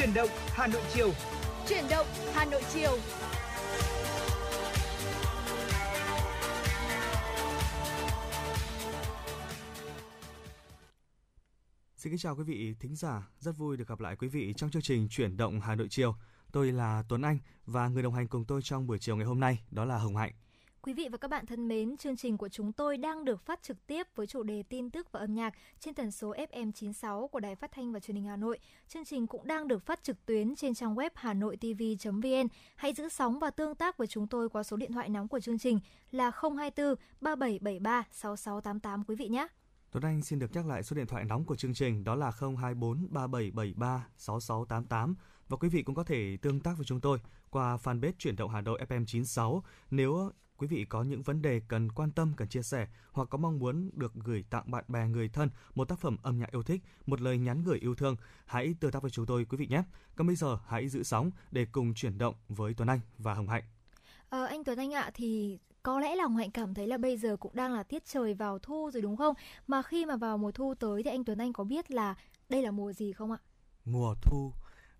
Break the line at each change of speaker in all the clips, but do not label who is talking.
Chuyển động Hà Nội chiều.
Chuyển động Hà Nội chiều.
Xin kính chào quý vị thính giả, rất vui được gặp lại quý vị trong chương trình Chuyển động Hà Nội chiều. Tôi là Tuấn Anh và người đồng hành cùng tôi trong buổi chiều ngày hôm nay đó là Hồng Hạnh.
Quý vị và các bạn thân mến, chương trình của chúng tôi đang được phát trực tiếp với chủ đề tin tức và âm nhạc trên tần số FM 96 của Đài Phát thanh và Truyền hình Hà Nội. Chương trình cũng đang được phát trực tuyến trên trang web hanoitv.vn. Hãy giữ sóng và tương tác với chúng tôi qua số điện thoại nóng của chương trình là 024 3773 6688 quý vị nhé.
Tuấn Anh xin được nhắc lại số điện thoại nóng của chương trình đó là 024 3773 6688 và quý vị cũng có thể tương tác với chúng tôi qua fanpage chuyển động Hà Nội FM 96 nếu quý vị có những vấn đề cần quan tâm, cần chia sẻ hoặc có mong muốn được gửi tặng bạn bè người thân một tác phẩm âm nhạc yêu thích, một lời nhắn gửi yêu thương, hãy tương tác với chúng tôi quý vị nhé. Còn bây giờ hãy giữ sóng để cùng chuyển động với Tuấn Anh và Hồng Hạnh.
Ờ, anh Tuấn Anh ạ, thì có lẽ là Hồng Hạnh cảm thấy là bây giờ cũng đang là tiết trời vào thu rồi đúng không? Mà khi mà vào mùa thu tới thì anh Tuấn Anh có biết là đây là mùa gì không ạ?
Mùa thu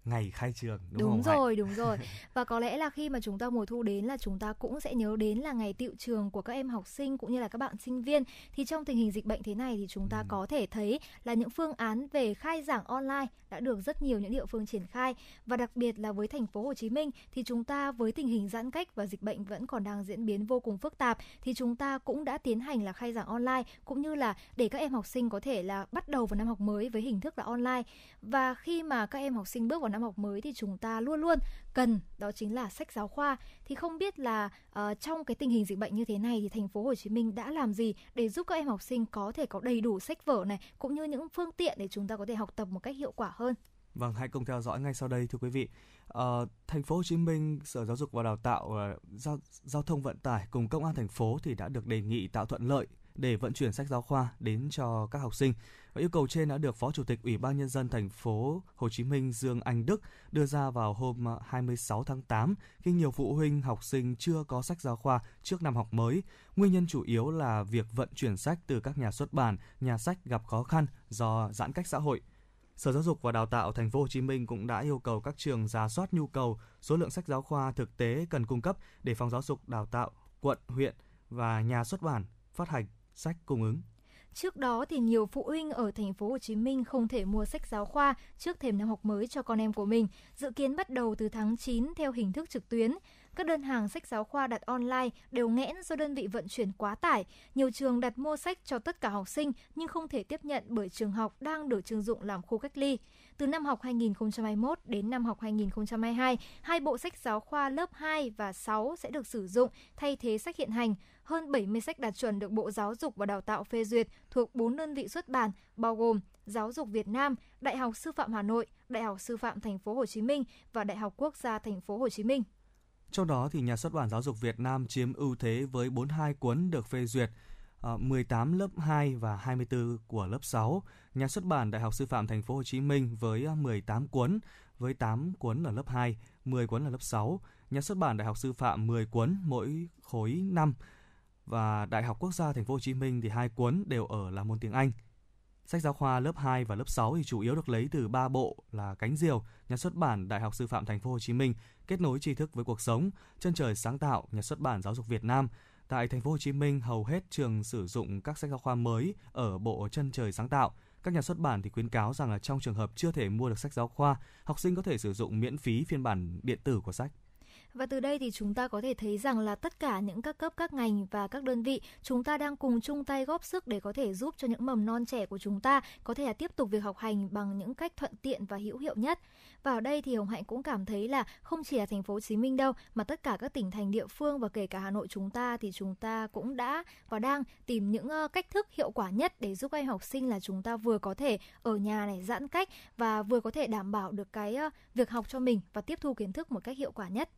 ngày khai trường đúng,
đúng
không
rồi đúng rồi. Và có lẽ là khi mà chúng ta mùa thu đến là chúng ta cũng sẽ nhớ đến là ngày tiệu trường của các em học sinh cũng như là các bạn sinh viên. Thì trong tình hình dịch bệnh thế này thì chúng ta ừ. có thể thấy là những phương án về khai giảng online đã được rất nhiều những địa phương triển khai. Và đặc biệt là với thành phố Hồ Chí Minh thì chúng ta với tình hình giãn cách và dịch bệnh vẫn còn đang diễn biến vô cùng phức tạp thì chúng ta cũng đã tiến hành là khai giảng online cũng như là để các em học sinh có thể là bắt đầu vào năm học mới với hình thức là online. Và khi mà các em học sinh bước vào năm học mới thì chúng ta luôn luôn cần đó chính là sách giáo khoa thì không biết là uh, trong cái tình hình dịch bệnh như thế này thì thành phố Hồ Chí Minh đã làm gì để giúp các em học sinh có thể có đầy đủ sách vở này cũng như những phương tiện để chúng ta có thể học tập một cách hiệu quả hơn.
Vâng, hãy cùng theo dõi ngay sau đây thưa quý vị. Uh, thành phố Hồ Chí Minh, Sở Giáo dục và Đào tạo, uh, giao giao thông vận tải cùng công an thành phố thì đã được đề nghị tạo thuận lợi để vận chuyển sách giáo khoa đến cho các học sinh. Và yêu cầu trên đã được Phó Chủ tịch Ủy ban nhân dân thành phố Hồ Chí Minh Dương Anh Đức đưa ra vào hôm à, 26 tháng 8 khi nhiều phụ huynh học sinh chưa có sách giáo khoa trước năm học mới. Nguyên nhân chủ yếu là việc vận chuyển sách từ các nhà xuất bản, nhà sách gặp khó khăn do giãn cách xã hội. Sở Giáo dục và Đào tạo Thành phố Hồ Chí Minh cũng đã yêu cầu các trường ra soát nhu cầu, số lượng sách giáo khoa thực tế cần cung cấp để phòng giáo dục đào tạo quận, huyện và nhà xuất bản phát hành sách cung ứng.
Trước đó thì nhiều phụ huynh ở thành phố Hồ Chí Minh không thể mua sách giáo khoa trước thềm năm học mới cho con em của mình, dự kiến bắt đầu từ tháng 9 theo hình thức trực tuyến. Các đơn hàng sách giáo khoa đặt online đều nghẽn do đơn vị vận chuyển quá tải. Nhiều trường đặt mua sách cho tất cả học sinh nhưng không thể tiếp nhận bởi trường học đang được trưng dụng làm khu cách ly. Từ năm học 2021 đến năm học 2022, hai bộ sách giáo khoa lớp 2 và 6 sẽ được sử dụng thay thế sách hiện hành. Hơn 70 sách đạt chuẩn được Bộ Giáo dục và Đào tạo phê duyệt thuộc 4 đơn vị xuất bản bao gồm Giáo dục Việt Nam, Đại học Sư phạm Hà Nội, Đại học Sư phạm Thành phố Hồ Chí Minh và Đại học Quốc gia Thành phố Hồ Chí Minh.
Trong đó thì nhà xuất bản Giáo dục Việt Nam chiếm ưu thế với 42 cuốn được phê duyệt, ờ, 18 lớp 2 và 24 của lớp 6. Nhà xuất bản Đại học Sư phạm Thành phố Hồ Chí Minh với ờ, 18 cuốn, với 8 cuốn ở lớp 2, 10 cuốn ở lớp 6. Nhà xuất bản Đại học Sư phạm 10 cuốn mỗi khối 5 và Đại học Quốc gia Thành phố Hồ Chí Minh thì hai cuốn đều ở là môn tiếng Anh. Sách giáo khoa lớp 2 và lớp 6 thì chủ yếu được lấy từ ba bộ là Cánh Diều, nhà xuất bản Đại học Sư phạm Thành phố Hồ Chí Minh, kết nối tri thức với cuộc sống, chân trời sáng tạo, nhà xuất bản Giáo dục Việt Nam. Tại Thành phố Hồ Chí Minh, hầu hết trường sử dụng các sách giáo khoa mới ở bộ chân trời sáng tạo. Các nhà xuất bản thì khuyến cáo rằng là trong trường hợp chưa thể mua được sách giáo khoa, học sinh có thể sử dụng miễn phí phiên bản điện tử của sách.
Và từ đây thì chúng ta có thể thấy rằng là tất cả những các cấp, các ngành và các đơn vị, chúng ta đang cùng chung tay góp sức để có thể giúp cho những mầm non trẻ của chúng ta có thể là tiếp tục việc học hành bằng những cách thuận tiện và hữu hiệu nhất. Và ở đây thì Hồng Hạnh cũng cảm thấy là không chỉ là thành phố Hồ Chí Minh đâu, mà tất cả các tỉnh thành địa phương và kể cả Hà Nội chúng ta thì chúng ta cũng đã và đang tìm những cách thức hiệu quả nhất để giúp các em học sinh là chúng ta vừa có thể ở nhà này giãn cách và vừa có thể đảm bảo được cái việc học cho mình và tiếp thu kiến thức một cách hiệu quả nhất.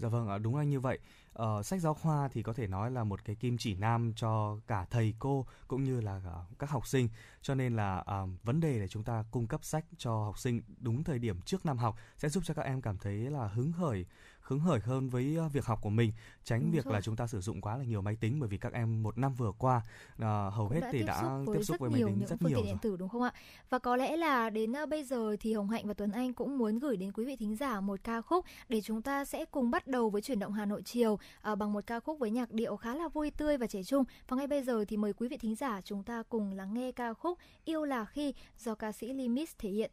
Dạ vâng, đúng là như vậy. Ờ, sách giáo khoa thì có thể nói là một cái kim chỉ nam cho cả thầy cô cũng như là ờ, các học sinh. Cho nên là uh, vấn đề để chúng ta cung cấp sách cho học sinh đúng thời điểm trước năm học sẽ giúp cho các em cảm thấy là hứng khởi hứng hởi hơn với việc học của mình tránh Đúng việc rồi. là chúng ta sử dụng quá là nhiều máy tính bởi vì các em một năm vừa qua uh, hầu
Cũng
hết thì đã tiếp xúc với,
với
máy tính rất nhiều
điện tử đúng không ạ và có lẽ là đến bây giờ thì Hồng Hạnh và Tuấn Anh cũng muốn gửi đến quý vị thính giả một ca khúc để chúng ta sẽ cùng bắt đầu với chuyển động Hà Nội chiều uh, bằng một ca khúc với nhạc điệu khá là vui tươi và trẻ trung và ngay bây giờ thì mời quý vị thính giả chúng ta cùng lắng nghe ca khúc Yêu là khi do ca sĩ Limis thể hiện.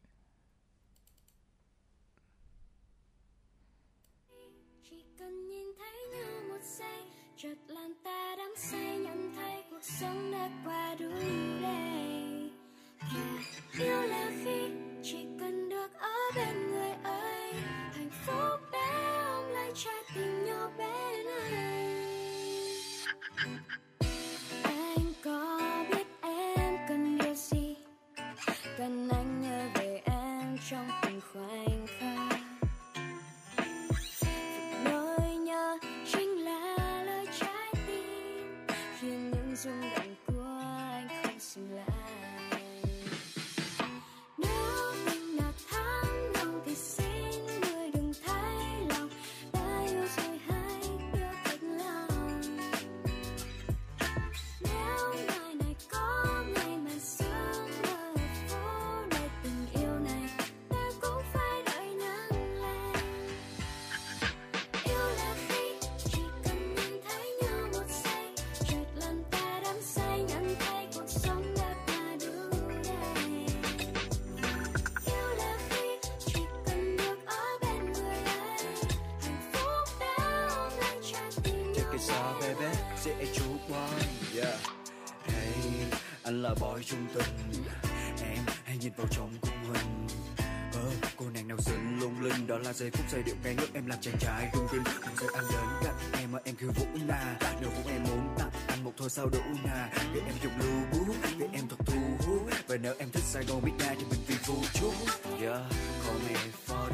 Ta đắm say nhận thấy cuộc sống đã qua đủ đầy. Yêu là khi chỉ cần được ở bên người ấy, hạnh phúc bé ôm lấy trái tim nhỏ bé này. Anh có biết anh
trung tình. Em hãy nhìn vào trong khung hình Ờ, cô nàng nào xinh lung linh Đó là giây phút giây điệu ngay ngất em làm chàng trai rung rinh không giờ anh đến cạnh em mà em khiêu vũ nà Nếu cũng em muốn tặng anh một thôi sao đủ nà Để em dùng lưu bút, để em thật thu hút Và nếu em thích Sài Gòn biết Midnight thì mình vì phụ chú, Yeah, call me for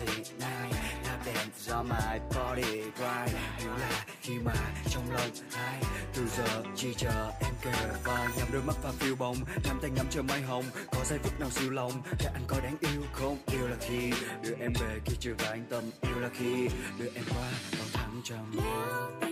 the night đèn do my body right Hiểu là khi mà trong lòng hai Từ giờ chỉ chờ em kề vai. Nhắm đôi mắt và phiêu bồng Nắm tay ngắm chờ mai hồng. Có giây phút nào siêu lòng, Để anh coi đáng yêu không? Yêu là khi đưa em về khi chưa và anh tâm. Yêu là khi đưa em qua vào tháng trầm.
Mưa.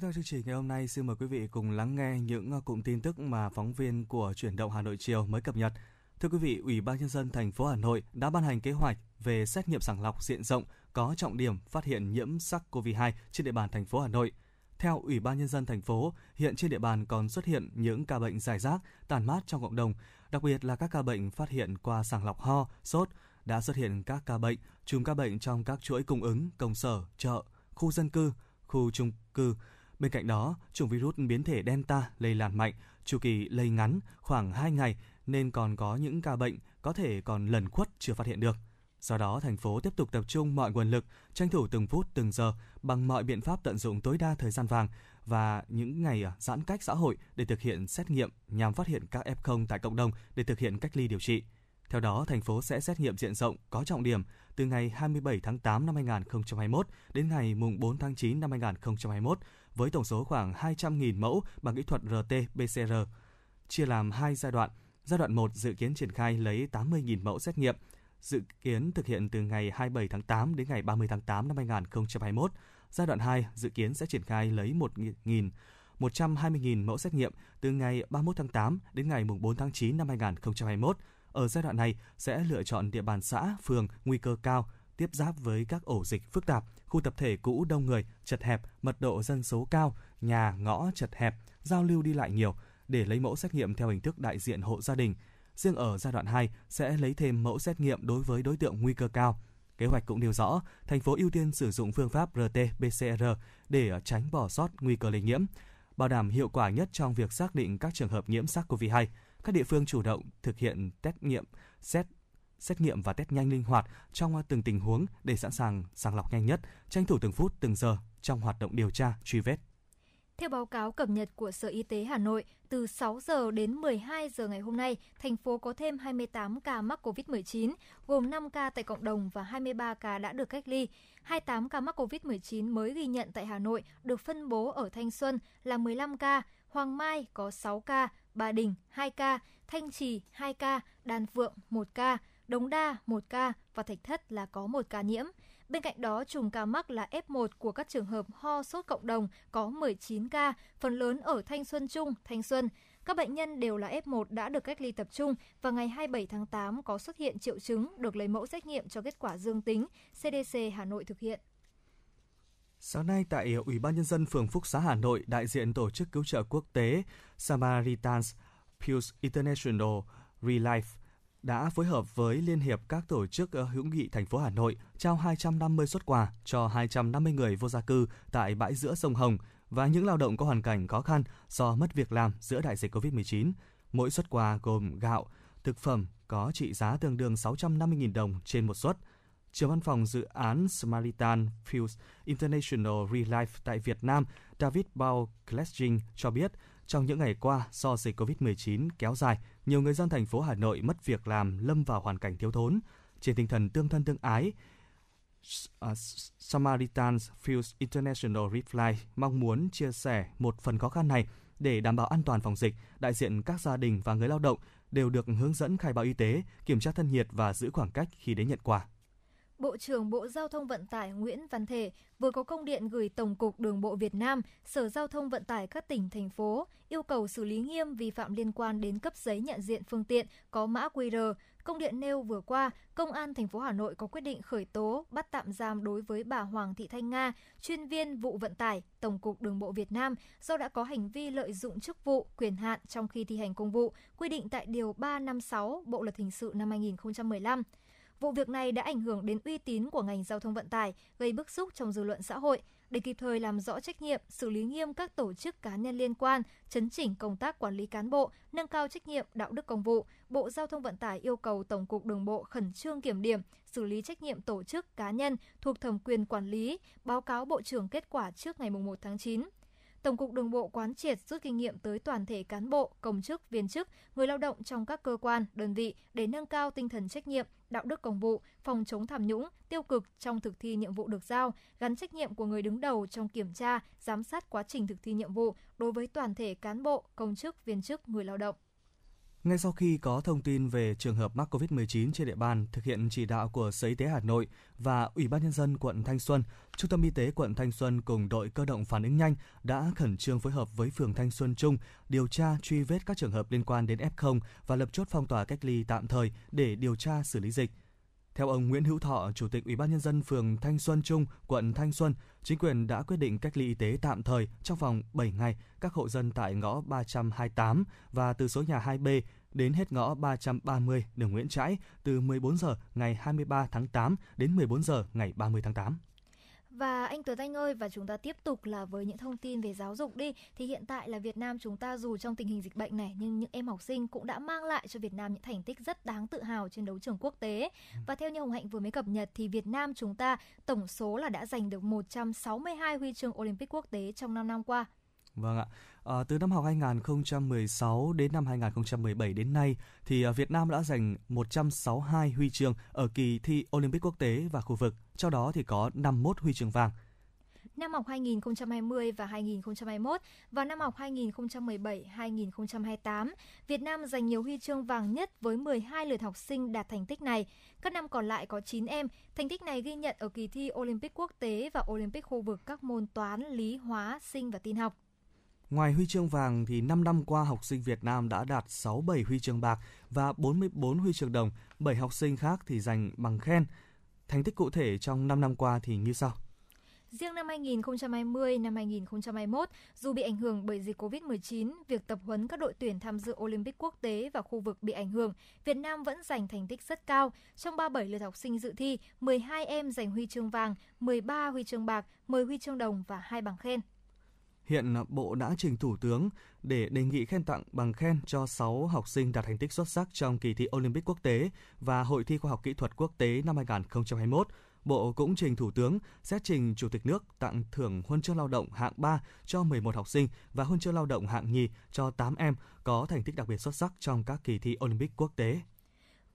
Theo chương trình ngày hôm nay, xin mời quý vị cùng lắng nghe những cụm tin tức mà phóng viên của chuyển động Hà Nội chiều mới cập nhật. Thưa quý vị, Ủy ban nhân dân thành phố Hà Nội đã ban hành kế hoạch về xét nghiệm sàng lọc diện rộng có trọng điểm phát hiện nhiễm SARS-CoV-2 trên địa bàn thành phố Hà Nội. Theo Ủy ban nhân dân thành phố, hiện trên địa bàn còn xuất hiện những ca bệnh giải rác, tàn mát trong cộng đồng, đặc biệt là các ca bệnh phát hiện qua sàng lọc ho, sốt, đã xuất hiện các ca bệnh, chùm ca bệnh trong các chuỗi cung ứng, công sở, chợ, khu dân cư, khu trung cư. Bên cạnh đó, chủng virus biến thể Delta lây lan mạnh, chu kỳ lây ngắn khoảng 2 ngày nên còn có những ca bệnh có thể còn lẩn khuất chưa phát hiện được. Do đó, thành phố tiếp tục tập trung mọi nguồn lực, tranh thủ từng phút từng giờ bằng mọi biện pháp tận dụng tối đa thời gian vàng và những ngày à, giãn cách xã hội để thực hiện xét nghiệm nhằm phát hiện các F0 tại cộng đồng để thực hiện cách ly điều trị. Theo đó, thành phố sẽ xét nghiệm diện rộng có trọng điểm từ ngày 27 tháng 8 năm 2021 đến ngày mùng 4 tháng 9 năm 2021 với tổng số khoảng 200.000 mẫu bằng kỹ thuật RT-PCR, chia làm hai giai đoạn. Giai đoạn 1 dự kiến triển khai lấy 80.000 mẫu xét nghiệm, dự kiến thực hiện từ ngày 27 tháng 8 đến ngày 30 tháng 8 năm 2021. Giai đoạn 2 dự kiến sẽ triển khai lấy 1.000 120.000 mẫu xét nghiệm từ ngày 31 tháng 8 đến ngày 4 tháng 9 năm 2021. Ở giai đoạn này sẽ lựa chọn địa bàn xã, phường nguy cơ cao, tiếp giáp với các ổ dịch phức tạp, khu tập thể cũ đông người, chật hẹp, mật độ dân số cao, nhà ngõ chật hẹp, giao lưu đi lại nhiều để lấy mẫu xét nghiệm theo hình thức đại diện hộ gia đình. Riêng ở giai đoạn 2 sẽ lấy thêm mẫu xét nghiệm đối với đối tượng nguy cơ cao. Kế hoạch cũng nêu rõ, thành phố ưu tiên sử dụng phương pháp RT-PCR để tránh bỏ sót nguy cơ lây nhiễm, bảo đảm hiệu quả nhất trong việc xác định các trường hợp nhiễm SARS-CoV-2. Các địa phương chủ động thực hiện test nghiệm, xét xét nghiệm và test nhanh linh hoạt trong à, từng tình huống để sẵn sàng sàng lọc nhanh nhất, tranh thủ từng phút từng giờ trong hoạt động điều tra, truy vết.
Theo báo cáo cập nhật của Sở Y tế Hà Nội, từ 6 giờ đến 12 giờ ngày hôm nay, thành phố có thêm 28 ca mắc COVID-19, gồm 5 ca tại cộng đồng và 23 ca đã được cách ly. 28 ca mắc COVID-19 mới ghi nhận tại Hà Nội được phân bố ở Thanh Xuân là 15 ca, Hoàng Mai có 6 ca, Bà Đình 2 ca, Thanh Trì 2 ca, Đan Phượng 1 ca, Đống Đa 1 ca và Thạch Thất là có 1 ca nhiễm. Bên cạnh đó, chùm ca mắc là F1 của các trường hợp ho sốt cộng đồng có 19 ca, phần lớn ở Thanh Xuân Trung, Thanh Xuân. Các bệnh nhân đều là F1 đã được cách ly tập trung và ngày 27 tháng 8 có xuất hiện triệu chứng được lấy mẫu xét nghiệm cho kết quả dương tính, CDC Hà Nội thực hiện.
Sáng nay tại Ủy ban Nhân dân phường Phúc Xá Hà Nội, đại diện Tổ chức Cứu trợ Quốc tế Samaritans Peace International Relife đã phối hợp với Liên hiệp các tổ chức ờ, hữu nghị thành phố Hà Nội trao 250 xuất quà cho 250 người vô gia cư tại bãi giữa sông Hồng và những lao động có hoàn cảnh khó khăn do mất việc làm giữa đại dịch COVID-19. Mỗi xuất quà gồm gạo, thực phẩm có trị giá tương đương 650.000 đồng trên một suất. Trưởng văn phòng dự án Samaritan Fuse International Relief tại Việt Nam, David Bao Klesjing cho biết, trong những ngày qua, do dịch COVID-19 kéo dài, nhiều người dân thành phố Hà Nội mất việc làm, lâm vào hoàn cảnh thiếu thốn. Trên tinh thần tương thân tương ái, à, Samaritans fields International Reply mong muốn chia sẻ một phần khó khăn này để đảm bảo an toàn phòng dịch, đại diện các gia đình và người lao động đều được hướng dẫn khai báo y tế, kiểm tra thân nhiệt và giữ khoảng cách khi đến nhận quà.
Bộ trưởng Bộ Giao thông Vận tải Nguyễn Văn Thể vừa có công điện gửi Tổng cục Đường bộ Việt Nam, Sở Giao thông Vận tải các tỉnh, thành phố yêu cầu xử lý nghiêm vi phạm liên quan đến cấp giấy nhận diện phương tiện có mã QR. Công điện nêu vừa qua, Công an thành phố Hà Nội có quyết định khởi tố, bắt tạm giam đối với bà Hoàng Thị Thanh Nga, chuyên viên vụ vận tải, Tổng cục Đường bộ Việt Nam do đã có hành vi lợi dụng chức vụ, quyền hạn trong khi thi hành công vụ, quy định tại Điều 356 Bộ Luật Hình sự năm 2015. Vụ việc này đã ảnh hưởng đến uy tín của ngành giao thông vận tải, gây bức xúc trong dư luận xã hội. Để kịp thời làm rõ trách nhiệm, xử lý nghiêm các tổ chức cá nhân liên quan, chấn chỉnh công tác quản lý cán bộ, nâng cao trách nhiệm đạo đức công vụ, Bộ Giao thông Vận tải yêu cầu Tổng cục Đường bộ khẩn trương kiểm điểm, xử lý trách nhiệm tổ chức cá nhân thuộc thẩm quyền quản lý, báo cáo Bộ trưởng kết quả trước ngày 1 tháng 9. Tổng cục Đường bộ quán triệt rút kinh nghiệm tới toàn thể cán bộ, công chức, viên chức, người lao động trong các cơ quan, đơn vị để nâng cao tinh thần trách nhiệm, đạo đức công vụ, phòng chống tham nhũng, tiêu cực trong thực thi nhiệm vụ được giao, gắn trách nhiệm của người đứng đầu trong kiểm tra, giám sát quá trình thực thi nhiệm vụ đối với toàn thể cán bộ, công chức, viên chức, người lao động.
Ngay sau khi có thông tin về trường hợp mắc COVID-19 trên địa bàn thực hiện chỉ đạo của Sở Y tế Hà Nội và Ủy ban Nhân dân quận Thanh Xuân, Trung tâm Y tế quận Thanh Xuân cùng đội cơ động phản ứng nhanh đã khẩn trương phối hợp với phường Thanh Xuân Trung điều tra truy vết các trường hợp liên quan đến F0 và lập chốt phong tỏa cách ly tạm thời để điều tra xử lý dịch. Theo ông Nguyễn Hữu Thọ, Chủ tịch Ủy ban nhân dân phường Thanh Xuân Trung, quận Thanh Xuân, chính quyền đã quyết định cách ly y tế tạm thời trong vòng 7 ngày các hộ dân tại ngõ 328 và từ số nhà 2B đến hết ngõ 330 đường Nguyễn Trãi từ 14 giờ ngày 23 tháng 8 đến 14 giờ ngày 30 tháng 8.
Và anh Tuấn Anh ơi, và chúng ta tiếp tục là với những thông tin về giáo dục đi. Thì hiện tại là Việt Nam chúng ta dù trong tình hình dịch bệnh này nhưng những em học sinh cũng đã mang lại cho Việt Nam những thành tích rất đáng tự hào trên đấu trường quốc tế. Và theo như Hồng Hạnh vừa mới cập nhật thì Việt Nam chúng ta tổng số là đã giành được 162 huy chương Olympic quốc tế trong 5 năm qua.
Vâng ạ. À, từ năm học 2016 đến năm 2017 đến nay thì ờ, Việt Nam đã giành 162 huy chương ở kỳ thi Olympic quốc tế và khu vực. Trong đó thì có 51 huy chương vàng.
Năm học 2020 và 2021 và năm học 2017-2028, Việt Nam giành nhiều huy chương vàng nhất với 12 lượt học sinh đạt thành tích này. Các năm còn lại có 9 em. Thành tích này ghi nhận ở kỳ thi Olympic quốc tế và Olympic khu vực các môn toán, lý, hóa, sinh và tin học.
Ngoài huy chương vàng thì 5 năm qua học sinh Việt Nam đã đạt 67 huy chương bạc và 44 huy chương đồng, 7 học sinh khác thì giành bằng khen. Thành tích cụ thể trong 5 năm qua thì như sau.
Riêng năm 2020, năm 2021, dù bị ảnh hưởng bởi dịch COVID-19, việc tập huấn các đội tuyển tham dự Olympic quốc tế và khu vực bị ảnh hưởng, Việt Nam vẫn giành thành tích rất cao. Trong 37 lượt học sinh dự thi, 12 em giành huy chương vàng, 13 huy chương bạc, 10 huy chương đồng và 2 bằng khen.
Hiện Bộ đã trình Thủ tướng để đề nghị khen tặng bằng khen cho 6 học sinh đạt thành tích xuất sắc trong kỳ thi Olympic quốc tế và Hội thi khoa học kỹ thuật quốc tế năm 2021. Bộ cũng trình Thủ tướng xét trình Chủ tịch nước tặng thưởng huân chương lao động hạng 3 cho 11 học sinh và huân chương lao động hạng nhì cho 8 em có thành tích đặc biệt xuất sắc trong các kỳ thi Olympic quốc tế.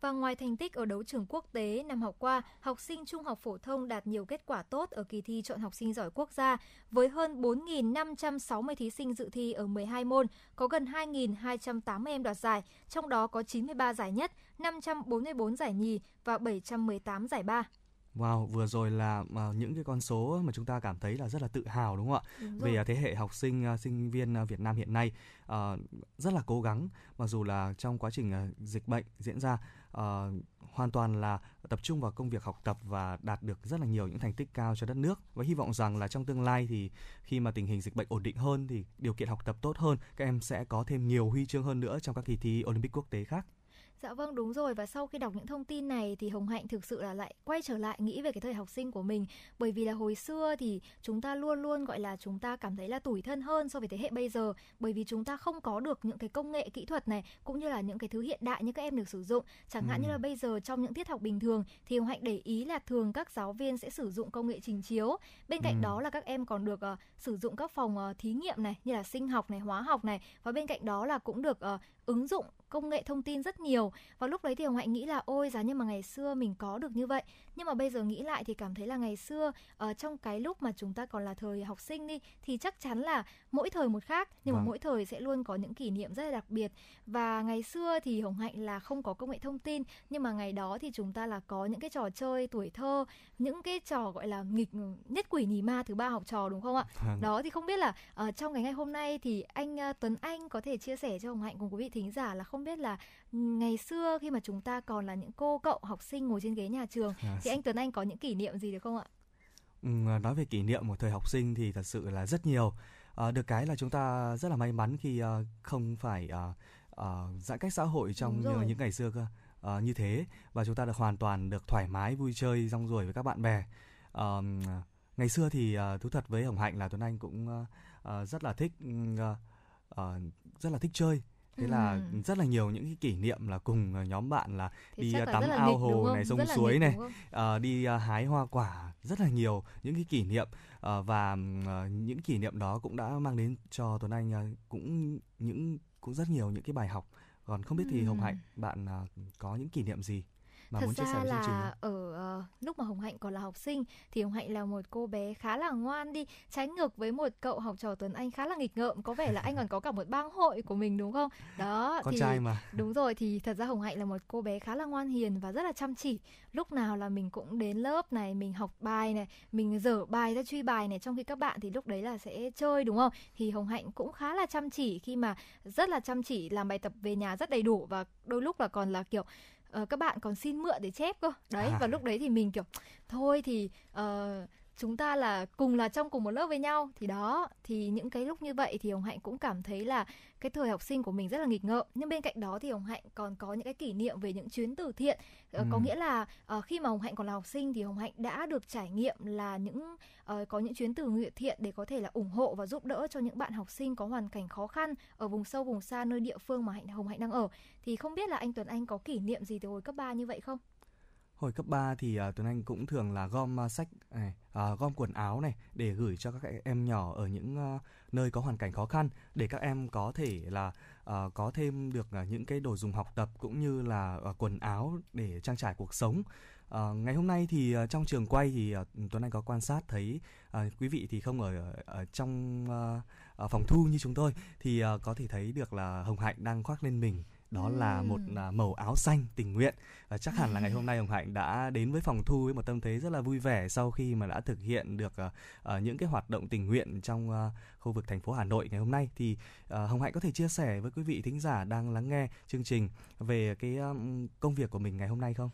Và ngoài thành tích ở đấu trường quốc tế, năm học qua, học sinh trung học phổ thông đạt nhiều kết quả tốt ở kỳ thi chọn học sinh giỏi quốc gia với hơn 4.560 thí sinh dự thi ở 12 môn, có gần 2.280 em đoạt giải, trong đó có 93 giải nhất, 544 giải nhì và 718 giải ba.
Wow, vừa rồi là à, những cái con số mà chúng ta cảm thấy là rất là tự hào đúng không ạ?
Đúng.
Về à, thế hệ học sinh à, sinh viên Việt Nam hiện nay rất là cố gắng mặc dù là trong quá trình dịch bệnh diễn ra uh, hoàn toàn là tập trung vào công việc học tập và đạt được rất là nhiều những thành tích cao cho đất nước và hy vọng rằng là trong tương lai thì khi mà tình hình dịch bệnh ổn định hơn thì điều kiện học tập tốt hơn các em sẽ có thêm nhiều huy chương hơn nữa trong các kỳ thi Olympic quốc tế khác.
Dạ vâng đúng rồi. Và sau khi đọc những thông tin này thì Hồng Hạnh thực sự là lại quay trở lại nghĩ về cái thời học sinh của mình. Bởi vì là hồi xưa thì chúng ta luôn luôn gọi là chúng ta cảm thấy là tủi thân hơn so với thế hệ bây giờ. Bởi vì chúng ta không có được những cái công nghệ kỹ thuật này cũng như là những cái thứ hiện đại như các em được sử dụng. Chẳng hạn
Ừ.
như là bây giờ trong những tiết học bình thường thì Hồng Hạnh để ý là thường các giáo viên sẽ sử dụng công nghệ trình chiếu. Bên cạnh
Ừ.
đó là các em còn được ờ, sử dụng các phòng ờ, thí nghiệm này như là sinh học này hóa học này. Và bên cạnh đó là cũng được ờ, ứng dụng công nghệ thông tin rất nhiều và lúc đấy thì Hồng Hạnh nghĩ là ôi giá như mà ngày xưa mình có được như vậy nhưng mà bây giờ nghĩ lại thì cảm thấy là ngày xưa ở trong cái lúc mà chúng ta còn là thời học sinh đi thì chắc chắn là mỗi thời một khác nhưng mà
Vâng.
mỗi thời sẽ luôn có những kỷ niệm rất là đặc biệt và ngày xưa thì Hồng Hạnh là không có công nghệ thông tin nhưng mà ngày đó thì chúng ta là có những cái trò chơi tuổi thơ những cái trò gọi là nghịch nhất quỷ nhì ma thứ ba học trò đúng không ạ
Vâng.
đó thì không biết là ờ, trong ngày ngày hôm nay thì anh ờ, Tuấn Anh có thể chia sẻ cho Hồng Hạnh cùng quý vị thính giả là không biết là ngày xưa khi mà chúng ta còn là những cô cậu học sinh ngồi trên ghế nhà trường
À,
thì anh Tuấn Anh có những kỷ niệm gì được không ạ?
Ừ, nói về kỷ niệm của thời học sinh thì thật sự là rất nhiều. À, được cái là chúng ta rất là may mắn khi à, không phải à, à, giãn cách xã hội trong
rồi.
những ngày xưa cơ à, như thế và chúng ta được hoàn toàn được thoải mái vui chơi rong ruổi với các bạn bè. À, ngày xưa thì à, thú thật với Hồng Hạnh là Tuấn Anh cũng à, à, rất là thích à, à, rất là thích chơi. Thế là
Ừm.
rất là nhiều những cái kỷ niệm là cùng à, nhóm bạn là
Thì
đi à,
là
tắm
là
ao
nghịch,
hồ này, sông
là
suối
nghịch,
này, ờ, đi à, hái hoa quả rất là nhiều những cái kỷ niệm. Ờ, và ờ, những kỷ niệm đó cũng đã mang đến cho Tuấn Anh ờ, cũng những cũng rất nhiều những cái bài học. Còn không biết thì Hồng
Ừm.
Hạnh bạn ờ, có những kỷ niệm gì mà
Thật
muốn chia sẻ
ra
với
là ở ờ, lúc mà Hồng Hạnh còn là học sinh thì Hồng Hạnh là một cô bé khá là ngoan đi trái ngược với một cậu học trò Tuấn Anh khá là nghịch ngợm có vẻ là anh còn có cả một bang hội của mình đúng không đó
con
thì
trai mà
Đúng rồi thì thật ra Hồng Hạnh là một cô bé khá là ngoan hiền và rất là chăm chỉ. Lúc nào là mình cũng đến lớp này, mình học bài này, mình dở bài ra truy bài này trong khi các bạn thì lúc đấy là sẽ chơi đúng không? Thì Hồng Hạnh cũng khá là chăm chỉ khi mà rất là chăm chỉ làm bài tập về nhà rất đầy đủ và đôi lúc là còn là kiểu ờ, các bạn còn xin mượn để chép cơ đấy
À.
và lúc đấy thì mình kiểu thôi thì ờ, chúng ta là cùng là trong cùng một lớp với nhau thì đó thì những cái lúc như vậy thì hồng hạnh cũng cảm thấy là cái thời học sinh của mình rất là nghịch ngợm nhưng bên cạnh đó thì hồng hạnh còn có những cái kỷ niệm về những chuyến từ thiện Ờ, có
Ừ.
nghĩa là ờ, khi mà hồng hạnh còn là học sinh thì hồng hạnh đã được trải nghiệm là những ờ, có những chuyến từ nguyện thiện để có thể là ủng hộ và giúp đỡ cho những bạn học sinh có hoàn cảnh khó khăn ở vùng sâu vùng xa nơi địa phương mà hạnh hồng hạnh đang ở thì không biết là anh Tuấn Anh có kỷ niệm gì từ hồi cấp 3 như vậy không?
Hồi cấp 3 thì uh, Tuấn Anh cũng thường là gom uh, sách này, uh, gom quần áo này để gửi cho các em nhỏ ở những uh, nơi có hoàn cảnh khó khăn để các em có thể là uh, có thêm được uh, những cái đồ dùng học tập cũng như là uh, quần áo để trang trải cuộc sống. À, ngày hôm nay thì uh, trong trường quay thì uh, Tuấn Anh có quan sát thấy uh, quý vị thì không ở, ở trong uh, phòng thu như chúng tôi thì uh, có thể thấy được là Hồng Hạnh đang khoác lên mình đó là một màu áo xanh tình nguyện. Và chắc hẳn là ngày hôm nay Hồng Hạnh đã đến với phòng thu với một tâm thế rất là vui vẻ sau khi mà đã thực hiện được ờ, những cái hoạt động tình nguyện trong ờ, khu vực thành phố Hà Nội ngày hôm nay. Thì ờ, Hồng Hạnh có thể chia sẻ với quý vị thính giả đang lắng nghe chương trình về cái um, công việc của mình ngày hôm nay không?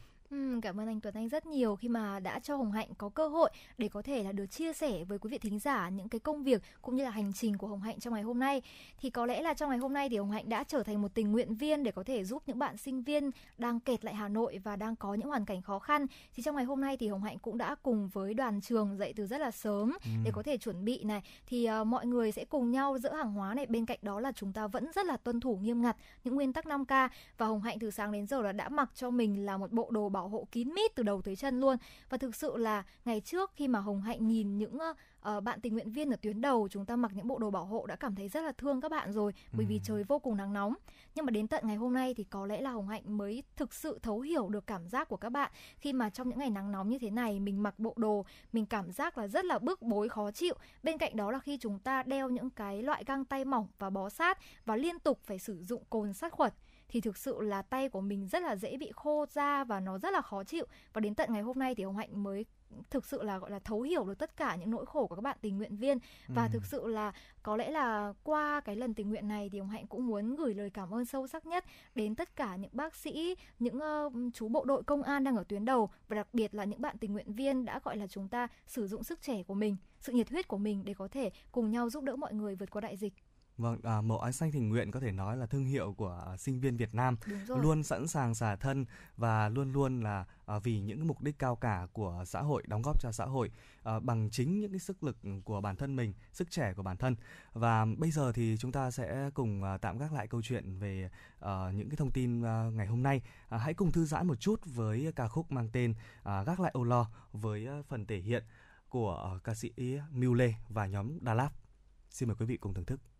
Cảm ơn anh Tuấn Anh rất nhiều khi mà đã cho Hồng Hạnh có cơ hội để có thể là được chia sẻ với quý vị thính giả những cái công việc cũng như là hành trình của Hồng Hạnh trong ngày hôm nay. Thì có lẽ là trong ngày hôm nay thì Hồng Hạnh đã trở thành một tình nguyện viên để có thể giúp những bạn sinh viên đang kẹt lại Hà Nội và đang có những hoàn cảnh khó khăn. Thì trong ngày hôm nay thì Hồng Hạnh cũng đã cùng với đoàn trường dậy từ rất là sớm để có thể chuẩn bị này thì ờ, mọi người sẽ cùng nhau dỡ hàng hóa này bên cạnh đó là chúng ta vẫn rất là tuân thủ nghiêm ngặt những nguyên tắc 5K và Hồng Hạnh từ sáng đến giờ là đã mặc cho mình là một bộ đồ bảo hộ kín mít từ đầu tới chân luôn. Và thực sự là ngày trước khi mà Hồng Hạnh nhìn những ờ, bạn tình nguyện viên ở tuyến đầu chúng ta mặc những bộ đồ bảo hộ đã cảm thấy rất là thương các bạn rồi bởi vì trời vô cùng nắng nóng. Nhưng mà đến tận ngày hôm nay thì có lẽ là Hồng Hạnh mới thực sự thấu hiểu được cảm giác của các bạn. Khi mà trong những ngày nắng nóng như thế này mình mặc bộ đồ mình cảm giác là rất là bức bối khó chịu. Bên cạnh đó là khi chúng ta đeo những cái loại găng tay mỏng và bó sát và liên tục phải sử dụng cồn sát khuẩn thì thực sự là tay của mình rất là dễ bị khô da và nó rất là khó chịu. Và đến tận ngày hôm nay thì Hồng Hạnh mới thực sự là gọi là thấu hiểu được tất cả những nỗi khổ của các bạn tình nguyện viên. Và thực sự là có lẽ là qua cái lần tình nguyện này thì Hồng Hạnh cũng muốn gửi lời cảm ơn sâu sắc nhất đến tất cả những bác sĩ, những ờ, chú bộ đội công an đang ở tuyến đầu và đặc biệt là những bạn tình nguyện viên đã gọi là chúng ta sử dụng sức trẻ của mình, sự nhiệt huyết của mình để có thể cùng nhau giúp đỡ mọi người vượt qua đại dịch.
Vâng, à, màu áo xanh tình nguyện có thể nói là thương hiệu của à, sinh viên Việt Nam luôn sẵn sàng xả thân và luôn luôn là à, vì những mục đích cao cả của xã hội đóng góp cho xã hội à, bằng chính những cái sức lực của bản thân mình, sức trẻ của bản thân. Và bây giờ thì chúng ta sẽ cùng à, tạm gác lại câu chuyện về à, những cái thông tin à, ngày hôm nay. À, hãy cùng thư giãn một chút với ca khúc mang tên à, Gác lại âu lo với à, phần thể hiện của ca sĩ Mule và nhóm Đà Lạt. Xin mời quý vị cùng thưởng thức.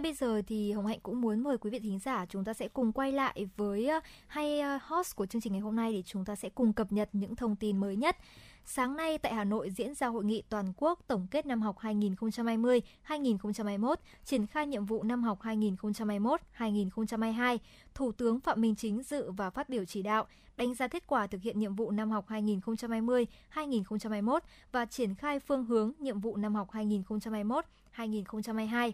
Ngay bây giờ thì Hồng Hạnh cũng muốn mời quý vị thính giả chúng ta sẽ cùng quay lại với hai hay ờ, host của chương trình ngày hôm nay để chúng ta sẽ cùng cập nhật những thông tin mới nhất. Sáng nay tại Hà Nội diễn ra hội nghị toàn quốc tổng kết năm học 2020-2021, triển khai nhiệm vụ năm học 2021-2022. Thủ tướng Phạm Minh Chính dự và phát biểu chỉ đạo, đánh giá kết quả thực hiện nhiệm vụ năm học 2020-2021 và triển khai phương hướng nhiệm vụ năm học 2021-2022.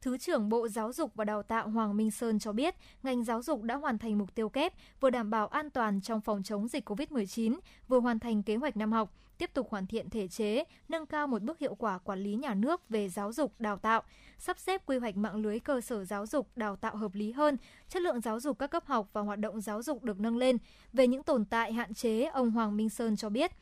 Thứ trưởng Bộ Giáo dục và Đào tạo Hoàng Minh Sơn cho biết, ngành giáo dục đã hoàn thành mục tiêu kép, vừa đảm bảo an toàn trong phòng chống dịch COVID-19, vừa hoàn thành kế hoạch năm học, tiếp tục hoàn thiện thể chế, nâng cao một bước hiệu quả quản lý nhà nước về giáo dục, đào tạo, sắp xếp quy hoạch mạng lưới cơ sở giáo dục, đào tạo hợp lý hơn, chất lượng giáo dục các cấp học và hoạt động giáo dục được nâng lên. Về những tồn tại hạn chế, ông Hoàng Minh Sơn cho biết,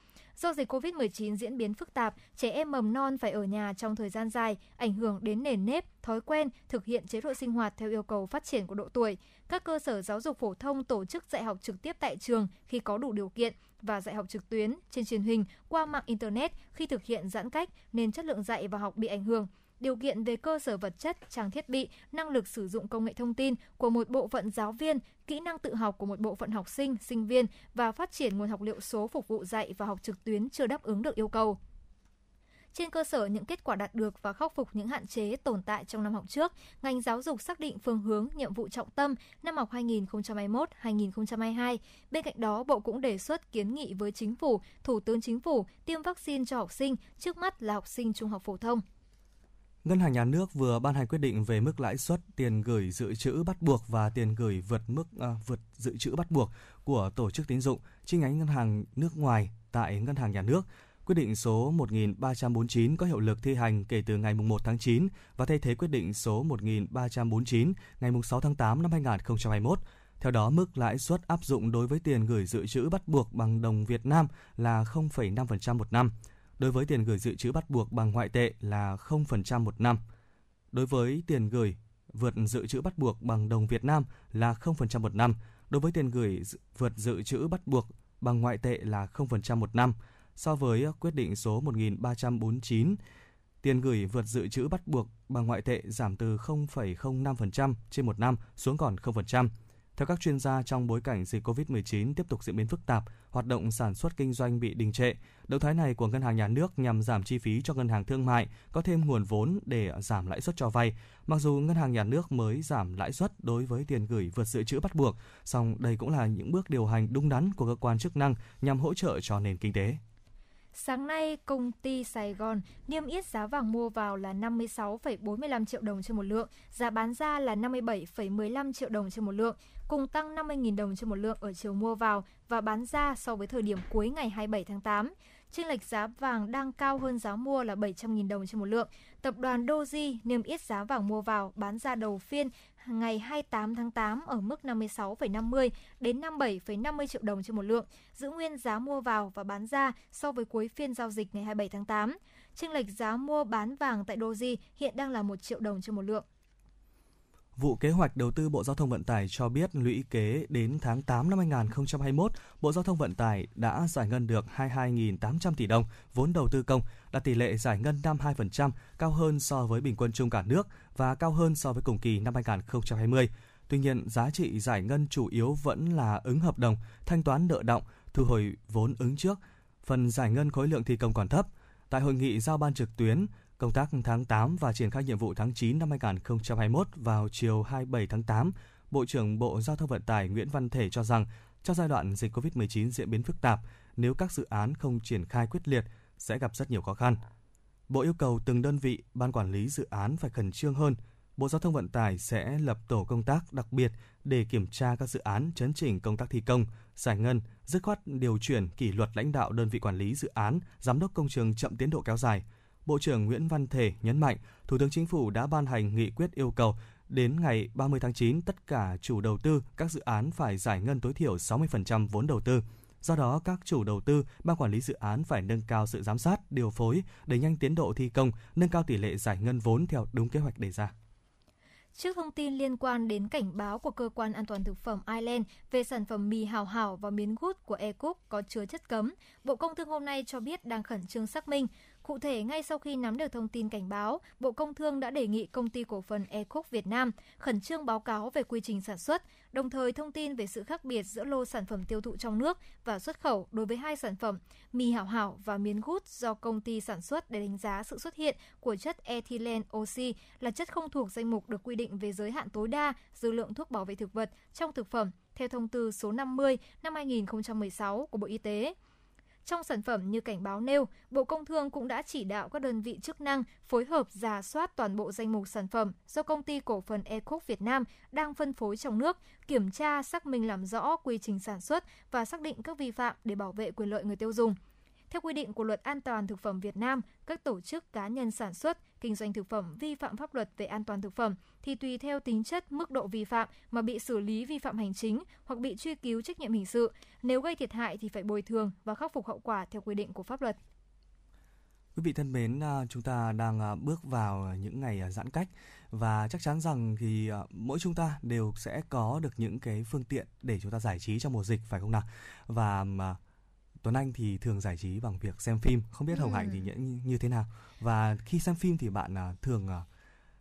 Do dịch COVID-19 diễn biến phức tạp, trẻ em mầm non phải ở nhà trong thời gian dài, ảnh hưởng đến nền nếp, thói quen, thực hiện chế độ sinh hoạt theo yêu cầu phát triển của độ tuổi. Các cơ sở giáo dục phổ thông tổ chức dạy học trực tiếp tại trường khi có đủ điều kiện và dạy học trực tuyến trên truyền hình qua mạng Internet khi thực hiện giãn cách nên chất lượng dạy và học bị ảnh hưởng điều kiện về cơ sở vật chất, trang thiết bị, năng lực sử dụng công nghệ thông tin của một bộ phận giáo viên, kỹ năng tự học của một bộ phận học sinh, sinh viên và phát triển nguồn học liệu số phục vụ dạy và học trực tuyến chưa đáp ứng được yêu cầu. Trên cơ sở những kết quả đạt được và khắc phục những hạn chế tồn tại trong năm học trước, ngành giáo dục xác định phương hướng, nhiệm vụ trọng tâm năm học 2021-2022. Bên cạnh đó, Bộ cũng đề xuất kiến nghị với Chính phủ, Thủ tướng Chính phủ tiêm vaccine cho học sinh, trước mắt là học sinh trung học phổ thông.
Ngân hàng Nhà nước vừa ban hành quyết định về mức lãi suất tiền gửi dự trữ bắt buộc và tiền gửi vượt mức à, vượt dự trữ bắt buộc của tổ chức tín dụng chi nhánh ngân hàng nước ngoài tại Ngân hàng Nhà nước. Quyết định số 1349 có hiệu lực thi hành kể từ ngày 1 tháng 9 và thay thế quyết định số 1349 ngày 6 tháng 8 năm 2021. Theo đó, mức lãi suất áp dụng đối với tiền gửi dự trữ bắt buộc bằng đồng Việt Nam là 0,5% một năm đối với tiền gửi dự trữ bắt buộc bằng ngoại tệ là 0% một năm. Đối với tiền gửi vượt dự trữ bắt buộc bằng đồng Việt Nam là 0% một năm. Đối với tiền gửi vượt dự trữ bắt buộc bằng ngoại tệ là 0% một năm. So với quyết định số 1349, tiền gửi vượt dự trữ bắt buộc bằng ngoại tệ giảm từ 0,05% trên một năm xuống còn 0%. Theo các chuyên gia, trong bối cảnh dịch COVID-19 tiếp tục diễn biến phức tạp, hoạt động sản xuất kinh doanh bị đình trệ, động thái này của Ngân hàng Nhà nước nhằm giảm chi phí cho ngân hàng thương mại, có thêm nguồn vốn để giảm lãi suất cho vay. Mặc dù Ngân hàng Nhà nước mới giảm lãi suất đối với tiền gửi vượt dự trữ bắt buộc, song đây cũng là những bước điều hành đúng đắn của cơ quan chức năng nhằm hỗ trợ cho nền kinh tế.
Sáng nay, công ty Sài Gòn niêm yết giá vàng mua vào là 56,45 triệu đồng trên một lượng, giá bán ra là 57,15 triệu đồng trên một lượng, cùng tăng 50.000 đồng trên một lượng ở chiều mua vào và bán ra so với thời điểm cuối ngày 27 tháng 8. Chênh lệch giá vàng đang cao hơn giá mua là 700.000 đồng trên một lượng. Tập đoàn Doji niêm yết giá vàng mua vào bán ra đầu phiên ngày 28 tháng 8 ở mức 56,50 đến 57,50 triệu đồng trên một lượng, giữ nguyên giá mua vào và bán ra so với cuối phiên giao dịch ngày 27 tháng 8. Chênh lệch giá mua bán vàng tại Doji hiện đang là 1 triệu đồng trên một lượng.
Vụ Kế hoạch Đầu tư Bộ Giao thông Vận tải cho biết lũy kế đến tháng 8 năm 2021, Bộ Giao thông Vận tải đã giải ngân được 22.800 tỷ đồng vốn đầu tư công, đạt tỷ lệ giải ngân 52%, cao hơn so với bình quân chung cả nước và cao hơn so với cùng kỳ năm 2020. Tuy nhiên, giá trị giải ngân chủ yếu vẫn là ứng hợp đồng, thanh toán nợ động, thu hồi vốn ứng trước. Phần giải ngân khối lượng thi công còn thấp. Tại hội nghị giao ban trực tuyến, công tác tháng 8 và triển khai nhiệm vụ tháng 9 năm 2021 vào chiều 27 tháng 8, Bộ trưởng Bộ Giao thông Vận tải Nguyễn Văn Thể cho rằng trong giai đoạn dịch COVID-19 diễn biến phức tạp, nếu các dự án không triển khai quyết liệt sẽ gặp rất nhiều khó khăn. Bộ yêu cầu từng đơn vị, ban quản lý dự án phải khẩn trương hơn. Bộ Giao thông Vận tải sẽ lập tổ công tác đặc biệt để kiểm tra các dự án, chấn chỉnh công tác thi công, giải ngân, dứt khoát điều chuyển kỷ luật lãnh đạo đơn vị quản lý dự án, giám đốc công trường chậm tiến độ kéo dài. Bộ trưởng Nguyễn Văn Thể nhấn mạnh, Thủ tướng Chính phủ đã ban hành nghị quyết yêu cầu đến ngày 30 tháng 9 tất cả chủ đầu tư các dự án phải giải ngân tối thiểu 60% vốn đầu tư. Do đó, các chủ đầu tư, ban quản lý dự án phải nâng cao sự giám sát, điều phối, đẩy nhanh tiến độ thi công, nâng cao tỷ lệ giải ngân vốn theo đúng kế hoạch đề ra.
Trước thông tin liên quan đến cảnh báo của Cơ quan An toàn Thực phẩm Ireland về sản phẩm mì hào hảo và miến gút của Ecook có chứa chất cấm, Bộ Công Thương hôm nay cho biết đang khẩn trương xác minh. Cụ thể, ngay sau khi nắm được thông tin cảnh báo, Bộ Công Thương đã đề nghị công ty cổ phần Ecook Việt Nam khẩn trương báo cáo về quy trình sản xuất, đồng thời thông tin về sự khác biệt giữa lô sản phẩm tiêu thụ trong nước và xuất khẩu đối với hai sản phẩm mì hảo hảo và miến gút do công ty sản xuất để đánh giá sự xuất hiện của chất ethylene oxy là chất không thuộc danh mục được quy định về giới hạn tối đa dư lượng thuốc bảo vệ thực vật trong thực phẩm theo thông tư số 50 năm 2016 của Bộ Y tế. Trong sản phẩm như cảnh báo nêu, Bộ Công Thương cũng đã chỉ đạo các đơn vị chức năng phối hợp giả soát toàn bộ danh mục sản phẩm do công ty cổ phần Ecook Việt Nam đang phân phối trong nước, kiểm tra, xác minh làm rõ quy trình sản xuất và xác định các vi phạm để bảo vệ quyền lợi người tiêu dùng. Theo quy định của Luật An toàn thực phẩm Việt Nam, các tổ chức cá nhân sản xuất, kinh doanh thực phẩm vi phạm pháp luật về an toàn thực phẩm thì tùy theo tính chất, mức độ vi phạm mà bị xử lý vi phạm hành chính hoặc bị truy cứu trách nhiệm hình sự. Nếu gây thiệt hại thì phải bồi thường và khắc phục hậu quả theo quy định của pháp luật.
Quý vị thân mến, à, chúng ta đang à, bước vào những ngày à, giãn cách và chắc chắn rằng thì mỗi chúng ta đều sẽ có được những cái phương tiện để chúng ta giải trí trong mùa dịch phải không nào? Và Tuấn Anh thì thường giải trí bằng việc xem phim, không biết Hồng
Ừ.
Hạnh thì như, như thế nào? Và khi xem phim thì bạn à, thường à,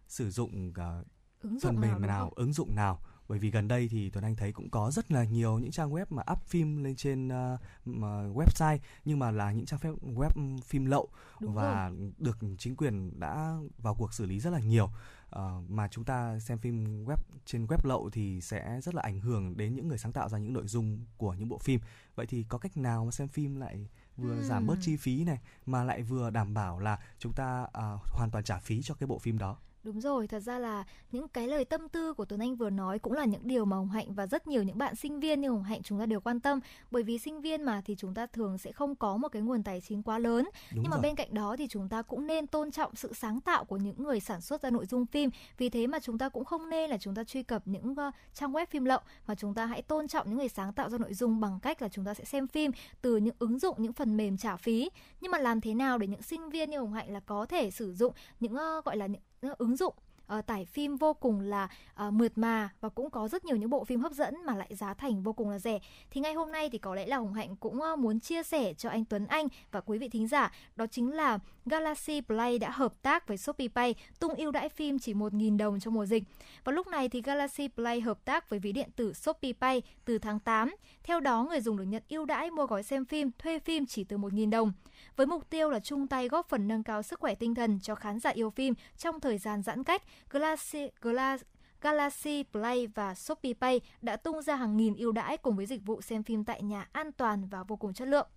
sử dụng à,
Ứng
phần mềm
nào,
nào, ứng dụng nào? Bởi vì gần đây thì Tuấn Anh thấy cũng có rất là nhiều những trang web mà up phim lên trên mà website nhưng mà là những trang phép web phim lậu
Đúng
và được chính quyền đã vào cuộc xử lý rất là nhiều Ờ, mà chúng ta xem phim web trên web lậu thì sẽ rất là ảnh hưởng đến những người sáng tạo ra những nội dung của những bộ phim. Vậy thì có cách nào mà xem phim lại vừa giảm bớt chi phí này mà lại vừa đảm bảo là chúng ta à, hoàn toàn trả phí cho cái bộ phim đó
Đúng rồi, thật ra là những cái lời tâm tư của Tuấn Anh vừa nói cũng là những điều mà Hồng Hạnh và rất nhiều những bạn sinh viên như Hồng Hạnh chúng ta đều quan tâm. Bởi vì sinh viên mà thì chúng ta thường sẽ không có một cái nguồn tài chính quá lớn.
Đúng
nhưng mà
rồi.
bên cạnh đó thì chúng ta cũng nên tôn trọng sự sáng tạo của những người sản xuất ra nội dung phim. Vì thế mà chúng ta cũng không nên là chúng ta truy cập những ờ, trang web phim lậu mà chúng ta hãy tôn trọng những người sáng tạo ra nội dung bằng cách là chúng ta sẽ xem phim từ những ứng dụng những phần mềm trả phí. Nhưng mà làm thế nào để những sinh viên như Hồng Hạnh là có thể sử dụng những ờ, gọi là những ứng dụng uh, tải phim vô cùng là uh, mượt mà và cũng có rất nhiều những bộ phim hấp dẫn mà lại giá thành vô cùng là rẻ. Thì ngay hôm nay thì có lẽ là Hồng Hạnh cũng uh, muốn chia sẻ cho anh Tuấn Anh và quý vị thính giả đó chính là Galaxy Play đã hợp tác với Shopee Pay tung ưu đãi phim chỉ 1.000 đồng trong mùa dịch. Và lúc này thì Galaxy Play hợp tác với ví điện tử Shopee Pay từ tháng 8. Theo đó, người dùng được nhận ưu đãi mua gói xem phim, thuê phim chỉ từ 1.000 đồng. Với mục tiêu là chung tay góp phần nâng cao sức khỏe tinh thần cho khán giả yêu phim trong thời gian giãn cách, Galaxy, Galaxy Galaxy Play và Shopee Pay đã tung ra hàng nghìn ưu đãi cùng với dịch vụ xem phim tại nhà an toàn và vô cùng chất lượng.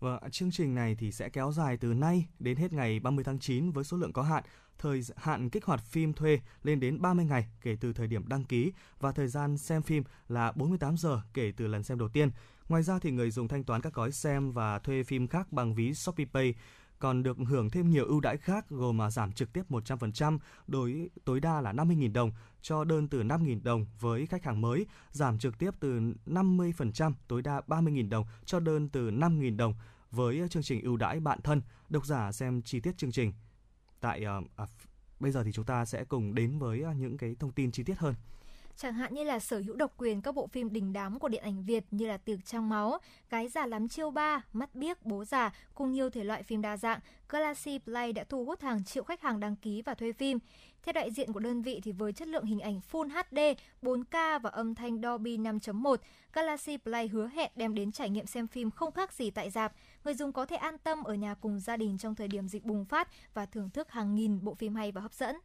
Vâng và chương trình này thì sẽ kéo dài từ nay đến hết ngày 30 tháng 9 với số lượng có hạn. Thời hạn kích hoạt phim thuê lên đến 30 ngày kể từ thời điểm đăng ký và thời gian xem phim là 48 giờ kể từ lần xem đầu tiên. Ngoài ra thì người dùng thanh toán các gói xem và thuê phim khác bằng ví Shopee Pay còn được hưởng thêm nhiều ưu đãi khác gồm mà giảm trực tiếp 100% đối tối đa là 50.000 đồng cho đơn từ 5.000 đồng với khách hàng mới, giảm trực tiếp từ 50% tối đa 30.000 đồng cho đơn từ 5.000 đồng với chương trình ưu đãi bạn thân. Độc giả xem chi tiết chương trình. Tại uh, à, bây giờ thì chúng ta sẽ cùng đến với ờ, những cái thông tin chi tiết hơn
chẳng hạn như là sở hữu độc quyền các bộ phim đình đám của điện ảnh Việt như là Tiệc trong máu, Gái già lắm chiêu ba, Mắt biếc, Bố già cùng nhiều thể loại phim đa dạng, Galaxy Play đã thu hút hàng triệu khách hàng đăng ký và thuê phim. Theo đại diện của đơn vị thì với chất lượng hình ảnh Full HD, 4K và âm thanh Dolby 5.1, Galaxy Play hứa hẹn đem đến trải nghiệm xem phim không khác gì tại dạp. Người dùng có thể an tâm ở nhà cùng gia đình trong thời điểm dịch bùng phát và thưởng thức hàng nghìn bộ phim hay và hấp dẫn.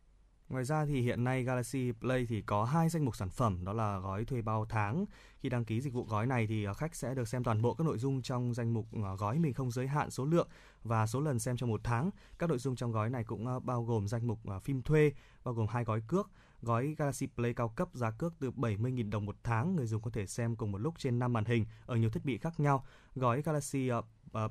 Ngoài ra thì hiện nay Galaxy Play thì có hai danh mục sản phẩm đó là gói thuê bao tháng. Khi đăng ký dịch vụ gói này thì à, khách sẽ được xem toàn bộ các nội dung trong danh mục à, gói mình không giới hạn số lượng và số lần xem trong một tháng. Các nội dung trong gói này cũng à, bao gồm danh mục phim thuê, bao gồm hai gói cước. Gói Galaxy Play cao cấp giá cước từ 70.000 đồng một tháng, người dùng có thể xem cùng một lúc trên 5 màn hình ở nhiều thiết bị khác nhau. Gói Galaxy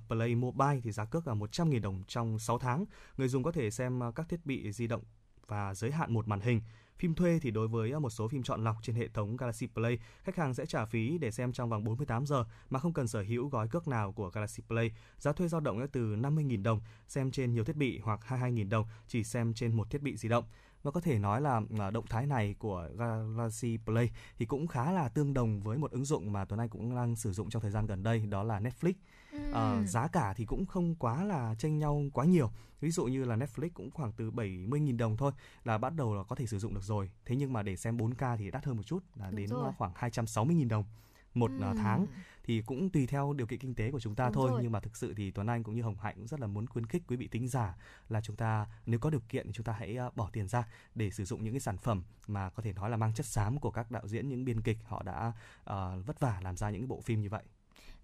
Play Mobile thì giá cước là 100.000 đồng trong 6 tháng. Người dùng có thể xem các thiết bị di động và giới hạn một màn hình. Phim thuê thì đối với ờ, một số phim chọn lọc trên hệ thống Galaxy Play, khách hàng sẽ trả phí để xem trong vòng 48 giờ mà không cần sở hữu gói cước nào của Galaxy Play. Giá thuê dao động từ 50.000 đồng xem trên nhiều thiết bị hoặc 22.000 đồng chỉ xem trên một thiết bị di động và có thể nói là à, động thái này của Galaxy Play thì cũng khá là tương đồng với một ứng dụng mà Tuấn Anh cũng đang sử dụng trong thời gian gần đây đó là Netflix. Ừ. Uh, giá cả thì cũng không quá là chênh nhau quá nhiều. Ví dụ như là Netflix cũng khoảng từ 70.000 đồng thôi là bắt đầu là có thể sử dụng được rồi. Thế nhưng mà để xem 4K thì đắt hơn một chút là Đúng đến rồi. khoảng 260.000 đồng một ừ. tháng thì cũng tùy theo điều kiện kinh tế của chúng ta Đúng thôi rồi. nhưng mà thực sự thì Tuấn Anh cũng như Hồng Hạnh cũng rất là muốn khuyến khích quý vị tính giả là chúng ta nếu có điều kiện thì chúng ta hãy bỏ tiền ra để sử dụng những cái sản phẩm mà có thể nói là mang chất xám của các đạo diễn những biên kịch họ đã uh, vất vả làm ra những cái bộ phim như vậy.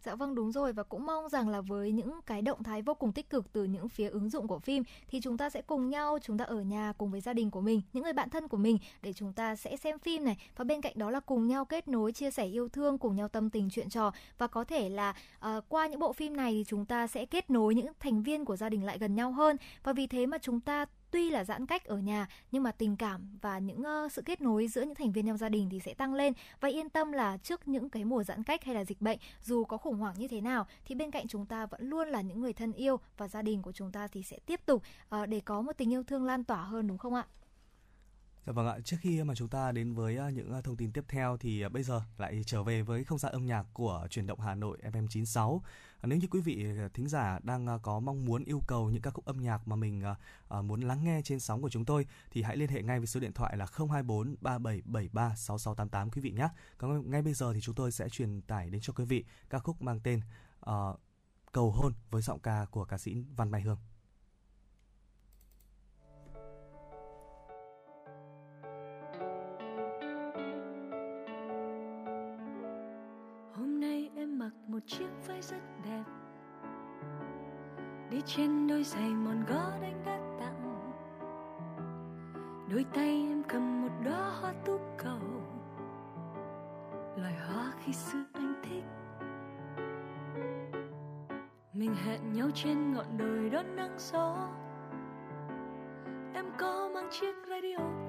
Dạ vâng đúng rồi. Và cũng mong rằng là với những cái động thái vô cùng tích cực từ những phía ứng dụng của phim thì chúng ta sẽ cùng nhau chúng ta ở nhà cùng với gia đình của mình, những người bạn thân của mình để chúng ta sẽ xem phim này. Và bên cạnh đó là cùng nhau kết nối chia sẻ yêu thương, cùng nhau tâm tình chuyện trò. Và có thể là uh, qua những bộ phim này thì chúng ta sẽ kết nối những thành viên của gia đình lại gần nhau hơn. Và vì thế mà chúng ta tuy là giãn cách ở nhà nhưng mà tình cảm và những uh, sự kết nối giữa những thành viên trong gia đình thì sẽ tăng lên và yên tâm là trước những cái mùa giãn cách hay là dịch bệnh dù có khủng hoảng như thế nào thì bên cạnh chúng ta vẫn luôn là những người thân yêu và gia đình của chúng ta thì sẽ tiếp tục uh, để có một tình yêu thương lan tỏa hơn đúng không ạ?
Dạ vâng ạ, trước khi mà chúng ta đến với à, những à, thông tin tiếp theo thì à, bây giờ lại trở về với không gian âm nhạc của truyền động Hà Nội FM96. Nếu như quý vị thính giả đang có mong muốn yêu cầu những ca khúc âm nhạc mà mình muốn lắng nghe trên sóng của chúng tôi thì hãy liên hệ ngay với số điện thoại là 024 3773 6688 quý vị nhé. Còn ngay bây giờ thì chúng tôi sẽ truyền tải đến cho quý vị ca khúc mang tên uh, Cầu hôn với giọng ca của ca sĩ Văn Mai Hương.
Mặc một chiếc váy rất đẹp. Đi trên đôi giày mòn gót anh đã tặng. Đôi tay em cầm một đóa hoa tú cầu. Loài hoa khi xưa anh thích. Mình hẹn nhau trên ngọn đồi đón nắng gió. Em có mang chiếc radio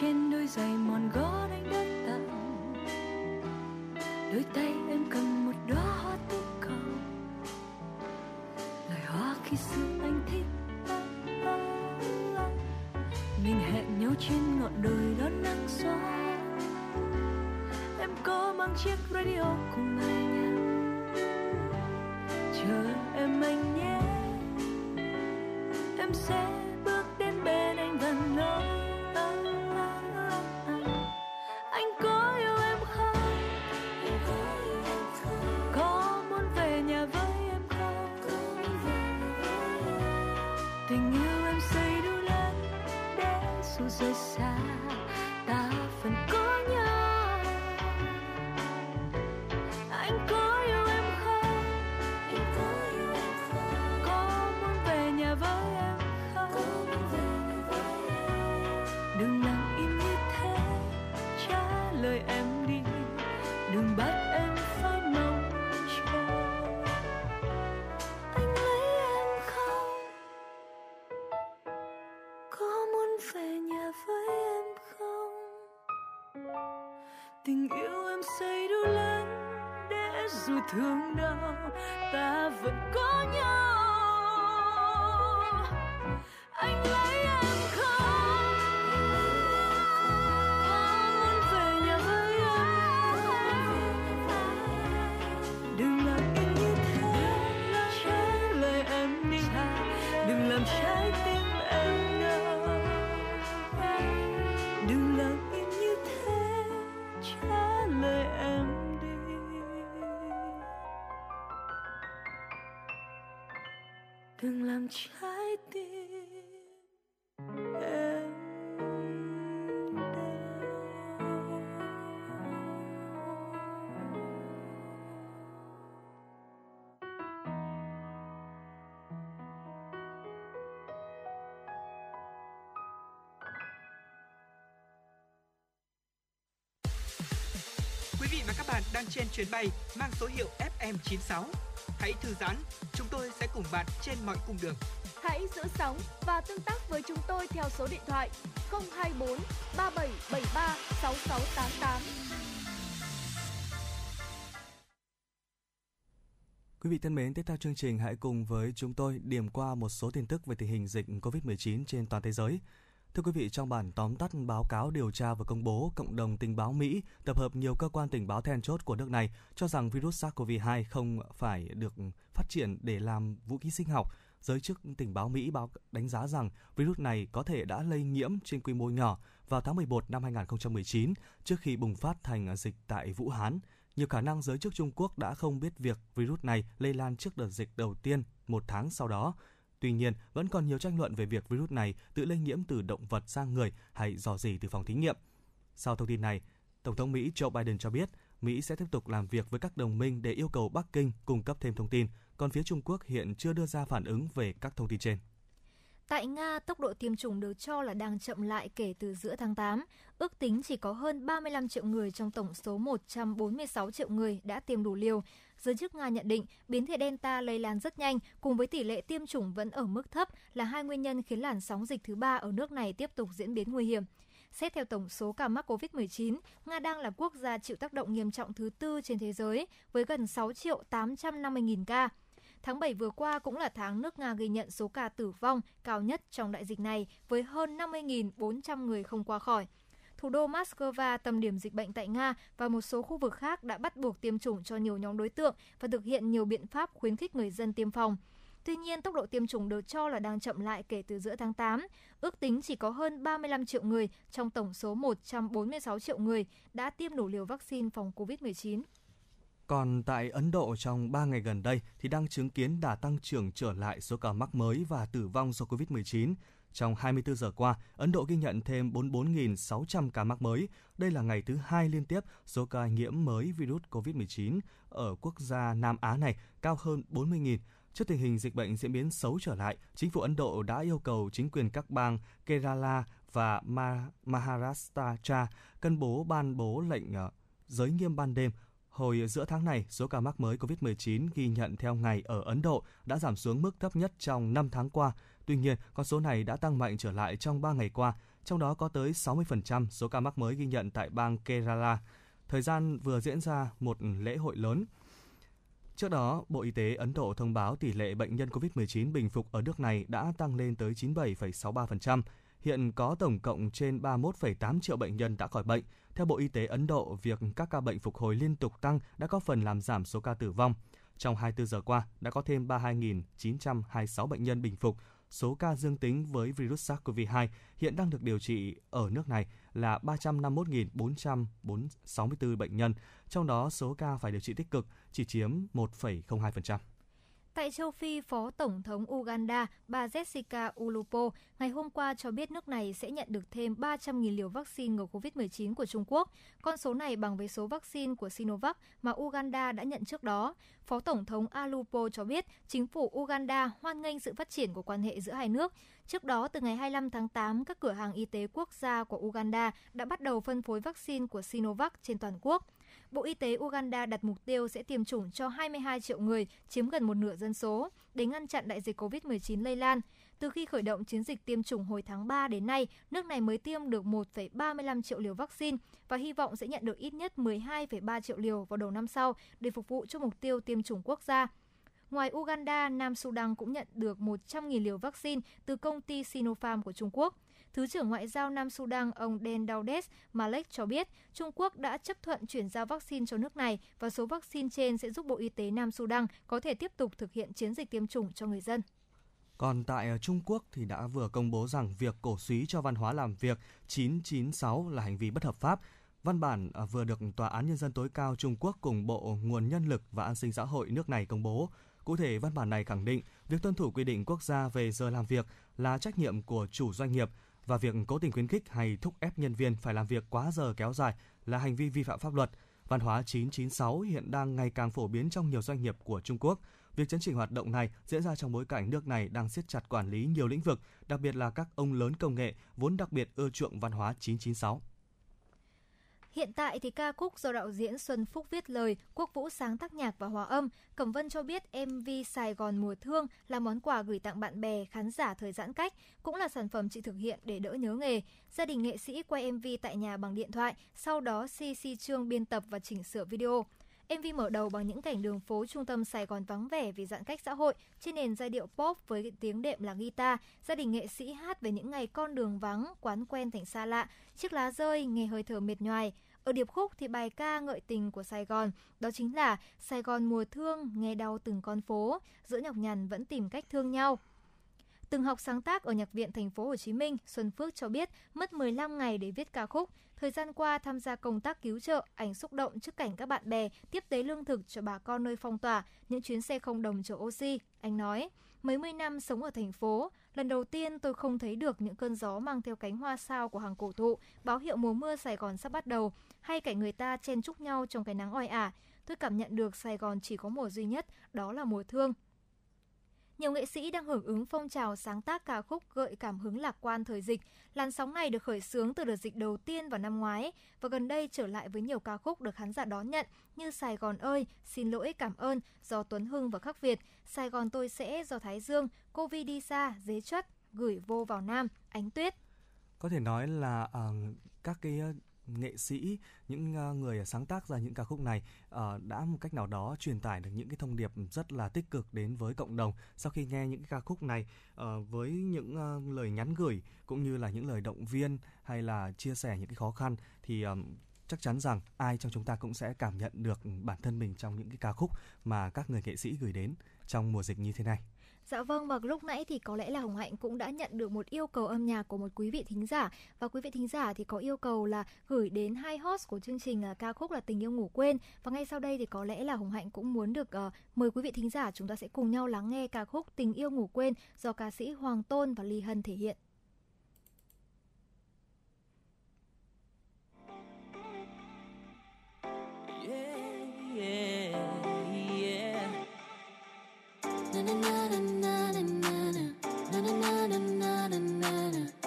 trên đôi giày mòn gót anh đã tặng. Đôi tay em cầm một đóa hoa tú cầu Loài hoa khi xưa anh thích. Mình hẹn nhau trên ngọn đồi đón nắng gió. Em có mang chiếc radio cùng nghe nhạc Chờ em anh nhé. Em sẽ để dù rời thương đau ta vẫn có nhau.
Vị và các bạn đang trên chuyến bay mang số hiệu FM96. Hãy thư giãn, chúng tôi sẽ cùng bạn trên mọi cung đường.
Hãy giữ sóng và tương tác với chúng tôi theo số điện thoại 024 3773 6688.
Quý vị thân mến, tiếp theo chương trình hãy cùng với chúng tôi điểm qua một số tin tức về tình hình dịch COVID-19 trên toàn thế giới. Thưa quý vị, trong bản tóm tắt báo cáo điều tra và công bố, cộng đồng tình báo Mỹ tập hợp nhiều cơ quan tình báo then chốt của nước này cho rằng virus SARS-CoV-2 không phải được phát triển để làm vũ khí sinh học. Giới chức tình báo Mỹ báo đánh giá rằng virus này có thể đã lây nhiễm trên quy mô nhỏ vào tháng 11 năm 2019 trước khi bùng phát thành dịch tại Vũ Hán. Nhiều khả năng giới chức Trung Quốc đã không biết việc virus này lây lan trước đợt dịch đầu tiên một tháng sau đó. Tuy nhiên, vẫn còn nhiều tranh luận về việc virus này tự lây nhiễm từ động vật sang người hay dò dỉ từ phòng thí nghiệm. Sau thông tin này, Tổng thống Mỹ Joe Biden cho biết Mỹ sẽ tiếp tục làm việc với các đồng minh để yêu cầu Bắc Kinh cung cấp thêm thông tin, còn phía Trung Quốc hiện chưa đưa ra phản ứng về các thông tin trên.
Tại Nga, tốc độ tiêm chủng được cho là đang chậm lại kể từ giữa tháng 8. Ước tính chỉ có hơn 35 triệu người trong tổng số 146 triệu người đã tiêm đủ liều. Giới chức Nga nhận định biến thể Delta lây lan rất nhanh cùng với tỷ lệ tiêm chủng vẫn ở mức thấp là hai nguyên nhân khiến làn sóng dịch thứ ba ở nước này tiếp tục diễn biến nguy hiểm. Xét theo tổng số ca mắc COVID-19, Nga đang là quốc gia chịu tác động nghiêm trọng thứ tư trên thế giới với gần 6 triệu 850 nghìn ca. Tháng 7 vừa qua cũng là tháng nước Nga ghi nhận số ca tử vong cao nhất trong đại dịch này với hơn 50.400 người không qua khỏi. Thủ đô Moscow, tâm điểm dịch bệnh tại Nga và một số khu vực khác đã bắt buộc tiêm chủng cho nhiều nhóm đối tượng và thực hiện nhiều biện pháp khuyến khích người dân tiêm phòng. Tuy nhiên, tốc độ tiêm chủng được cho là đang chậm lại kể từ giữa tháng 8. Ước tính chỉ có hơn 35 triệu người trong tổng số 146 triệu người đã tiêm đủ liều vaccine phòng COVID-19.
Còn tại Ấn Độ trong 3 ngày gần đây thì đang chứng kiến đà tăng trưởng trở lại số ca mắc mới và tử vong do COVID-19. Trong 24 giờ qua, Ấn Độ ghi nhận thêm 44.600 ca mắc mới. Đây là ngày thứ hai liên tiếp số ca nhiễm mới virus COVID-19 ở quốc gia Nam Á này cao hơn 40.000. Trước tình hình dịch bệnh diễn biến xấu trở lại, chính phủ Ấn Độ đã yêu cầu chính quyền các bang Kerala và Maharashtra cân bố ban bố lệnh ờ, giới nghiêm ban đêm Hồi giữa tháng này, số ca mắc mới COVID-19 ghi nhận theo ngày ở Ấn Độ đã giảm xuống mức thấp nhất trong 5 tháng qua. Tuy nhiên, con số này đã tăng mạnh trở lại trong 3 ngày qua, trong đó có tới 60% số ca mắc mới ghi nhận tại bang Kerala. Thời gian vừa diễn ra một lễ hội lớn. Trước đó, Bộ Y tế Ấn Độ thông báo tỷ lệ bệnh nhân COVID-19 bình phục ở nước này đã tăng lên tới 97,63%. Hiện có tổng cộng trên 31,8 triệu bệnh nhân đã khỏi bệnh. Theo Bộ Y tế Ấn Độ, việc các ca bệnh phục hồi liên tục tăng đã có phần làm giảm số ca tử vong. Trong 24 giờ qua, đã có thêm 32.926 bệnh nhân bình phục. Số ca dương tính với virus SARS-CoV-2 hiện đang được điều trị ở nước này là 351.464 bệnh nhân, trong đó số ca phải điều trị tích cực chỉ chiếm 1,02%.
Tại châu Phi, Phó Tổng thống Uganda bà Jessica Ulupo ngày hôm qua cho biết nước này sẽ nhận được thêm 300.000 liều vaccine ngừa COVID-19 của Trung Quốc. Con số này bằng với số vaccine của Sinovac mà Uganda đã nhận trước đó. Phó Tổng thống Alupo cho biết chính phủ Uganda hoan nghênh sự phát triển của quan hệ giữa hai nước. Trước đó, từ ngày 25 tháng 8, các cửa hàng y tế quốc gia của Uganda đã bắt đầu phân phối vaccine của Sinovac trên toàn quốc. Bộ Y tế Uganda đặt mục tiêu sẽ tiêm chủng cho 22 triệu người, chiếm gần một nửa dân số, để ngăn chặn đại dịch COVID-19 lây lan. Từ khi khởi động chiến dịch tiêm chủng hồi tháng 3 đến nay, nước này mới tiêm được 1,35 triệu liều vaccine và hy vọng sẽ nhận được ít nhất 12,3 triệu liều vào đầu năm sau để phục vụ cho mục tiêu tiêm chủng quốc gia. Ngoài Uganda, Nam Sudan cũng nhận được 100.000 liều vaccine từ công ty Sinopharm của Trung Quốc. Thứ trưởng Ngoại giao Nam Sudan ông Den Daudes Malek cho biết Trung Quốc đã chấp thuận chuyển giao vaccine cho nước này và số vaccine trên sẽ giúp Bộ Y tế Nam Sudan có thể tiếp tục thực hiện chiến dịch tiêm chủng cho người dân.
Còn tại ờ, Trung Quốc thì đã vừa công bố rằng việc cổ suý cho văn hóa làm việc 996 là hành vi bất hợp pháp. Văn bản ờ, vừa được Tòa án Nhân dân tối cao Trung Quốc cùng Bộ Nguồn Nhân lực và An sinh xã hội nước này công bố. Cụ thể, văn bản này khẳng định việc tuân thủ quy định quốc gia về giờ làm việc là trách nhiệm của chủ doanh nghiệp và việc cố tình khuyến khích hay thúc ép nhân viên phải làm việc quá giờ kéo dài là hành vi vi phạm pháp luật. Văn hóa 996 hiện đang ngày càng phổ biến trong nhiều doanh nghiệp của Trung Quốc. Việc chấn chỉnh hoạt động này diễn ra trong bối cảnh nước này đang siết chặt quản lý nhiều lĩnh vực, đặc biệt là các ông lớn công nghệ vốn đặc biệt ưa chuộng văn hóa 996.
Hiện tại thì ca khúc do đạo diễn Xuân Phúc viết lời, Quốc Vũ sáng tác nhạc và hòa âm. Cẩm Vân cho biết MV Sài Gòn mùa thương là món quà gửi tặng bạn bè, khán giả thời giãn cách, cũng là sản phẩm chị thực hiện để đỡ nhớ nghề. Gia đình nghệ sĩ quay MV tại nhà bằng điện thoại, sau đó CC Trương biên tập và chỉnh sửa video. MV mở đầu bằng những cảnh đường phố trung tâm Sài Gòn vắng vẻ vì giãn cách xã hội trên nền giai điệu pop với tiếng đệm là guitar. Gia đình nghệ sĩ hát về những ngày con đường vắng, quán quen thành xa lạ, chiếc lá rơi, nghe hơi thở mệt nhoài. Ở điệp khúc thì bài ca ngợi tình của Sài Gòn, đó chính là Sài Gòn mùa thương, nghe đau từng con phố, giữa nhọc nhằn vẫn tìm cách thương nhau. Từng học sáng tác ở Nhạc viện Thành phố Hồ Chí Minh, Xuân Phước cho biết mất 15 ngày để viết ca khúc. Thời gian qua tham gia công tác cứu trợ, ảnh xúc động trước cảnh các bạn bè tiếp tế lương thực cho bà con nơi phong tỏa, những chuyến xe không đồng chở oxy. Anh nói, mấy mươi năm sống ở thành phố, lần đầu tiên tôi không thấy được những cơn gió mang theo cánh hoa sao của hàng cổ thụ, báo hiệu mùa mưa Sài Gòn sắp bắt đầu, hay cảnh người ta chen chúc nhau trong cái nắng oi ả. Tôi cảm nhận được Sài Gòn chỉ có mùa duy nhất, đó là mùa thương. Nhiều nghệ sĩ đang hưởng ứng phong trào sáng tác ca khúc gợi cảm hứng lạc quan thời dịch. Làn sóng này được khởi xướng từ đợt dịch đầu tiên vào năm ngoái và gần đây trở lại với nhiều ca khúc được khán giả đón nhận như Sài Gòn ơi, Xin lỗi cảm ơn do Tuấn Hưng và Khắc Việt, Sài Gòn tôi sẽ do Thái Dương, Cô Vi đi xa, Dế chất, Gửi vô vào Nam, Ánh Tuyết.
Có thể nói là uh, các cái uh, nghệ sĩ, những ờ, người sáng tác ra những ca khúc này ờ, đã một cách nào đó truyền tải được những cái thông điệp rất là tích cực đến với cộng đồng sau khi nghe những cái ca khúc này ờ, với những lời nhắn gửi cũng như là những lời động viên hay là chia sẻ những cái khó khăn thì chắc chắn rằng ai trong chúng ta cũng sẽ cảm nhận được bản thân mình trong những cái ca khúc mà các người nghệ sĩ gửi đến trong mùa dịch như thế này.
Dạ vâng và lúc nãy thì có lẽ là Hồng Hạnh cũng đã nhận được một yêu cầu âm nhạc của một quý vị thính giả. Và quý vị thính giả thì có yêu cầu là gửi đến hai host của chương trình là ca khúc là Tình yêu ngủ quên. Và ngay sau đây thì có lẽ là Hồng Hạnh cũng muốn được uh, mời quý vị thính giả chúng ta sẽ cùng nhau lắng nghe ca khúc Tình yêu ngủ quên do ca sĩ Hoàng Tôn và Ly Hân thể hiện.
Dù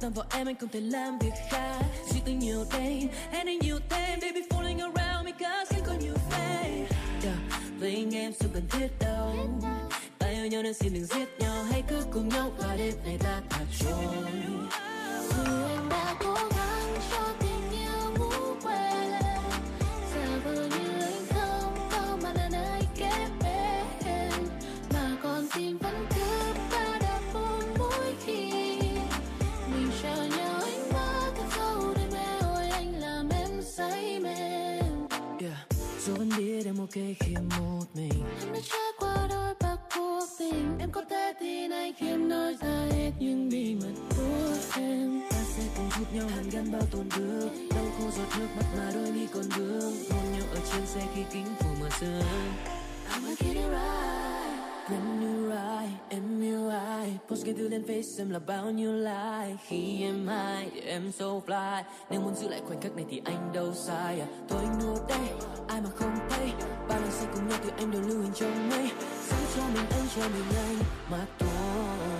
Tâm vào em anh không thể làm việc khác. Suy tư nhiều đêm Em anh nhiều thêm Baby, falling around me cause anh có nhiều fame yeah. với anh em không cần thiết đâu. Ta yêu nhau nên xin đừng giết nhau. Hãy cứ cùng nhau qua đêm này ta thả trôi.
Dù em đã cố gắng cho chỉ vẫn
biết em khi một mình
Em đã trải qua đôi bạc cuộc tình Em có thể tin anh khi em nói ra hết những bí mật của em
Ta sẽ cùng giúp nhau hàn gắn bao tổn thương Đau khô giọt nước mắt mà đôi mi còn vương Hôn nhau ở trên xe khi kính phủ mưa sương
I'm gonna get it right
Em yêu ai, em yêu ai? Post cái thứ lên face em là bao nhiêu like? Khi em hay thì em so fly. Nếu muốn giữ lại khoảnh khắc này thì anh đâu sai à? Thôi anh nô đây, ai mà không thấy? Ba lần sẽ cùng nhau thì anh đều lưu hình trong mây? Giữ cho mình anh cho mình anh mà thôi.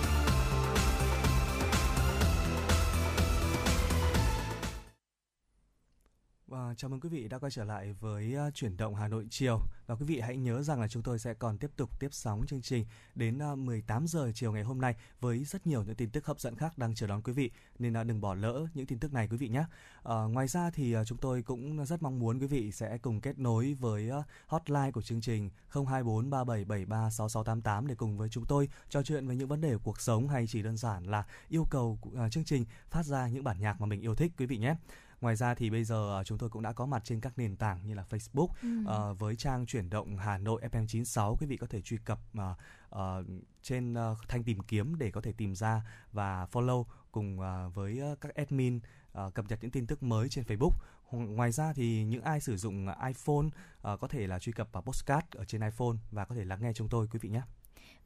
vị đã quay trở lại với à, chuyển động Hà Nội chiều. Và quý vị hãy nhớ rằng là chúng tôi sẽ còn tiếp tục tiếp sóng chương trình đến à, 18 giờ chiều ngày hôm nay với rất nhiều những tin tức hấp dẫn khác đang chờ đón quý vị nên à, đừng bỏ lỡ những tin tức này quý vị nhé. À, ngoài ra thì chúng tôi cũng rất mong muốn quý vị sẽ cùng kết nối với hotline của chương trình 024 3773 6688 để cùng với chúng tôi trò chuyện về những vấn đề của cuộc sống hay chỉ đơn giản là yêu cầu chương trình phát ra những bản nhạc mà mình yêu thích quý vị nhé. Ngoài ra thì bây giờ ờ, chúng tôi cũng đã có mặt trên các nền tảng như là Facebook
Ừ.
ờ, với trang chuyển động Hà Nội FM96 quý vị có thể truy cập ờ, ờ, trên ờ, thanh tìm kiếm để có thể tìm ra và follow cùng ờ, với các admin ờ, cập nhật những tin tức mới trên Facebook. Ngoài ra thì những ai sử dụng iPhone ờ, có thể là truy cập vào postcard ở trên iPhone và có thể lắng nghe chúng tôi quý vị nhé.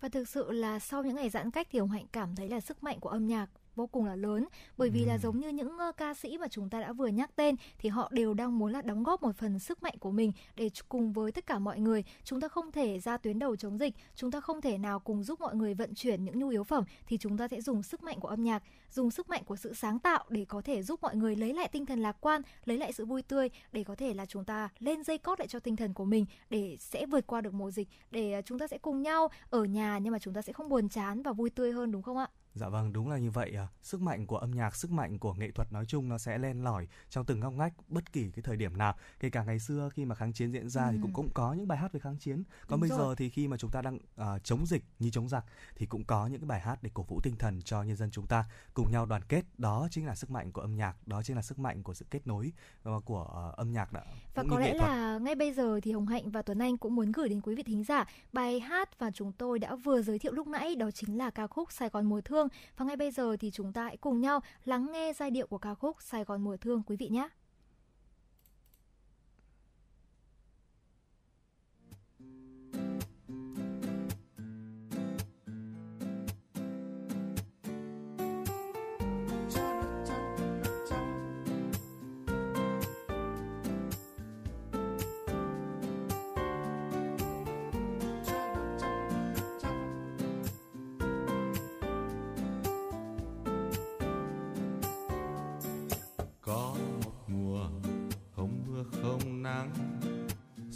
Và thực sự là sau những ngày giãn cách thì Hồng Hạnh cảm thấy là sức mạnh của âm nhạc vô cùng là lớn. Bởi vì là
Ừ.
giống như những ờ, ca sĩ mà chúng ta đã vừa nhắc tên thì họ đều đang muốn là đóng góp một phần sức mạnh của mình để cùng với tất cả mọi người. Chúng ta không thể ra tuyến đầu chống dịch chúng ta không thể nào cùng giúp mọi người vận chuyển những nhu yếu phẩm thì chúng ta sẽ dùng sức mạnh của âm nhạc dùng sức mạnh của sự sáng tạo để có thể giúp mọi người lấy lại tinh thần lạc quan lấy lại sự vui tươi để có thể là chúng ta lên dây cót lại cho tinh thần của mình để sẽ vượt qua được mùa dịch để ờ, chúng ta sẽ cùng nhau ở nhà nhưng mà chúng ta sẽ không buồn chán và vui tươi hơn đúng không ạ
Dạ vâng, đúng là như vậy. à. Sức mạnh của âm nhạc, sức mạnh của nghệ thuật nói chung nó sẽ len lỏi trong từng ngóc ngách bất kỳ cái thời điểm nào. Kể cả ngày xưa khi mà kháng chiến diễn ra thì
Ừ.
cũng cũng có những bài hát về kháng chiến. Còn
Đúng
bây
rồi.
giờ thì khi mà chúng ta đang à, chống dịch như chống giặc thì cũng có những cái bài hát để cổ vũ tinh thần cho nhân dân chúng ta cùng nhau đoàn kết. Đó chính là sức mạnh của âm nhạc, đó chính là sức mạnh của sự kết nối ờ, của ờ, âm nhạc đã.
Và có lẽ là ngay bây giờ thì Hồng Hạnh và Tuấn Anh cũng muốn gửi đến quý vị thính giả bài hát và chúng tôi đã vừa giới thiệu lúc nãy đó chính là ca khúc Sài Gòn mùa thương. Vâng, và ngay bây giờ thì chúng ta hãy cùng nhau lắng nghe giai điệu của ca khúc Sài Gòn mùa thương, quý vị nhé.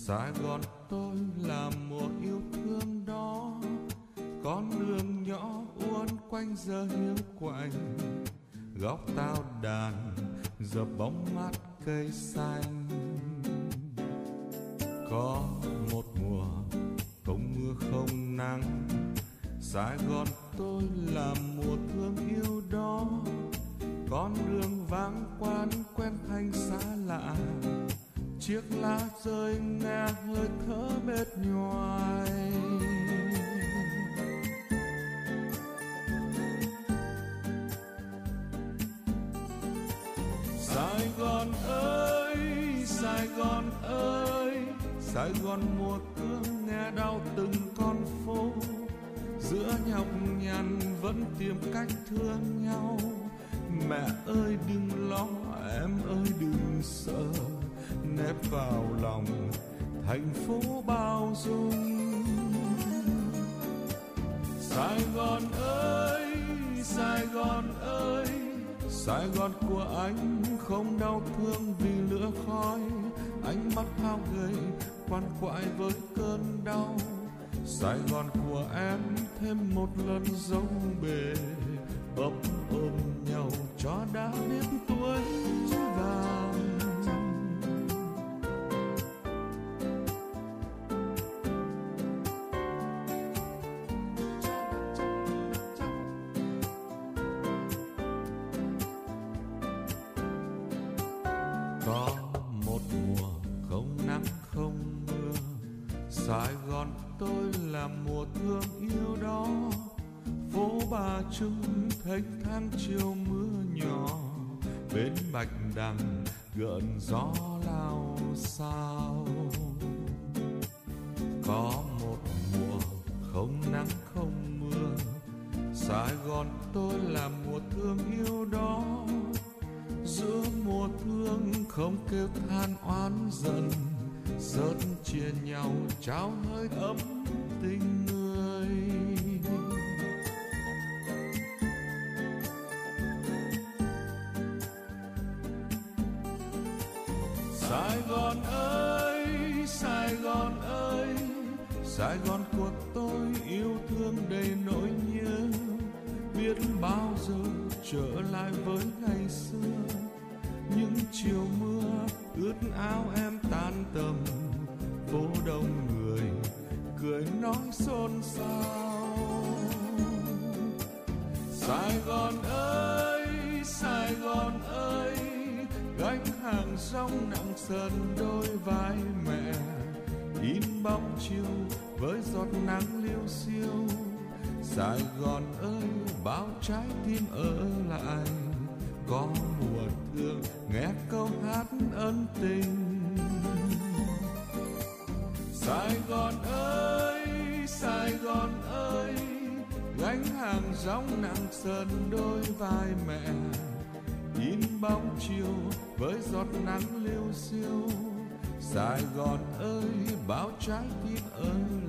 Sài gòn tôi là mùa yêu thương đó. Con đường nhỏ uốn quanh giờ hiu quạnh. Góc tao đàn, giờ bóng mát cây xanh. Có một mùa không mưa không nắng. Sài gòn tôi là mùa thương yêu đó. Con đường vắng quan chiếc lá rơi nghe hơi thở mệt nhoài. Sài Gòn ơi, Sài Gòn ơi, Sài Gòn mùa thương nghe đau từng con phố. Giữa nhọc nhằn vẫn tìm cách thương nhau. Mẹ ơi đừng lo em ơi đừng sợ nép vào lòng thành phố bao dung. Sài Gòn ơi, Sài Gòn ơi, Sài Gòn của anh không đau thương vì lửa khói. Ánh mắt hao gầy quan quại với cơn đau. Sài Gòn của em thêm một lần giống bề ấp ôm nhau cho đã biết tuổi. Bạch đằng gợn gió lao sao. Có một mùa không nắng không mưa, Sài Gòn tôi là mùa thương yêu đó. Giữa mùa thương không kêu than oán giận vai mẹ in bóng chiều với giọt nắng liêu xiêu Sài Gòn ơi bao trái tim ơi.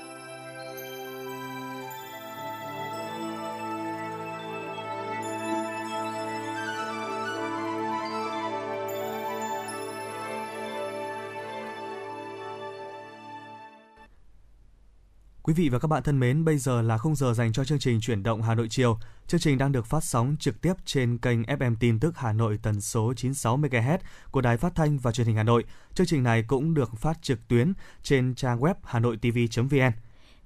Quý vị và các bạn thân mến, bây giờ là khung giờ dành cho chương trình chuyển động Hà Nội chiều. Chương trình đang được phát sóng trực tiếp trên kênh FM tin tức Hà Nội tần số 96 MHz của Đài Phát thanh và Truyền hình Hà Nội. Chương trình này cũng được phát trực tuyến trên trang web hanoitv.vn.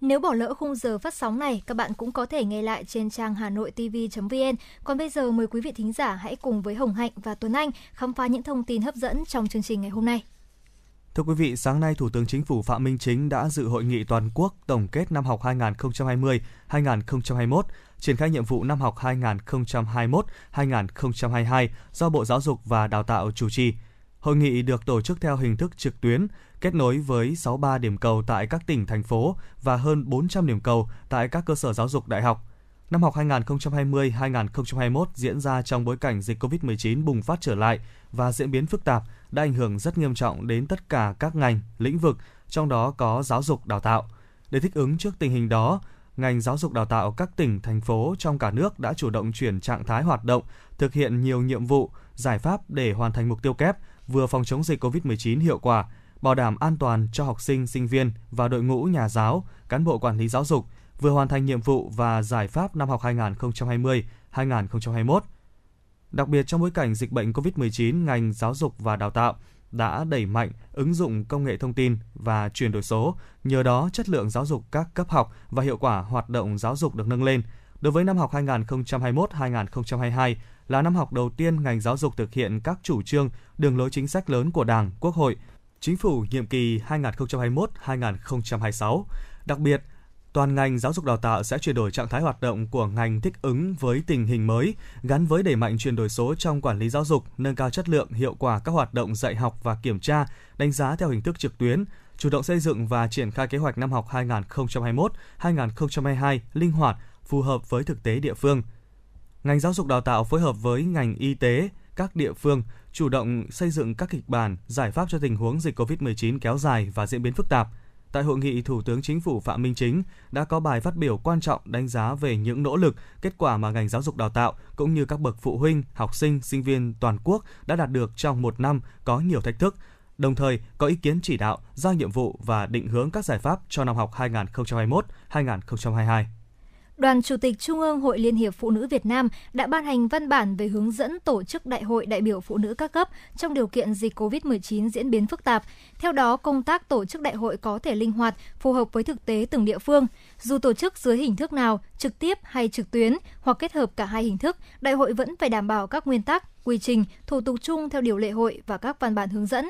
Nếu bỏ lỡ khung giờ phát sóng này, các bạn cũng có thể nghe lại trên trang hanoitv.vn. Còn bây giờ mời quý vị thính giả hãy cùng với Hồng Hạnh và Tuấn Anh khám phá những thông tin hấp dẫn trong chương trình ngày hôm nay.
Thưa quý vị, sáng nay Thủ tướng Chính phủ Phạm Minh Chính đã dự hội nghị toàn quốc tổng kết năm học 2020-2021, triển khai nhiệm vụ năm học 2021-2022 do Bộ Giáo dục và Đào tạo chủ trì. Hội nghị được tổ chức theo hình thức trực tuyến, kết nối với 63 điểm cầu tại các tỉnh, thành phố và hơn 400 điểm cầu tại các cơ sở giáo dục đại học. Năm học 2020-2021 diễn ra trong bối cảnh dịch COVID-19 bùng phát trở lại và diễn biến phức tạp đã ảnh hưởng rất nghiêm trọng đến tất cả các ngành, lĩnh vực, trong đó có giáo dục đào tạo. Để thích ứng trước tình hình đó, ngành giáo dục đào tạo các tỉnh, thành phố trong cả nước đã chủ động chuyển trạng thái hoạt động, thực hiện nhiều nhiệm vụ, giải pháp để hoàn thành mục tiêu kép vừa phòng chống dịch COVID-19 hiệu quả, bảo đảm an toàn cho học sinh, sinh viên và đội ngũ nhà giáo, cán bộ quản lý giáo dục, vừa hoàn thành nhiệm vụ và giải pháp năm học 2020-2021. Đặc biệt trong bối cảnh dịch bệnh COVID-19, ngành giáo dục và đào tạo đã đẩy mạnh ứng dụng công nghệ thông tin và chuyển đổi số, nhờ đó chất lượng giáo dục các cấp học và hiệu quả hoạt động giáo dục được nâng lên. Đối với năm học 2021-2022 là năm học đầu tiên ngành giáo dục thực hiện các chủ trương, đường lối chính sách lớn của Đảng, Quốc hội, Chính phủ nhiệm kỳ 2021-2026. Đặc biệt, toàn ngành giáo dục đào tạo sẽ chuyển đổi trạng thái hoạt động của ngành thích ứng với tình hình mới, gắn với đẩy mạnh chuyển đổi số trong quản lý giáo dục, nâng cao chất lượng, hiệu quả các hoạt động dạy học và kiểm tra, đánh giá theo hình thức trực tuyến, chủ động xây dựng và triển khai kế hoạch năm học 2021-2022 linh hoạt, phù hợp với thực tế địa phương. Ngành giáo dục đào tạo phối hợp với ngành y tế, các địa phương chủ động xây dựng các kịch bản, giải pháp cho tình huống dịch COVID-19 kéo dài và diễn biến phức tạp. Tại hội nghị, Thủ tướng Chính phủ Phạm Minh Chính đã có bài phát biểu quan trọng đánh giá về những nỗ lực, kết quả mà ngành giáo dục đào tạo cũng như các bậc phụ huynh, học sinh, sinh viên toàn quốc đã đạt được trong một năm có nhiều thách thức, đồng thời có ý kiến chỉ đạo, giao nhiệm vụ và định hướng các giải pháp cho năm học 2021-2022.
Đoàn Chủ tịch Trung ương Hội Liên hiệp Phụ nữ Việt Nam đã ban hành văn bản về hướng dẫn tổ chức Đại hội đại biểu phụ nữ các cấp trong điều kiện dịch COVID-19 diễn biến phức tạp. Theo đó, công tác tổ chức đại hội có thể linh hoạt, phù hợp với thực tế từng địa phương. Dù tổ chức dưới hình thức nào, trực tiếp hay trực tuyến hoặc kết hợp cả hai hình thức, đại hội vẫn phải đảm bảo các nguyên tắc, quy trình, thủ tục chung theo điều lệ hội và các văn bản hướng dẫn.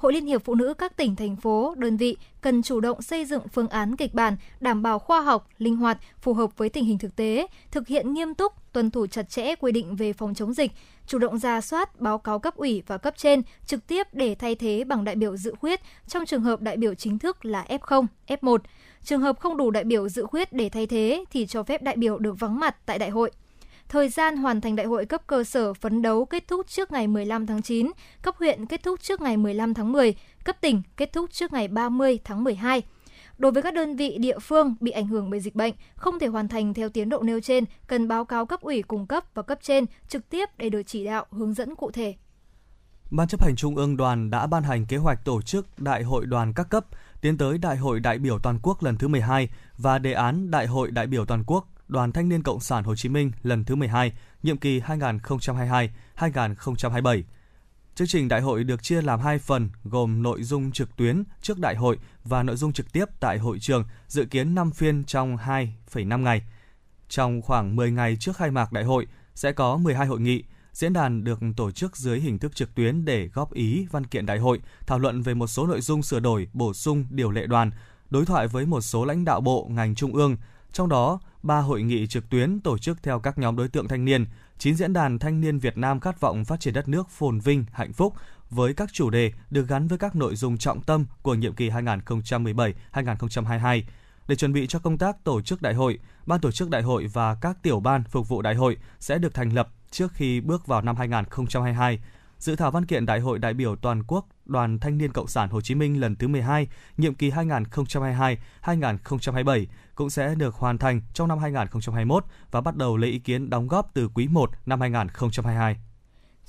Hội Liên hiệp Phụ nữ các tỉnh, thành phố, đơn vị cần chủ động xây dựng phương án kịch bản đảm bảo khoa học, linh hoạt, phù hợp với tình hình thực tế, thực hiện nghiêm túc, tuân thủ chặt chẽ quy định về phòng chống dịch, chủ động ra soát, báo cáo cấp ủy và cấp trên trực tiếp để thay thế bằng đại biểu dự khuyết trong trường hợp đại biểu chính thức là F0, F1. Trường hợp không đủ đại biểu dự khuyết để thay thế thì cho phép đại biểu được vắng mặt tại đại hội. Thời gian hoàn thành đại hội cấp cơ sở phấn đấu kết thúc trước ngày 15 tháng 9, cấp huyện kết thúc trước ngày 15 tháng 10, cấp tỉnh kết thúc trước ngày 30 tháng 12. Đối với các đơn vị địa phương bị ảnh hưởng bởi dịch bệnh, không thể hoàn thành theo tiến độ nêu trên, cần báo cáo cấp ủy cung cấp và cấp trên trực tiếp để được chỉ đạo, hướng dẫn cụ thể.
Ban chấp hành Trung ương Đoàn đã ban hành kế hoạch tổ chức Đại hội đoàn các cấp tiến tới Đại hội đại biểu toàn quốc lần thứ 12 và đề án Đại hội đại biểu toàn quốc Đoàn Thanh niên Cộng sản Hồ Chí Minh lần thứ 12, nhiệm kỳ 2022-2027. Chương trình đại hội được chia làm hai phần gồm nội dung trực tuyến trước đại hội và nội dung trực tiếp tại hội trường, dự kiến 5 phiên trong 2,5 ngày. Trong khoảng 10 ngày trước khai mạc đại hội sẽ có 12 hội nghị, Diễn đàn được tổ chức dưới hình thức trực tuyến để góp ý văn kiện đại hội, thảo luận về một số nội dung sửa đổi, bổ sung điều lệ đoàn, đối thoại với một số lãnh đạo bộ, ngành trung ương. Trong đó, ba hội nghị trực tuyến tổ chức theo các nhóm đối tượng thanh niên, 9 diễn đàn thanh niên Việt Nam khát vọng phát triển đất nước phồn vinh, hạnh phúc với các chủ đề được gắn với các nội dung trọng tâm của nhiệm kỳ 2017-2022. Để chuẩn bị cho công tác tổ chức đại hội, ban tổ chức đại hội và các tiểu ban phục vụ đại hội sẽ được thành lập trước khi bước vào năm 2022. Dự thảo văn kiện Đại hội đại biểu toàn quốc Đoàn Thanh niên Cộng sản Hồ Chí Minh lần thứ 12, nhiệm kỳ 2022-2027 cũng sẽ được hoàn thành trong năm 2021 và bắt đầu lấy ý kiến đóng góp từ quý 1 năm 2022.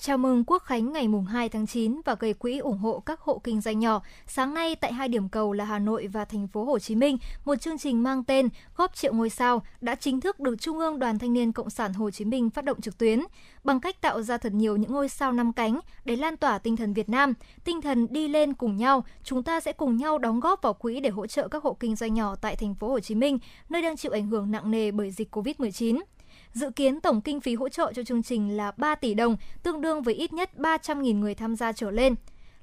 Chào mừng Quốc khánh ngày mùng 2 tháng 9 và gây quỹ ủng hộ các hộ kinh doanh nhỏ. Sáng nay tại hai điểm cầu là Hà Nội và thành phố Hồ Chí Minh, một chương trình mang tên Góp triệu ngôi sao đã chính thức được Trung ương Đoàn Thanh niên Cộng sản Hồ Chí Minh phát động trực tuyến bằng cách tạo ra thật nhiều những ngôi sao năm cánh để lan tỏa tinh thần Việt Nam, tinh thần đi lên cùng nhau, chúng ta sẽ cùng nhau đóng góp vào quỹ để hỗ trợ các hộ kinh doanh nhỏ tại thành phố Hồ Chí Minh, nơi đang chịu ảnh hưởng nặng nề bởi dịch Covid-19. Dự kiến tổng kinh phí hỗ trợ cho chương trình là 3 tỷ đồng, tương đương với ít nhất 300.000 người tham gia trở lên.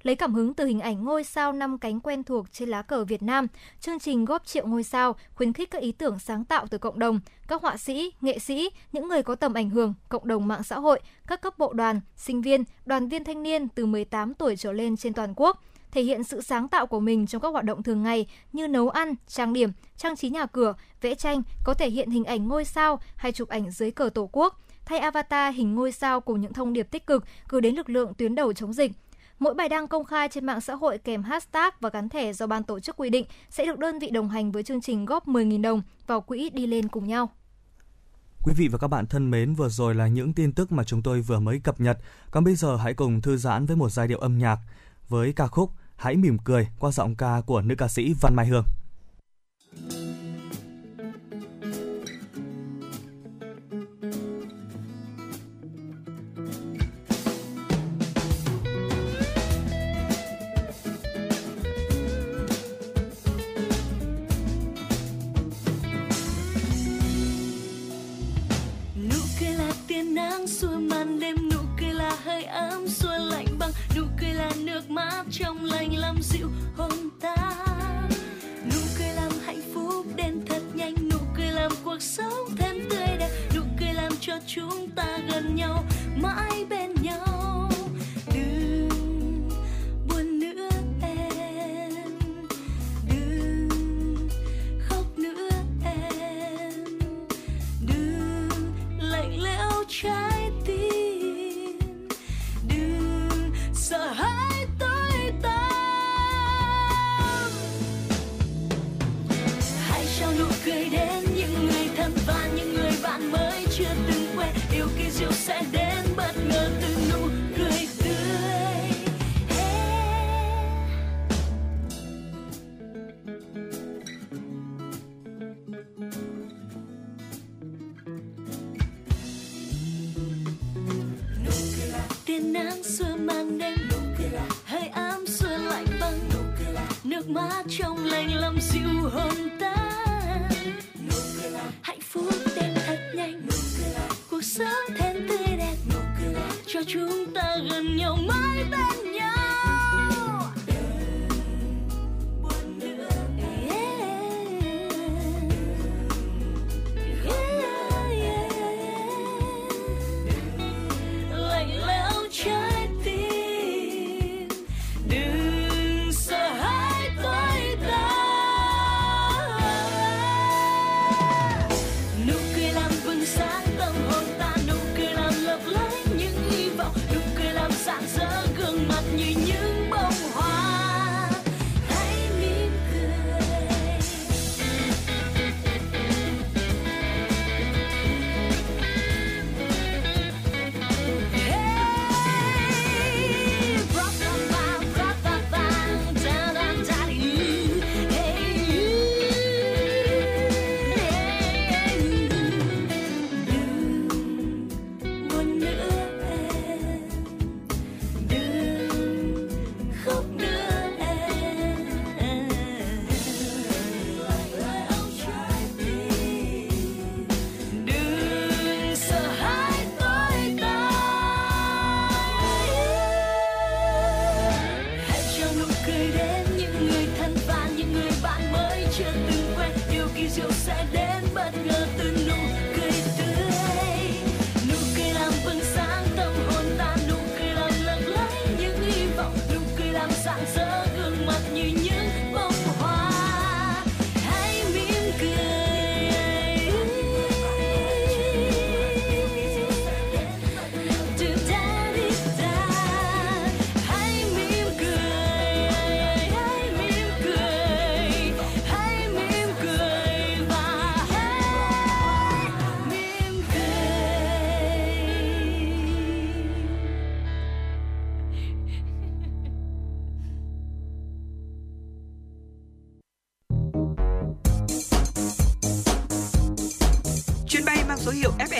Lấy cảm hứng từ hình ảnh ngôi sao năm cánh quen thuộc trên lá cờ Việt Nam, chương trình góp triệu ngôi sao khuyến khích các ý tưởng sáng tạo từ cộng đồng, các họa sĩ, nghệ sĩ, những người có tầm ảnh hưởng, cộng đồng mạng xã hội, các cấp bộ đoàn, sinh viên, đoàn viên thanh niên từ 18 tuổi trở lên trên toàn quốc thể hiện sự sáng tạo của mình trong các hoạt động thường ngày như nấu ăn, trang điểm, trang trí nhà cửa, vẽ tranh, có thể hiện hình ảnh ngôi sao hay chụp ảnh dưới cờ Tổ quốc, thay avatar hình ngôi sao cùng những thông điệp tích cực gửi đến lực lượng tuyến đầu chống dịch. Mỗi bài đăng công khai trên mạng xã hội kèm hashtag và gắn thẻ do ban tổ chức quy định sẽ được đơn vị đồng hành với chương trình góp 10.000 đồng vào quỹ đi lên cùng nhau.
Quý vị và các bạn thân mến, vừa rồi là những tin tức mà chúng tôi vừa mới cập nhật. Còn bây giờ hãy cùng thư giãn với một giai điệu âm nhạc với ca khúc Hãy mỉm cười qua giọng ca của nữ ca sĩ Văn Mai Hương.
nụ cười là tia nắng, xua màn đêm nụ cười là hơi ấm, xua lạnh băng, nụ cười là nước mát trong lành làm dịu hồn ta. Nụ cười làm hạnh phúc đến thật nhanh, nụ cười làm cuộc sống thêm tươi đẹp. Nụ cười làm cho chúng ta gần nhau, mãi bên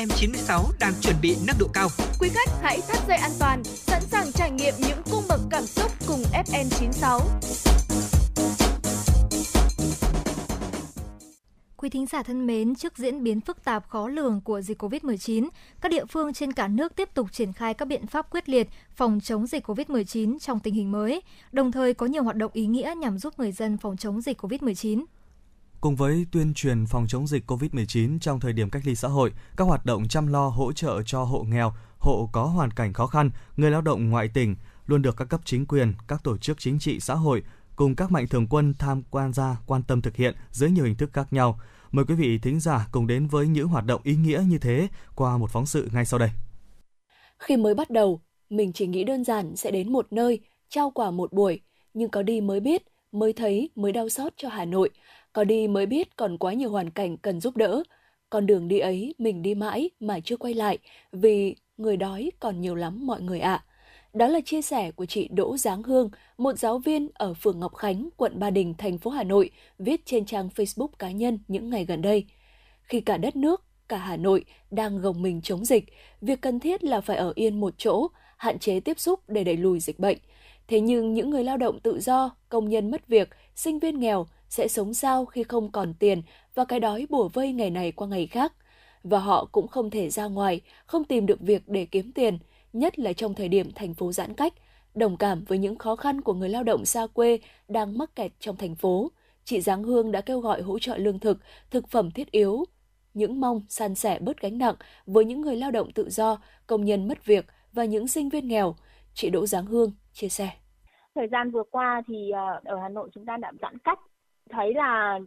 FM96 đang chuẩn bị nâng độ cao.
Quý khách hãy thắt dây an toàn, sẵn sàng trải nghiệm những cung bậc cảm xúc cùng FN96.
Quý thính giả thân mến, trước diễn biến phức tạp khó lường của dịch COVID-19, các địa phương trên cả nước tiếp tục triển khai các biện pháp quyết liệt phòng chống dịch COVID-19 trong tình hình mới, đồng thời có nhiều hoạt động ý nghĩa nhằm giúp người dân phòng chống dịch COVID-19.
Cùng với tuyên truyền phòng chống dịch COVID-19 trong thời điểm cách ly xã hội, các hoạt động chăm lo hỗ trợ cho hộ nghèo, hộ có hoàn cảnh khó khăn, người lao động ngoại tỉnh luôn được các cấp chính quyền, các tổ chức chính trị xã hội cùng các mạnh thường quân tham quan gia quan tâm thực hiện dưới nhiều hình thức khác nhau. Mời quý vị thính giả cùng đến với những hoạt động ý nghĩa như thế qua một phóng sự ngay sau đây.
Khi mới bắt đầu, mình chỉ nghĩ đơn giản sẽ đến một nơi, trao quà một buổi, nhưng có đi mới biết, mới thấy, mới đau xót cho Hà Nội. Có đi mới biết còn quá nhiều hoàn cảnh cần giúp đỡ. Con đường đi ấy mình đi mãi mà chưa quay lại, vì người đói còn nhiều lắm mọi người ạ. Đó là chia sẻ của chị Đỗ Giáng Hương, một giáo viên ở phường Ngọc Khánh, quận Ba Đình, thành phố Hà Nội, viết trên trang Facebook cá nhân những ngày gần đây. Khi cả đất nước, cả Hà Nội đang gồng mình chống dịch, việc cần thiết là phải ở yên một chỗ, hạn chế tiếp xúc để đẩy lùi dịch bệnh. Thế nhưng những người lao động tự do, công nhân mất việc, sinh viên nghèo sẽ sống sao khi không còn tiền và cái đói bùa vây ngày này qua ngày khác. Và họ cũng không thể ra ngoài, không tìm được việc để kiếm tiền, nhất là trong thời điểm thành phố giãn cách. Đồng cảm với những khó khăn của người lao động xa quê đang mắc kẹt trong thành phố, chị Giáng Hương đã kêu gọi hỗ trợ lương thực, thực phẩm thiết yếu, những mong san sẻ bớt gánh nặng với những người lao động tự do, công nhân mất việc và những sinh viên nghèo. Chị Đỗ Giáng Hương chia sẻ.
thời gian vừa qua thì ờ, ở Hà Nội chúng ta đã giãn cách thấy là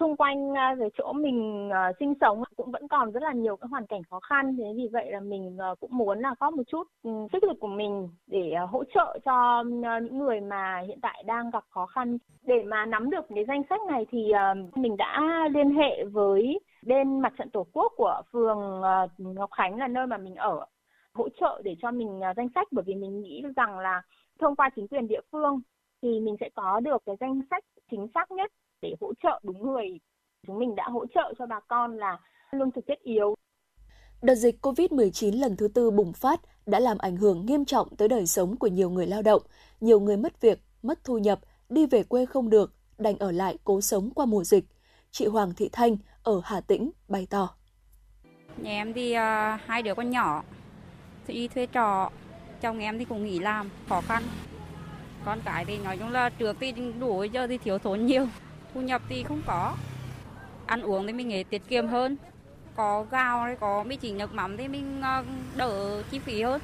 xung quanh à, cái chỗ mình à, sinh sống cũng vẫn còn rất là nhiều cái hoàn cảnh khó khăn. Thế vì vậy là mình à, cũng muốn là có một chút ừ, sức lực của mình để hỗ trợ cho những người mà hiện tại đang gặp khó khăn. Để mà nắm được cái danh sách này thì mình đã liên hệ với bên mặt trận tổ quốc của phường Ngọc Khánh là nơi mà mình ở, hỗ trợ để cho mình danh sách. Bởi vì mình nghĩ rằng là thông qua chính quyền địa phương thì mình sẽ có được cái danh sách chính xác nhất để hỗ trợ đúng người. Chúng mình đã hỗ trợ cho bà con là lương thực thiết yếu.
Đợt dịch COVID-19 lần thứ tư bùng phát đã làm ảnh hưởng nghiêm trọng tới đời sống của nhiều người lao động. Nhiều người mất việc, mất thu nhập, đi về quê không được, đành ở lại cố sống qua mùa dịch. Chị Hoàng Thị Thanh ở Hà Tĩnh bày tỏ.
Nhà em thì à, hai đứa con nhỏ thì đi thuê trọ chồng em thì cũng nghỉ làm khó khăn con cái thì nói chung là trước thì đủ giờ thì thiếu thốn nhiều thu nhập thì không có ăn uống thì mình nghĩ tiết kiệm hơn có gạo hay có mì chỉ nước mắm thì mình à, đỡ chi phí hơn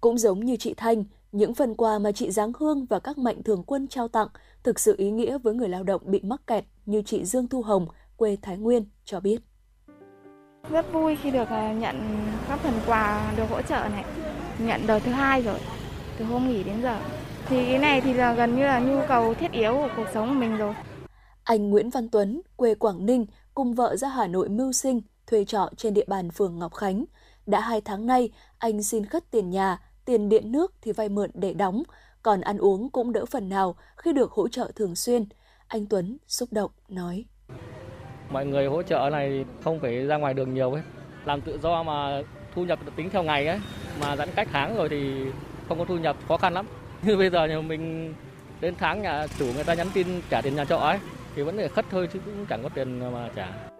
Cũng giống như chị Thanh, những phần quà mà chị Giáng Hương và các mạnh thường quân trao tặng thực sự ý nghĩa với người lao động bị mắc kẹt như chị Dương Thu Hồng, quê Thái Nguyên, cho biết.
Rất vui khi được à, nhận các phần quà được hỗ trợ này. Nhận đợt thứ hai rồi, từ hôm nghỉ đến giờ. Thì cái này thì là gần như là nhu cầu thiết yếu của cuộc sống của mình rồi.
Anh Nguyễn Văn Tuấn, quê Quảng Ninh, cùng vợ ra Hà Nội mưu sinh, thuê trọ trên địa bàn phường Ngọc Khánh. Đã hai tháng nay, anh xin khất tiền nhà, tiền điện nước thì vay mượn để đóng, còn ăn uống cũng đỡ phần nào khi được hỗ trợ thường xuyên. Anh Tuấn xúc động nói.
mọi người hỗ trợ này không phải ra ngoài đường nhiều ấy làm tự do mà thu nhập được tính theo ngày ấy mà giãn cách tháng rồi thì không có thu nhập khó khăn lắm như bây giờ nhà mình đến tháng nhà chủ người ta nhắn tin trả tiền nhà trọ ấy thì vẫn phải khất thôi chứ cũng chẳng có tiền mà trả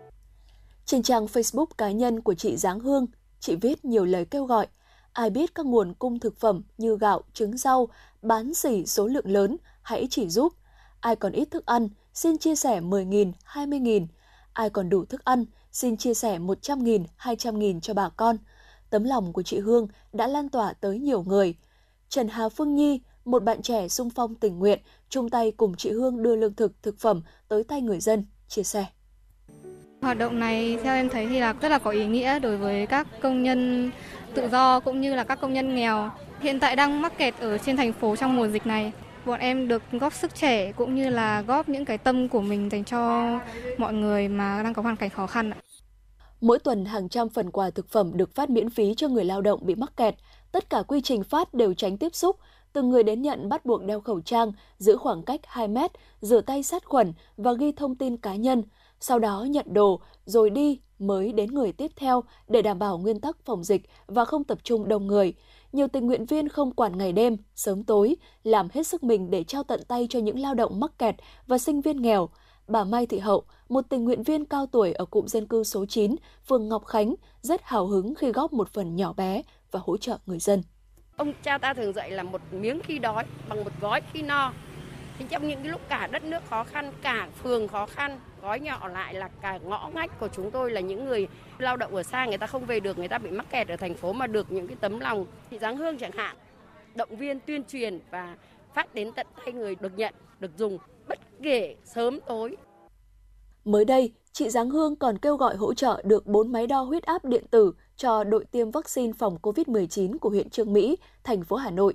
Trên trang Facebook cá nhân của chị Giáng Hương, chị viết nhiều lời kêu gọi. Ai biết các nguồn cung thực phẩm như gạo, trứng rau, bán xỉ số lượng lớn, hãy chỉ giúp. Ai còn ít thức ăn, xin chia sẻ 10.000, 20.000. ai còn đủ thức ăn, xin chia sẻ 100.000, 200.000 cho bà con. Tấm lòng của chị Hương đã lan tỏa tới nhiều người. Trần Hà Phương Nhi, một bạn trẻ sung phong tình nguyện, chung tay cùng chị Hương đưa lương thực, thực phẩm tới tay người dân, chia sẻ.
Hoạt động này theo em thấy thì là rất là có ý nghĩa đối với các công nhân tự do cũng như là các công nhân nghèo hiện tại đang mắc kẹt ở trên thành phố trong mùa dịch này. Bọn em được góp sức trẻ cũng như là góp những cái tâm của mình dành cho mọi người mà đang có hoàn cảnh khó khăn.
Mỗi tuần hàng trăm phần quà thực phẩm được phát miễn phí cho người lao động bị mắc kẹt. Tất cả quy trình phát đều tránh tiếp xúc. Từng người đến nhận bắt buộc đeo khẩu trang, giữ khoảng cách 2 mét, rửa tay sát khuẩn và ghi thông tin cá nhân. Sau đó nhận đồ, rồi đi mới đến người tiếp theo để đảm bảo nguyên tắc phòng dịch và không tập trung đông người. Nhiều tình nguyện viên không quản ngày đêm, sớm tối, làm hết sức mình để trao tận tay cho những lao động mắc kẹt và sinh viên nghèo. Bà Mai Thị Hậu, một tình nguyện viên cao tuổi ở cụm dân cư số 9, phường Ngọc Khánh, rất hào hứng khi góp một phần nhỏ bé và hỗ trợ người dân.
Ông cha ta thường dạy là một miếng khi đói bằng một gói khi no. Thì trong những cái lúc cả đất nước khó khăn, cả phường khó khăn, gói nhỏ lại là cả ngõ ngách của chúng tôi là những người lao động ở xa người ta không về được, người ta bị mắc kẹt ở thành phố mà được những cái tấm lòng thị giáng hương chẳng hạn, động viên tuyên truyền và phát đến tận tay người được nhận, được dùng bất kể sớm tối.
Mới đây, chị Giáng Hương còn kêu gọi hỗ trợ được 4 máy đo huyết áp điện tử cho đội tiêm vaccine phòng COVID-19 của huyện Trương Mỹ, thành phố Hà Nội.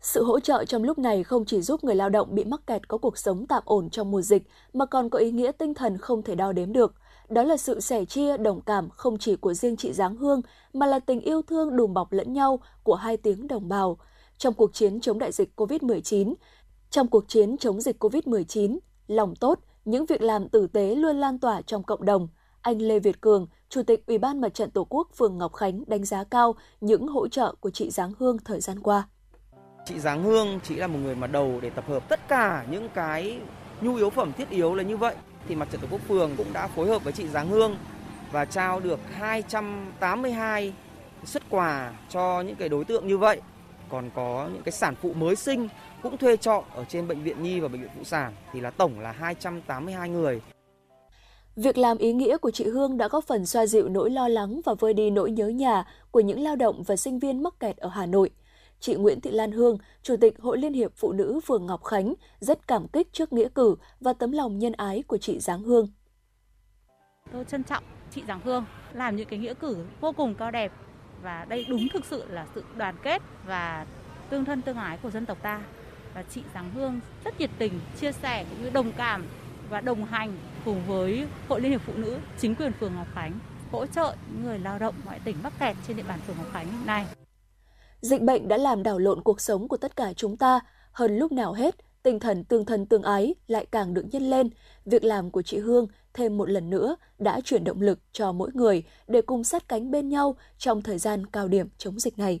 Sự hỗ trợ trong lúc này không chỉ giúp người lao động bị mắc kẹt có cuộc sống tạm ổn trong mùa dịch, mà còn có ý nghĩa tinh thần không thể đo đếm được. Đó là sự sẻ chia, đồng cảm không chỉ của riêng chị Giáng Hương, mà là tình yêu thương đùm bọc lẫn nhau của hai tiếng đồng bào. Trong cuộc chiến chống đại dịch COVID-19, trong cuộc chiến chống dịch COVID-19, lòng tốt, những việc làm tử tế luôn lan tỏa trong cộng đồng. Anh Lê Việt Cường, Chủ tịch Ủy ban Mặt trận Tổ quốc phường Ngọc Khánh đánh giá cao những hỗ trợ của chị Giáng Hương thời gian qua.
Chị Giáng Hương chỉ là một người mà đầu để tập hợp tất cả những cái nhu yếu phẩm thiết yếu là như vậy. Thì Mặt trận Tổ quốc phường cũng đã phối hợp với chị Giáng Hương và trao được 282 xuất quà cho những cái đối tượng như vậy. Còn có những cái sản phụ mới sinh cũng thuê trọ ở trên bệnh viện Nhi và bệnh viện Phụ sản thì là tổng là 282 người.
Việc làm ý nghĩa của chị Hương đã góp phần xoa dịu nỗi lo lắng và vơi đi nỗi nhớ nhà của những lao động và sinh viên mắc kẹt ở Hà Nội. Chị Nguyễn Thị Lan Hương, Chủ tịch Hội Liên hiệp Phụ nữ phường Ngọc Khánh, rất cảm kích trước nghĩa cử và tấm lòng nhân ái của chị Giáng Hương.
Tôi trân trọng chị Giáng Hương làm những cái nghĩa cử vô cùng cao đẹp và đây đúng thực sự là sự đoàn kết và tương thân tương ái của dân tộc ta và chị Giáng Hương rất nhiệt tình chia sẻ cũng như đồng cảm và đồng hành cùng với Hội Liên hiệp Phụ nữ, chính quyền phường Ngọc Khánh hỗ trợ những người lao động ngoại tỉnh mắc kẹt trên địa bàn phường Ngọc Khánh này.
Dịch bệnh đã làm đảo lộn cuộc sống của tất cả chúng ta, hơn lúc nào hết, tinh thần tương thân tương ái lại càng được nhân lên. Việc làm của chị Hương thêm một lần nữa đã chuyển động lực cho mỗi người để cùng sát cánh bên nhau trong thời gian cao điểm chống dịch này.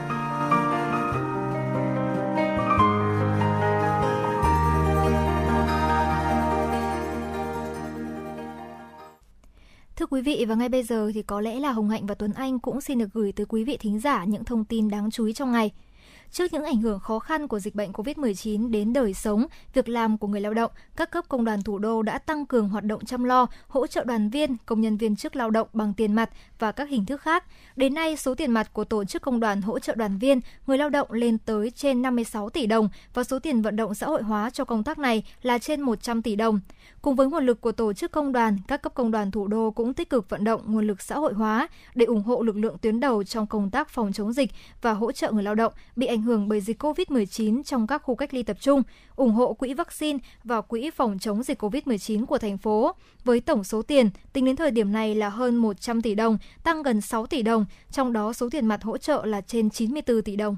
quý vị và ngay bây giờ thì có lẽ là Hồng Hạnh và Tuấn Anh cũng xin được gửi tới quý vị thính giả những thông tin đáng chú ý trong ngày. Trước những ảnh hưởng khó khăn của dịch bệnh COVID-19 đến đời sống, việc làm của người lao động, các cấp công đoàn thủ đô đã tăng cường hoạt động chăm lo, hỗ trợ đoàn viên, công nhân viên chức lao động bằng tiền mặt và các hình thức khác. Đến nay, số tiền mặt của tổ chức công đoàn hỗ trợ đoàn viên, người lao động lên tới trên 56 tỷ đồng và số tiền vận động xã hội hóa cho công tác này là trên 100 tỷ đồng. Cùng với nguồn lực của tổ chức công đoàn, các cấp công đoàn thủ đô cũng tích cực vận động nguồn lực xã hội hóa để ủng hộ lực lượng tuyến đầu trong công tác phòng chống dịch và hỗ trợ người lao động bị ảnh hưởng bởi dịch COVID-19 trong các khu cách ly tập trung, ủng hộ quỹ vaccine và quỹ phòng chống dịch COVID-19 của thành phố. Với tổng số tiền tính đến thời điểm này là hơn 100 tỷ đồng, tăng gần 6 tỷ đồng, trong đó số tiền mặt hỗ trợ là trên 94 tỷ đồng.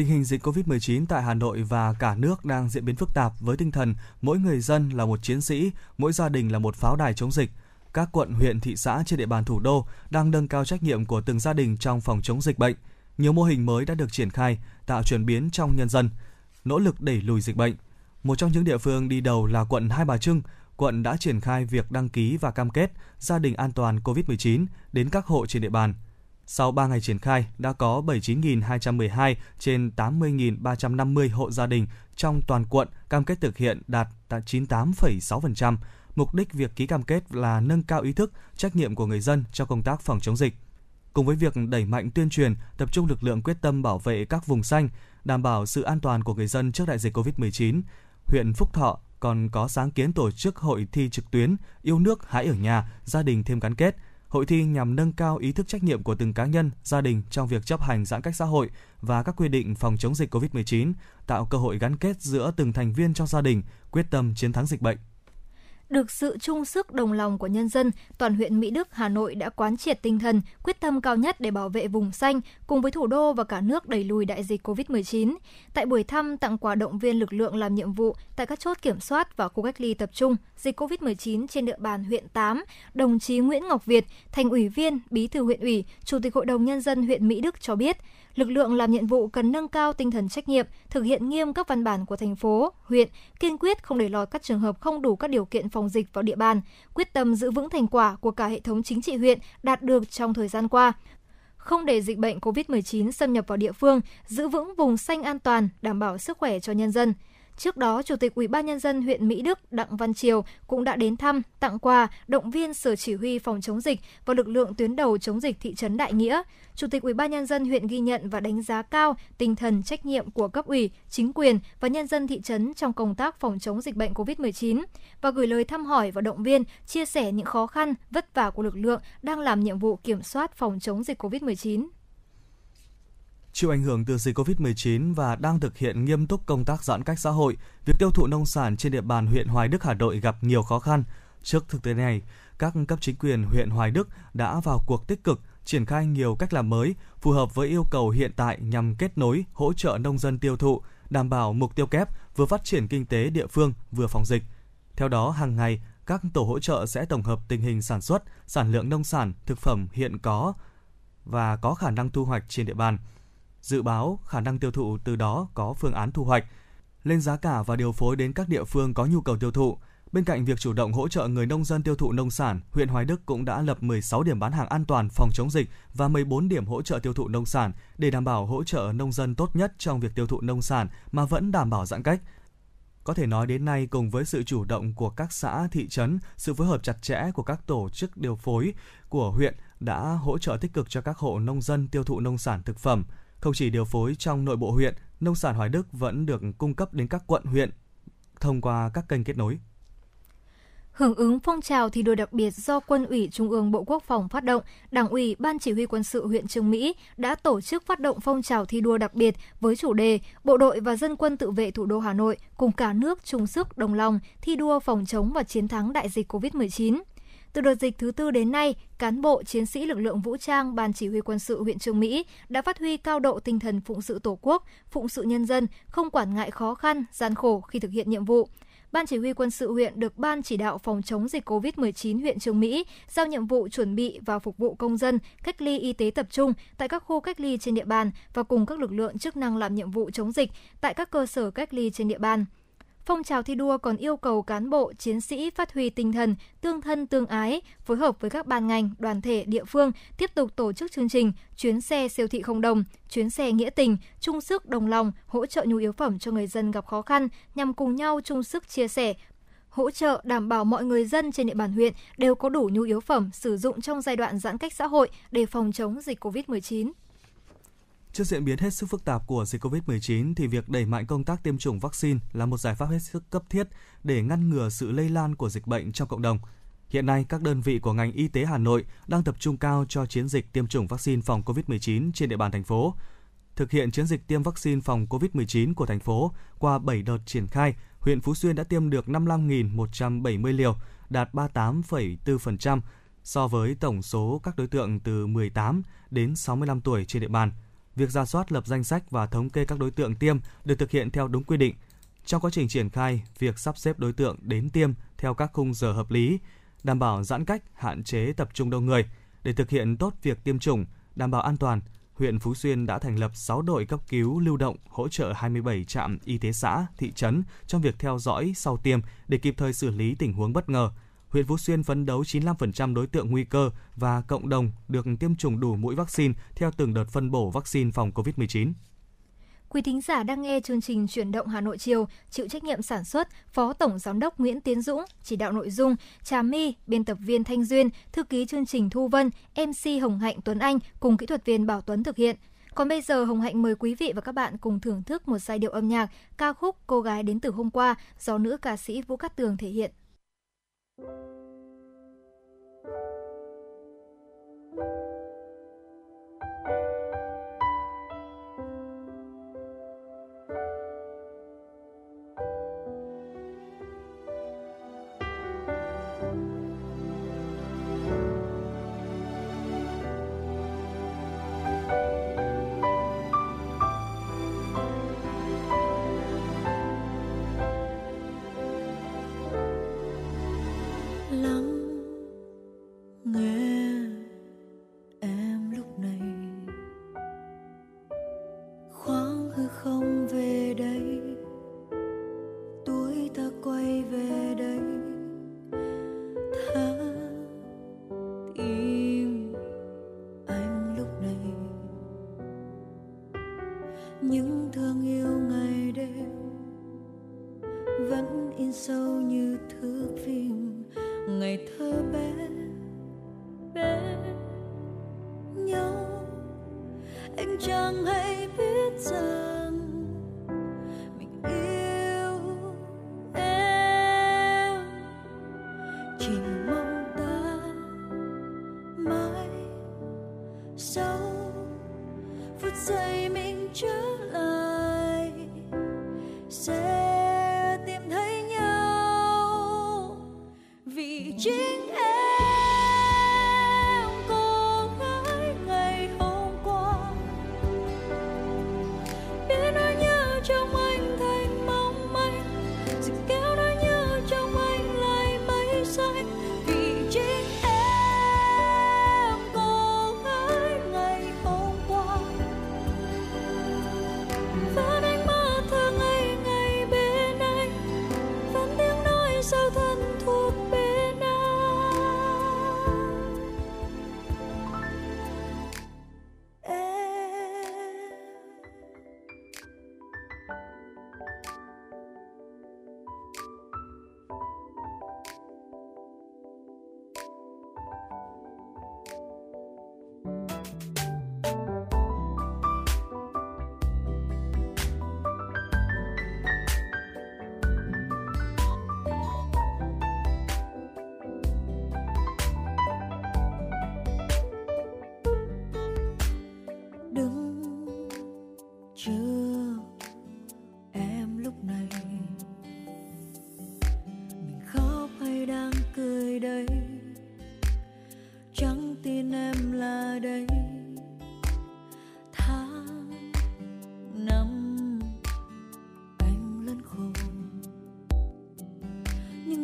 Tình hình dịch COVID-19 tại Hà Nội và cả nước đang diễn biến phức tạp với tinh thần mỗi người dân là một chiến sĩ, mỗi gia đình là một pháo đài chống dịch. Các quận, huyện, thị xã trên địa bàn thủ đô đang nâng cao trách nhiệm của từng gia đình trong phòng chống dịch bệnh. Nhiều mô hình mới đã được triển khai, tạo chuyển biến trong nhân dân, nỗ lực đẩy lùi dịch bệnh. Một trong những địa phương đi đầu là quận Hai Bà Trưng, quận đã triển khai việc đăng ký và cam kết gia đình an toàn COVID-19 đến các hộ trên địa bàn. Sau 3 ngày triển khai, đã có 79.212 trên 80.350 hộ gia đình trong toàn quận cam kết thực hiện đạt 98,6%. Mục đích việc ký cam kết là nâng cao ý thức, trách nhiệm của người dân trong công tác phòng chống dịch. Cùng với việc đẩy mạnh tuyên truyền, tập trung lực lượng quyết tâm bảo vệ các vùng xanh, đảm bảo sự an toàn của người dân trước đại dịch COVID-19, huyện Phúc Thọ còn có sáng kiến tổ chức hội thi trực tuyến Yêu nước hãy ở nhà, gia đình thêm gắn kết. Hội thi nhằm nâng cao ý thức trách nhiệm của từng cá nhân, gia đình trong việc chấp hành giãn cách xã hội và các quy định phòng chống dịch COVID-19, tạo cơ hội gắn kết giữa từng thành viên trong gia đình, quyết tâm chiến thắng dịch bệnh.
Được sự chung sức đồng lòng của nhân dân, toàn huyện Mỹ Đức, Hà Nội đã quán triệt tinh thần, quyết tâm cao nhất để bảo vệ vùng xanh cùng với thủ đô và cả nước đẩy lùi đại dịch COVID-19. Tại buổi thăm tặng quà động viên lực lượng làm nhiệm vụ tại các chốt kiểm soát và khu cách ly tập trung dịch COVID-19 trên địa bàn huyện 8, đồng chí Nguyễn Ngọc Việt, thành ủy viên, bí thư huyện ủy, chủ tịch hội đồng nhân dân huyện Mỹ Đức cho biết, lực lượng làm nhiệm vụ cần nâng cao tinh thần trách nhiệm, thực hiện nghiêm các văn bản của thành phố, huyện, kiên quyết không để lọt các trường hợp không đủ các điều kiện phòng dịch vào địa bàn, quyết tâm giữ vững thành quả của cả hệ thống chính trị huyện đạt được trong thời gian qua, không để dịch bệnh COVID-19 xâm nhập vào địa phương, giữ vững vùng xanh an toàn, đảm bảo sức khỏe cho nhân dân. Trước đó, Chủ tịch Ủy ban nhân dân huyện Mỹ Đức Đặng Văn Triều cũng đã đến thăm, tặng quà, động viên Sở Chỉ huy phòng chống dịch và lực lượng tuyến đầu chống dịch thị trấn Đại Nghĩa. Chủ tịch Ủy ban nhân dân huyện ghi nhận và đánh giá cao tinh thần trách nhiệm của cấp ủy, chính quyền và nhân dân thị trấn trong công tác phòng chống dịch bệnh COVID-19 và gửi lời thăm hỏi và động viên, chia sẻ những khó khăn, vất vả của lực lượng đang làm nhiệm vụ kiểm soát phòng chống dịch COVID-19
chịu ảnh hưởng từ dịch COVID-19 và đang thực hiện nghiêm túc công tác giãn cách xã hội, việc tiêu thụ nông sản trên địa bàn huyện Hoài Đức Hà Nội gặp nhiều khó khăn. Trước thực tế này, các cấp chính quyền huyện Hoài Đức đã vào cuộc tích cực triển khai nhiều cách làm mới phù hợp với yêu cầu hiện tại nhằm kết nối, hỗ trợ nông dân tiêu thụ, đảm bảo mục tiêu kép vừa phát triển kinh tế địa phương vừa phòng dịch. Theo đó, hàng ngày, các tổ hỗ trợ sẽ tổng hợp tình hình sản xuất, sản lượng nông sản, thực phẩm hiện có và có khả năng thu hoạch trên địa bàn – dự báo khả năng tiêu thụ từ đó có phương án thu hoạch, lên giá cả và điều phối đến các địa phương có nhu cầu tiêu thụ. Bên cạnh việc chủ động hỗ trợ người nông dân tiêu thụ nông sản, huyện Hoài Đức cũng đã lập 16 điểm bán hàng an toàn phòng chống dịch và 14 điểm hỗ trợ tiêu thụ nông sản để đảm bảo hỗ trợ nông dân tốt nhất trong việc tiêu thụ nông sản mà vẫn đảm bảo giãn cách. Có thể nói đến nay cùng với sự chủ động của các xã, thị trấn, sự phối hợp chặt chẽ của các tổ chức điều phối của huyện đã hỗ trợ tích cực cho các hộ nông dân tiêu thụ nông sản thực phẩm – không chỉ điều phối trong nội bộ huyện, nông sản Hoài Đức vẫn được cung cấp đến các quận huyện thông qua các kênh kết nối.
Hưởng ứng phong trào thi đua đặc biệt do Quân ủy Trung ương Bộ Quốc phòng phát động, Đảng ủy Ban Chỉ huy Quân sự huyện Trường Mỹ đã tổ chức phát động phong trào thi đua đặc biệt với chủ đề Bộ đội và dân quân tự vệ thủ đô Hà Nội cùng cả nước chung sức đồng lòng thi đua phòng chống và chiến thắng đại dịch COVID-19. Từ đợt dịch thứ tư đến nay, cán bộ, chiến sĩ lực lượng vũ trang, ban chỉ huy quân sự huyện Trường Mỹ đã phát huy cao độ tinh thần phụng sự Tổ quốc, phụng sự nhân dân, không quản ngại khó khăn, gian khổ khi thực hiện nhiệm vụ. Ban chỉ huy quân sự huyện được Ban chỉ đạo phòng chống dịch COVID-19 huyện Trường Mỹ giao nhiệm vụ chuẩn bị và phục vụ công dân cách ly y tế tập trung tại các khu cách ly trên địa bàn và cùng các lực lượng chức năng làm nhiệm vụ chống dịch tại các cơ sở cách ly trên địa bàn. Phong trào thi đua còn yêu cầu cán bộ, chiến sĩ phát huy tinh thần tương thân tương ái, phối hợp với các ban ngành, đoàn thể địa phương tiếp tục tổ chức chương trình chuyến xe siêu thị không đồng, chuyến xe nghĩa tình, chung sức đồng lòng hỗ trợ nhu yếu phẩm cho người dân gặp khó khăn nhằm cùng nhau chung sức chia sẻ, hỗ trợ đảm bảo mọi người dân trên địa bàn huyện đều có đủ nhu yếu phẩm sử dụng trong giai đoạn giãn cách xã hội để phòng chống dịch COVID-19.
Trước diễn biến hết sức phức tạp của dịch COVID-19 thì việc đẩy mạnh công tác tiêm chủng vaccine là một giải pháp hết sức cấp thiết để ngăn ngừa sự lây lan của dịch bệnh trong cộng đồng. Hiện nay, các đơn vị của ngành y tế Hà Nội đang tập trung cao cho chiến dịch tiêm chủng vaccine phòng COVID-19 trên địa bàn thành phố. Thực hiện chiến dịch tiêm vaccine phòng COVID-19 của thành phố qua 7 đợt triển khai, huyện Phú Xuyên đã tiêm được 55.170 liều, đạt 38,4% so với tổng số các đối tượng từ 18 đến 65 tuổi trên địa bàn – việc ra soát lập danh sách và thống kê các đối tượng tiêm được thực hiện theo đúng quy định. Trong quá trình triển khai, việc sắp xếp đối tượng đến tiêm theo các khung giờ hợp lý, đảm bảo giãn cách, hạn chế tập trung đông người để thực hiện tốt việc tiêm chủng, đảm bảo an toàn, huyện Phú Xuyên đã thành lập 6 đội cấp cứu lưu động hỗ trợ 27 trạm y tế xã, thị trấn trong việc theo dõi sau tiêm để kịp thời xử lý tình huống bất ngờ. Huyện Phú Xuyên phấn đấu 95% đối tượng nguy cơ và cộng đồng được tiêm chủng đủ mũi vaccine theo từng đợt phân bổ vaccine phòng COVID-19.
Quý thính giả đang nghe chương trình Chuyển động Hà Nội chiều, chịu trách nhiệm sản xuất Phó Tổng Giám đốc Nguyễn Tiến Dũng, chỉ đạo nội dung Trà My, biên tập viên Thanh Duyên, thư ký chương trình Thu Vân, MC Hồng Hạnh Tuấn Anh cùng kỹ thuật viên Bảo Tuấn thực hiện. Còn bây giờ Hồng Hạnh mời quý vị và các bạn cùng thưởng thức một giai điệu âm nhạc ca khúc Cô gái đến từ hôm qua do nữ ca sĩ Vũ Cát Tường thể hiện
lắng vẫn in sâu như thước phim. Ngày thơ bé bé nhau anh chẳng hay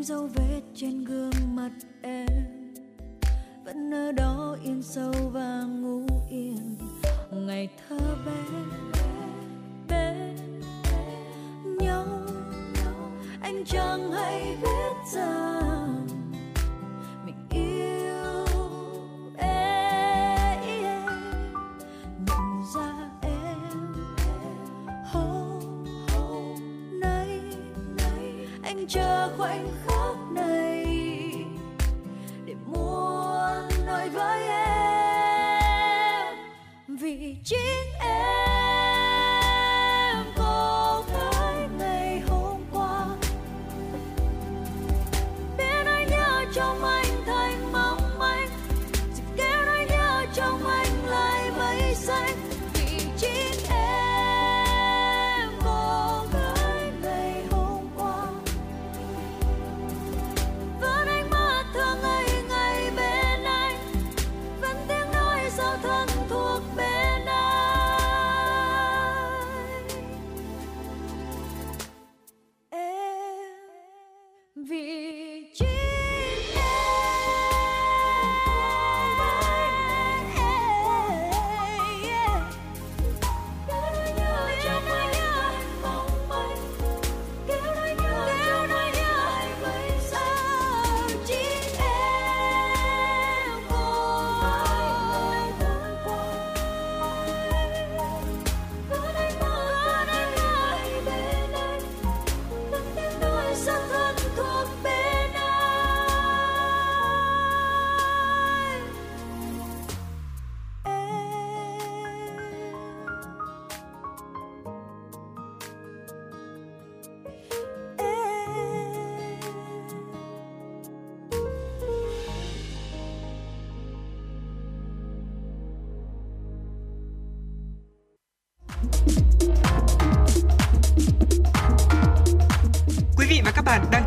dấu vết trên gương mặt em. Vẫn ở đó yên sâu và ngủ yên. Ngày thơ bé bé nhau anh chẳng hay biết rằng mình yêu em. Nhận ra em, hôm nay anh chờ khoảnh khắc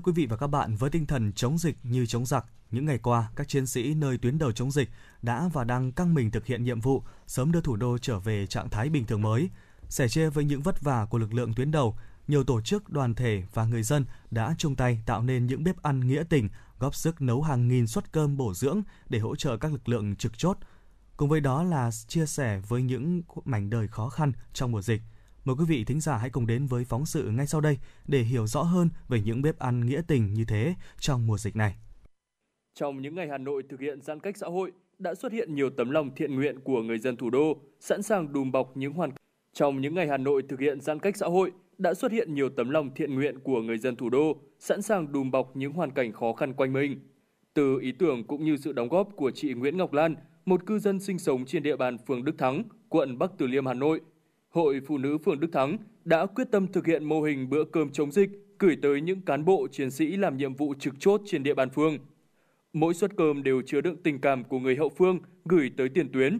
Thưa quý vị và các bạn, với tinh thần chống dịch như chống giặc, những ngày qua, các chiến sĩ nơi tuyến đầu chống dịch đã và đang căng mình thực hiện nhiệm vụ sớm đưa thủ đô trở về trạng thái bình thường mới. Sẻ chia với những vất vả của lực lượng tuyến đầu, nhiều tổ chức, đoàn thể và người dân đã chung tay tạo nên những bếp ăn nghĩa tình, góp sức nấu hàng nghìn suất cơm bổ dưỡng để hỗ trợ các lực lượng trực chốt. Cùng với đó là chia sẻ với những mảnh đời khó khăn trong mùa dịch. Mời quý vị thính giả hãy cùng đến với phóng sự ngay sau đây để hiểu rõ hơn về những bếp ăn nghĩa tình như thế trong mùa dịch này.
Trong những ngày Hà Nội thực hiện giãn cách xã hội, đã xuất hiện nhiều tấm lòng thiện nguyện của người dân thủ đô, sẵn sàng đùm bọc những hoàn Trong những ngày Hà Nội thực hiện giãn cách xã hội, đã xuất hiện nhiều tấm lòng thiện nguyện của người dân thủ đô, sẵn sàng đùm bọc những hoàn cảnh khó khăn quanh mình. Từ ý tưởng cũng như sự đóng góp của chị Nguyễn Ngọc Lan, một cư dân sinh sống trên địa bàn phường Đức Thắng, quận Bắc Từ Liêm, Hà Nội, Hội Phụ nữ phường Đức Thắng đã quyết tâm thực hiện mô hình bữa cơm chống dịch gửi tới những cán bộ chiến sĩ làm nhiệm vụ trực chốt trên địa bàn phường. Mỗi suất cơm đều chứa đựng tình cảm của người hậu phương gửi tới tiền tuyến.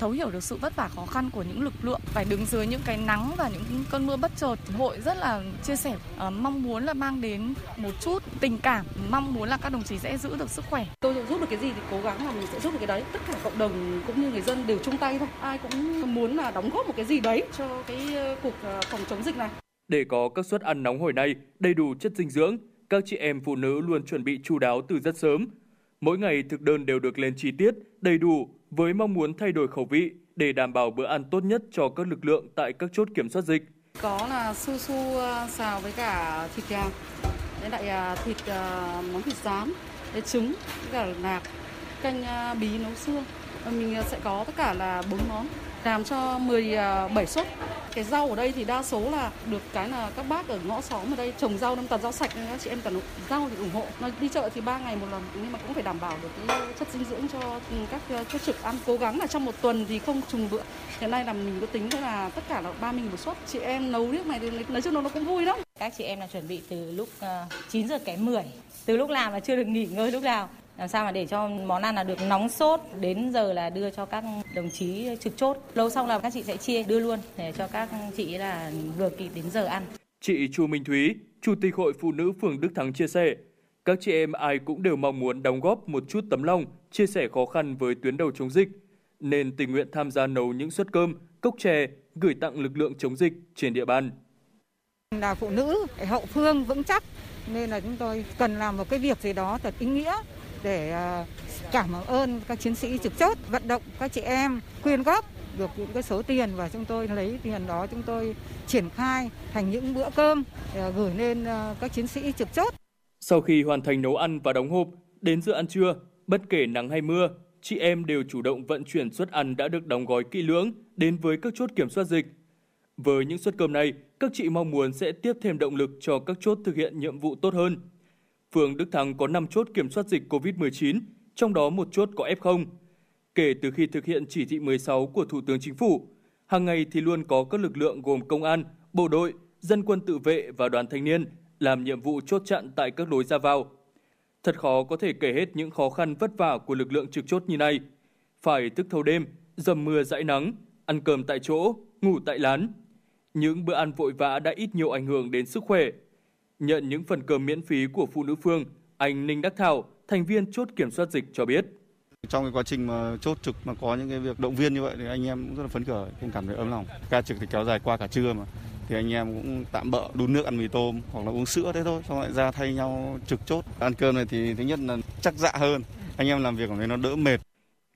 Thấu hiểu được sự vất vả khó khăn của những lực lượng phải đứng dưới những cái nắng và những cơn mưa bất chợt. Hội rất là chia sẻ, uh, mong muốn là mang đến một chút tình cảm, mong muốn là các đồng chí sẽ giữ được sức khỏe.
Tôi giúp được cái gì thì cố gắng là mình sẽ giúp được cái đấy. Tất cả cộng đồng cũng như người dân đều chung tay thôi. Ai cũng muốn là đóng góp một cái gì đấy cho cái cuộc phòng chống dịch này.
Để có các suất ăn nóng hổi này đầy đủ chất dinh dưỡng, các chị em phụ nữ luôn chuẩn bị chu đáo từ rất sớm. Mỗi ngày thực đơn đều được lên chi tiết, đầy đủ với mong muốn thay đổi khẩu vị để đảm bảo bữa ăn tốt nhất cho các lực lượng tại các chốt kiểm soát dịch.
Có là su su à, xào với cả thịt gà, với lại à, thịt à, món thịt rán, với trứng, với cả nạc, canh bí nấu xương. Mình sẽ có tất cả là bốn món làm cho 17 à, suất. Cái rau ở đây thì đa số là được cái là các bác ở ngõ xóm ở đây trồng rau năm toàn rau sạch nên các chị em toàn rau thì ủng hộ. Nó đi chợ thì 3 ngày một lần, nhưng mà cũng phải đảm bảo được cái chất dinh dưỡng cho ừ, các à, chốt trực ăn. Cố gắng là trong một tuần thì không trùng bữa. Hiện nay là mình có tính là tất cả là ba mình một suất. Chị em nấu nước này thì nói chung nó cũng vui lắm.
Các chị em là chuẩn bị từ lúc à, 9 giờ kém 10. Từ lúc làm là chưa được nghỉ ngơi lúc nào làm sao mà để cho món ăn là được nóng sốt đến giờ là đưa cho các đồng chí trực chốt. Lâu xong là các chị sẽ chia đưa luôn để cho các chị là vừa kịp đến giờ ăn.
Chị Chu Minh Thúy, Chủ tịch Hội Phụ nữ phường Đức Thắng chia sẻ, các chị em ai cũng đều mong muốn đóng góp một chút tấm lòng, chia sẻ khó khăn với tuyến đầu chống dịch, nên tình nguyện tham gia nấu những suất cơm, cốc chè, gửi tặng lực lượng chống dịch trên địa bàn.
Là phụ nữ, hậu phương vững chắc, nên là chúng tôi cần làm một cái việc gì đó thật ý nghĩa để à, cảm ơn các chiến sĩ trực chốt, vận động các chị em quyên góp được những cái số tiền và chúng tôi lấy tiền đó chúng tôi triển khai thành những bữa cơm à, gửi lên à, các chiến sĩ trực chốt.
Sau khi hoàn thành nấu ăn và đóng hộp, đến giờ ăn trưa, bất kể nắng hay mưa, chị em đều chủ động vận chuyển suất ăn đã được đóng gói kỹ lưỡng đến với các chốt kiểm soát dịch. Với những suất cơm này, các chị mong muốn sẽ tiếp thêm động lực cho các chốt thực hiện nhiệm vụ tốt hơn. Phường Đức Thắng có 5 chốt kiểm soát dịch COVID-19, trong đó một chốt có F0. Kể từ khi thực hiện chỉ thị 16 của Thủ tướng Chính phủ, hàng ngày thì luôn có các lực lượng gồm công an, bộ đội, dân quân tự vệ và đoàn thanh niên làm nhiệm vụ chốt chặn tại các lối ra vào. Thật khó có thể kể hết những khó khăn vất vả của lực lượng trực chốt như này. Phải thức thâu đêm, dầm mưa dãi nắng, ăn cơm tại chỗ, ngủ tại lán. Những bữa ăn vội vã đã ít nhiều ảnh hưởng đến sức khỏe. Nhận những phần cơm miễn phí của phụ nữ phương, anh Ninh Đắc Thảo, thành viên chốt kiểm soát dịch cho biết.
Trong cái quá trình mà chốt trực mà có những cái việc động viên như vậy thì anh em cũng rất là phấn khởi, cũng cảm thấy ấm lòng. Ca trực thì kéo dài qua cả trưa mà thì anh em cũng tạm bỡ đun nước ăn mì tôm hoặc là uống sữa thế thôi xong lại ra thay nhau trực chốt ăn cơm này thì thứ nhất là chắc dạ hơn anh em làm việc của nó đỡ mệt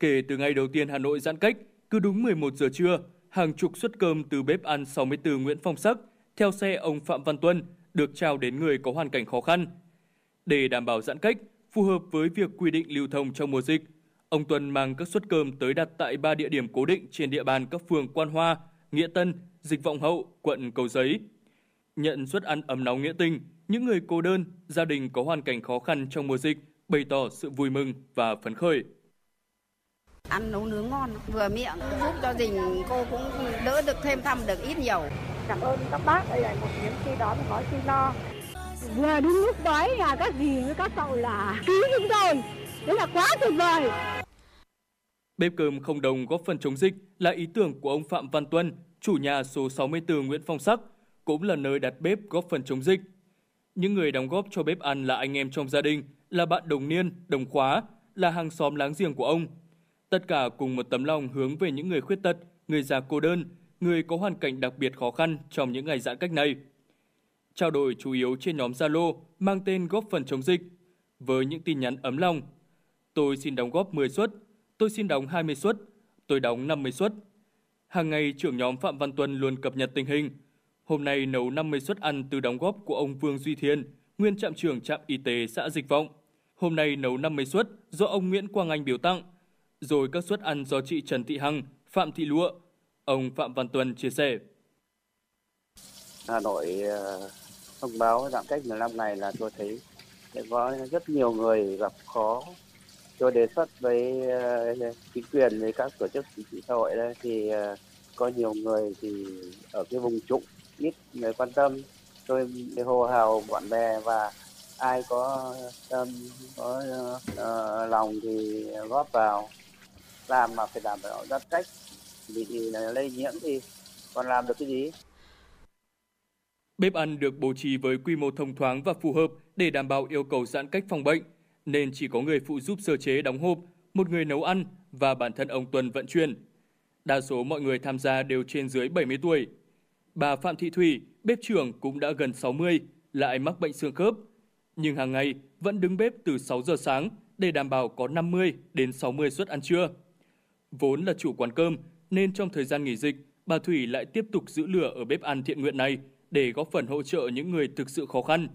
kể từ ngày đầu tiên Hà Nội giãn cách cứ đúng 11 giờ trưa hàng chục suất cơm từ bếp ăn 64 Nguyễn Phong Sắc theo xe ông Phạm Văn Tuân được trao đến người có hoàn cảnh khó khăn để đảm bảo giãn cách phù hợp với việc quy định lưu thông trong mùa dịch ông Tuân mang các suất cơm tới đặt tại ba địa điểm cố định trên địa bàn các phường Quan Hoa, Nghĩa Tân, Dịch Vọng Hậu, quận Cầu Giấy. Nhận suất ăn ấm nóng nghĩa tình, những người cô đơn, gia đình có hoàn cảnh khó khăn trong mùa dịch bày tỏ sự vui mừng và phấn khởi.
Ăn nấu nướng ngon, vừa miệng, giúp cho dình cô cũng đỡ được thêm thăm được ít nhiều.
Cảm ơn các bác, đây là một miếng khi đó mà nói khi no. Vừa đúng lúc đói là các dì với các cậu là cứu chúng tôi. Đấy là quá tuyệt vời.
Bếp cơm không đồng góp phần chống dịch là ý tưởng của ông Phạm Văn Tuân, chủ nhà số 64 Nguyễn Phong Sắc, cũng là nơi đặt bếp góp phần chống dịch. Những người đóng góp cho bếp ăn là anh em trong gia đình, là bạn đồng niên, đồng khóa, là hàng xóm láng giềng của ông. Tất cả cùng một tấm lòng hướng về những người khuyết tật, người già cô đơn, người có hoàn cảnh đặc biệt khó khăn trong những ngày giãn cách này. Trao đổi chủ yếu trên nhóm Zalo mang tên góp phần chống dịch với những tin nhắn ấm lòng. Tôi xin đóng góp 10 suất, tôi xin đóng 20 suất, tôi đóng 50 suất. Hàng ngày trưởng nhóm Phạm Văn Tuân luôn cập nhật tình hình. Hôm nay nấu 50 suất ăn từ đóng góp của ông Vương Duy Thiên, nguyên trạm trưởng trạm y tế xã Dịch Vọng. Hôm nay nấu 50 suất do ông Nguyễn Quang Anh biểu tặng, rồi các suất ăn do chị Trần Thị Hằng, Phạm Thị Lụa. Ông Phạm Văn Tuân chia sẻ.
Hà Nội ờ, thông báo giãn cách 15 ngày là tôi thấy có rất nhiều người gặp khó. Tôi đề xuất với ờ, chính quyền với các tổ chức chính trị xã hội đây thì ờ, có nhiều người thì ở cái vùng trũng ít người quan tâm. Tôi hô hào bạn bè và ai có tâm có uh, lòng thì góp vào làm mà phải đảm bảo giãn cách vì lây nhiễm thì còn làm được cái gì
Bếp ăn được bố trí với quy mô thông thoáng và phù hợp để đảm bảo yêu cầu giãn cách phòng bệnh, nên chỉ có người phụ giúp sơ chế đóng hộp, một người nấu ăn và bản thân ông Tuần vận chuyển. Đa số mọi người tham gia đều trên dưới 70 tuổi. Bà Phạm Thị Thủy, bếp trưởng cũng đã gần 60, lại mắc bệnh xương khớp, nhưng hàng ngày vẫn đứng bếp từ 6 giờ sáng để đảm bảo có 50 đến 60 suất ăn trưa. Vốn là chủ quán cơm nên trong thời gian nghỉ dịch, bà Thủy lại tiếp tục giữ lửa ở bếp ăn thiện nguyện này để góp phần hỗ trợ những người thực sự khó khăn.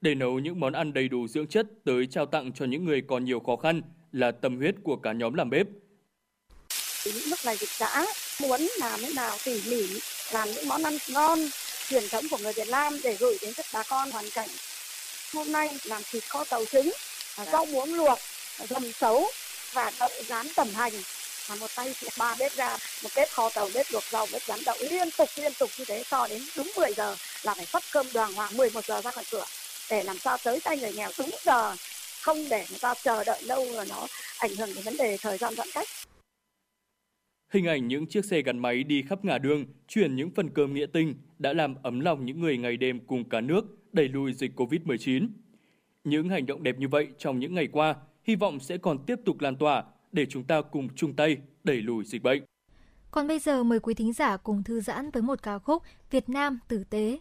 Để nấu những món ăn đầy đủ dưỡng chất tới trao tặng cho những người còn nhiều khó khăn là tâm huyết của cả nhóm làm bếp.
Những lúc này dịch giã muốn làm thế nào tỉ mỉ, làm những món ăn ngon, truyền thống của người Việt Nam để gửi đến tất bà con hoàn cảnh. Hôm nay làm thịt kho tàu trứng, rau muống luộc, dầm xấu và đậu rán tẩm hành và một tay thì ba bếp ra một bếp kho tàu bếp luộc rau bếp rán đậu liên tục liên tục như thế cho đến đúng 10 giờ là phải phát cơm đoàn hoàng 11 giờ ra khỏi cửa để làm sao tới tay người nghèo đúng giờ không để người ta chờ đợi lâu rồi nó ảnh hưởng đến vấn đề thời gian giãn cách
Hình ảnh những chiếc xe gắn máy đi khắp ngả đường, chuyển những phần cơm nghĩa tình đã làm ấm lòng những người ngày đêm cùng cả nước đẩy lùi dịch Covid-19. Những hành động đẹp như vậy trong những ngày qua hy vọng sẽ còn tiếp tục lan tỏa để chúng ta cùng chung tay đẩy lùi dịch bệnh.
Còn bây giờ mời quý thính giả cùng thư giãn với một ca khúc Việt Nam tử tế.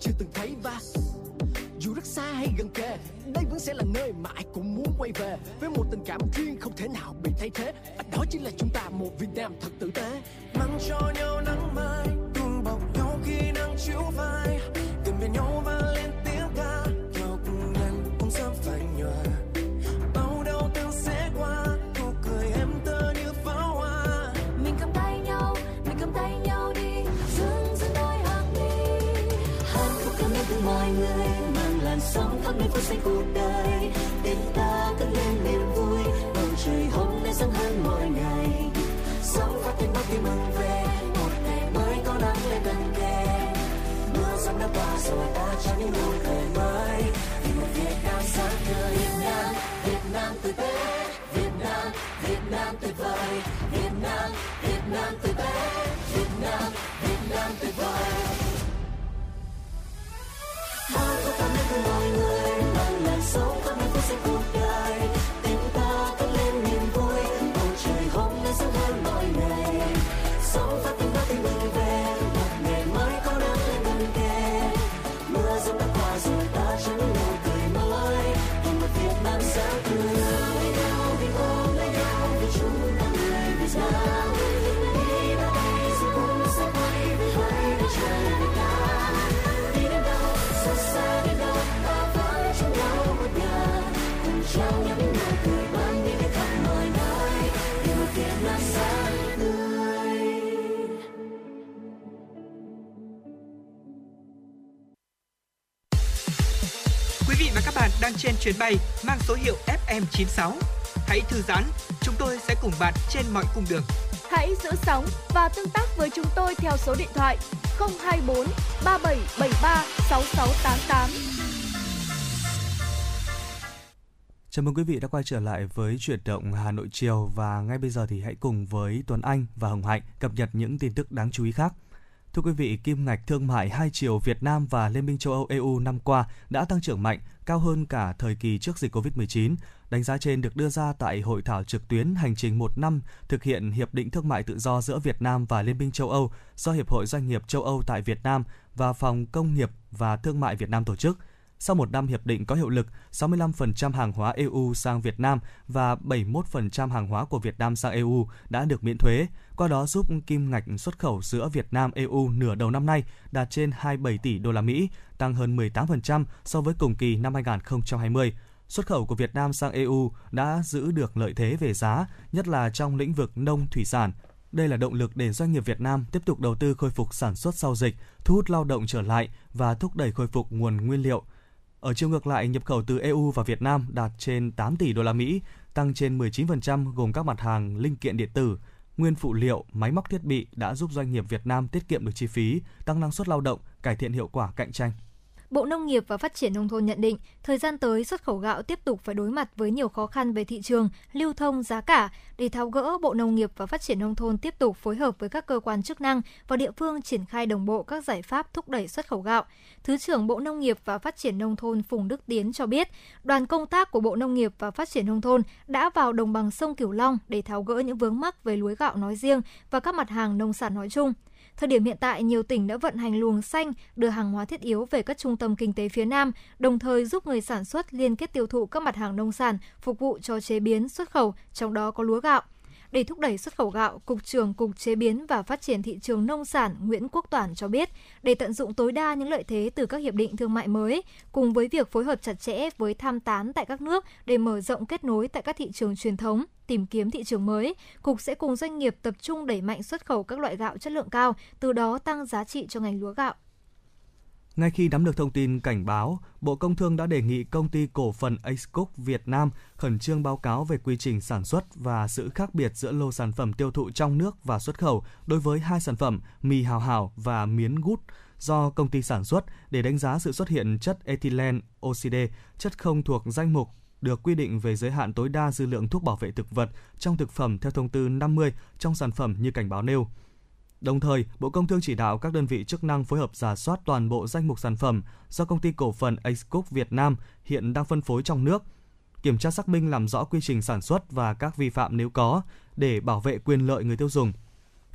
Chưa từng thấy.
Chuyến bay mang số hiệu FM96. Hãy thư giãn, chúng tôi sẽ cùng bạn trên mọi cung đường.
Hãy giữ sóng và tương tác với chúng tôi theo số điện thoại 024 3773 6688.
Chào mừng quý vị đã quay trở lại với chuyển động Hà Nội chiều và ngay bây giờ thì hãy cùng với Tuấn Anh và Hồng Hạnh cập nhật những tin tức đáng chú ý khác. Thưa quý vị, kim ngạch thương mại hai chiều Việt Nam và Liên minh châu Âu EU năm qua đã tăng trưởng mạnh, cao hơn cả thời kỳ trước dịch Covid-19. Đánh giá trên được đưa ra tại hội thảo trực tuyến hành trình một năm thực hiện Hiệp định Thương mại Tự do giữa Việt Nam và Liên minh châu Âu do Hiệp hội Doanh nghiệp châu Âu tại Việt Nam và Phòng Công nghiệp và Thương mại Việt Nam tổ chức. Sau một năm hiệp định có hiệu lực, 65% hàng hóa EU sang Việt Nam và 71% hàng hóa của Việt Nam sang EU đã được miễn thuế, qua đó giúp kim ngạch xuất khẩu giữa Việt Nam EU nửa đầu năm nay đạt trên 27 tỷ đô la Mỹ, tăng hơn 18% so với cùng kỳ năm 2020. Xuất khẩu của Việt Nam sang EU đã giữ được lợi thế về giá, nhất là trong lĩnh vực nông thủy sản, đây là động lực để doanh nghiệp Việt Nam tiếp tục đầu tư khôi phục sản xuất sau dịch, thu hút lao động trở lại và thúc đẩy khôi phục nguồn nguyên liệu. Ở chiều ngược lại, nhập khẩu từ EU và Việt Nam đạt trên 8 tỷ đô la Mỹ, tăng trên 19% gồm các mặt hàng linh kiện điện tử, nguyên phụ liệu, máy móc thiết bị đã giúp doanh nghiệp Việt Nam tiết kiệm được chi phí, tăng năng suất lao động, cải thiện hiệu quả cạnh tranh.
Bộ Nông nghiệp và Phát triển Nông thôn nhận định, thời gian tới xuất khẩu gạo tiếp tục phải đối mặt với nhiều khó khăn về thị trường, lưu thông, giá cả. Để tháo gỡ, Bộ Nông nghiệp và Phát triển Nông thôn tiếp tục phối hợp với các cơ quan chức năng và địa phương triển khai đồng bộ các giải pháp thúc đẩy xuất khẩu gạo. Thứ trưởng Bộ Nông nghiệp và Phát triển Nông thôn Phùng Đức Tiến cho biết, đoàn công tác của Bộ Nông nghiệp và Phát triển Nông thôn đã vào đồng bằng sông Cửu Long để tháo gỡ những vướng mắc về lúa gạo nói riêng và các mặt hàng nông sản nói chung. Thời điểm hiện tại, nhiều tỉnh đã vận hành luồng xanh đưa hàng hóa thiết yếu về các trung tâm kinh tế phía Nam, đồng thời giúp người sản xuất liên kết tiêu thụ các mặt hàng nông sản phục vụ cho chế biến, xuất khẩu, trong đó có lúa gạo. Để thúc đẩy xuất khẩu gạo, Cục trưởng Cục Chế biến và Phát triển thị trường nông sản Nguyễn Quốc Toản cho biết, để tận dụng tối đa những lợi thế từ các hiệp định thương mại mới, cùng với việc phối hợp chặt chẽ với tham tán tại các nước để mở rộng kết nối tại các thị trường truyền thống, tìm kiếm thị trường mới, Cục sẽ cùng doanh nghiệp tập trung đẩy mạnh xuất khẩu các loại gạo chất lượng cao, từ đó tăng giá trị cho ngành lúa gạo.
Ngay khi nắm được thông tin cảnh báo, Bộ Công Thương đã đề nghị công ty cổ phần Acecook Việt Nam khẩn trương báo cáo về quy trình sản xuất và sự khác biệt giữa lô sản phẩm tiêu thụ trong nước và xuất khẩu đối với hai sản phẩm mì hào hảo và miến gút do công ty sản xuất để đánh giá sự xuất hiện chất ethylene oxide, chất không thuộc danh mục được quy định về giới hạn tối đa dư lượng thuốc bảo vệ thực vật trong thực phẩm theo thông tư 50 trong sản phẩm như cảnh báo nêu. Đồng thời, Bộ Công Thương chỉ đạo các đơn vị chức năng phối hợp giả soát toàn bộ danh mục sản phẩm do công ty cổ phần Acecook Việt Nam hiện đang phân phối trong nước, kiểm tra xác minh làm rõ quy trình sản xuất và các vi phạm nếu có để bảo vệ quyền lợi người tiêu dùng.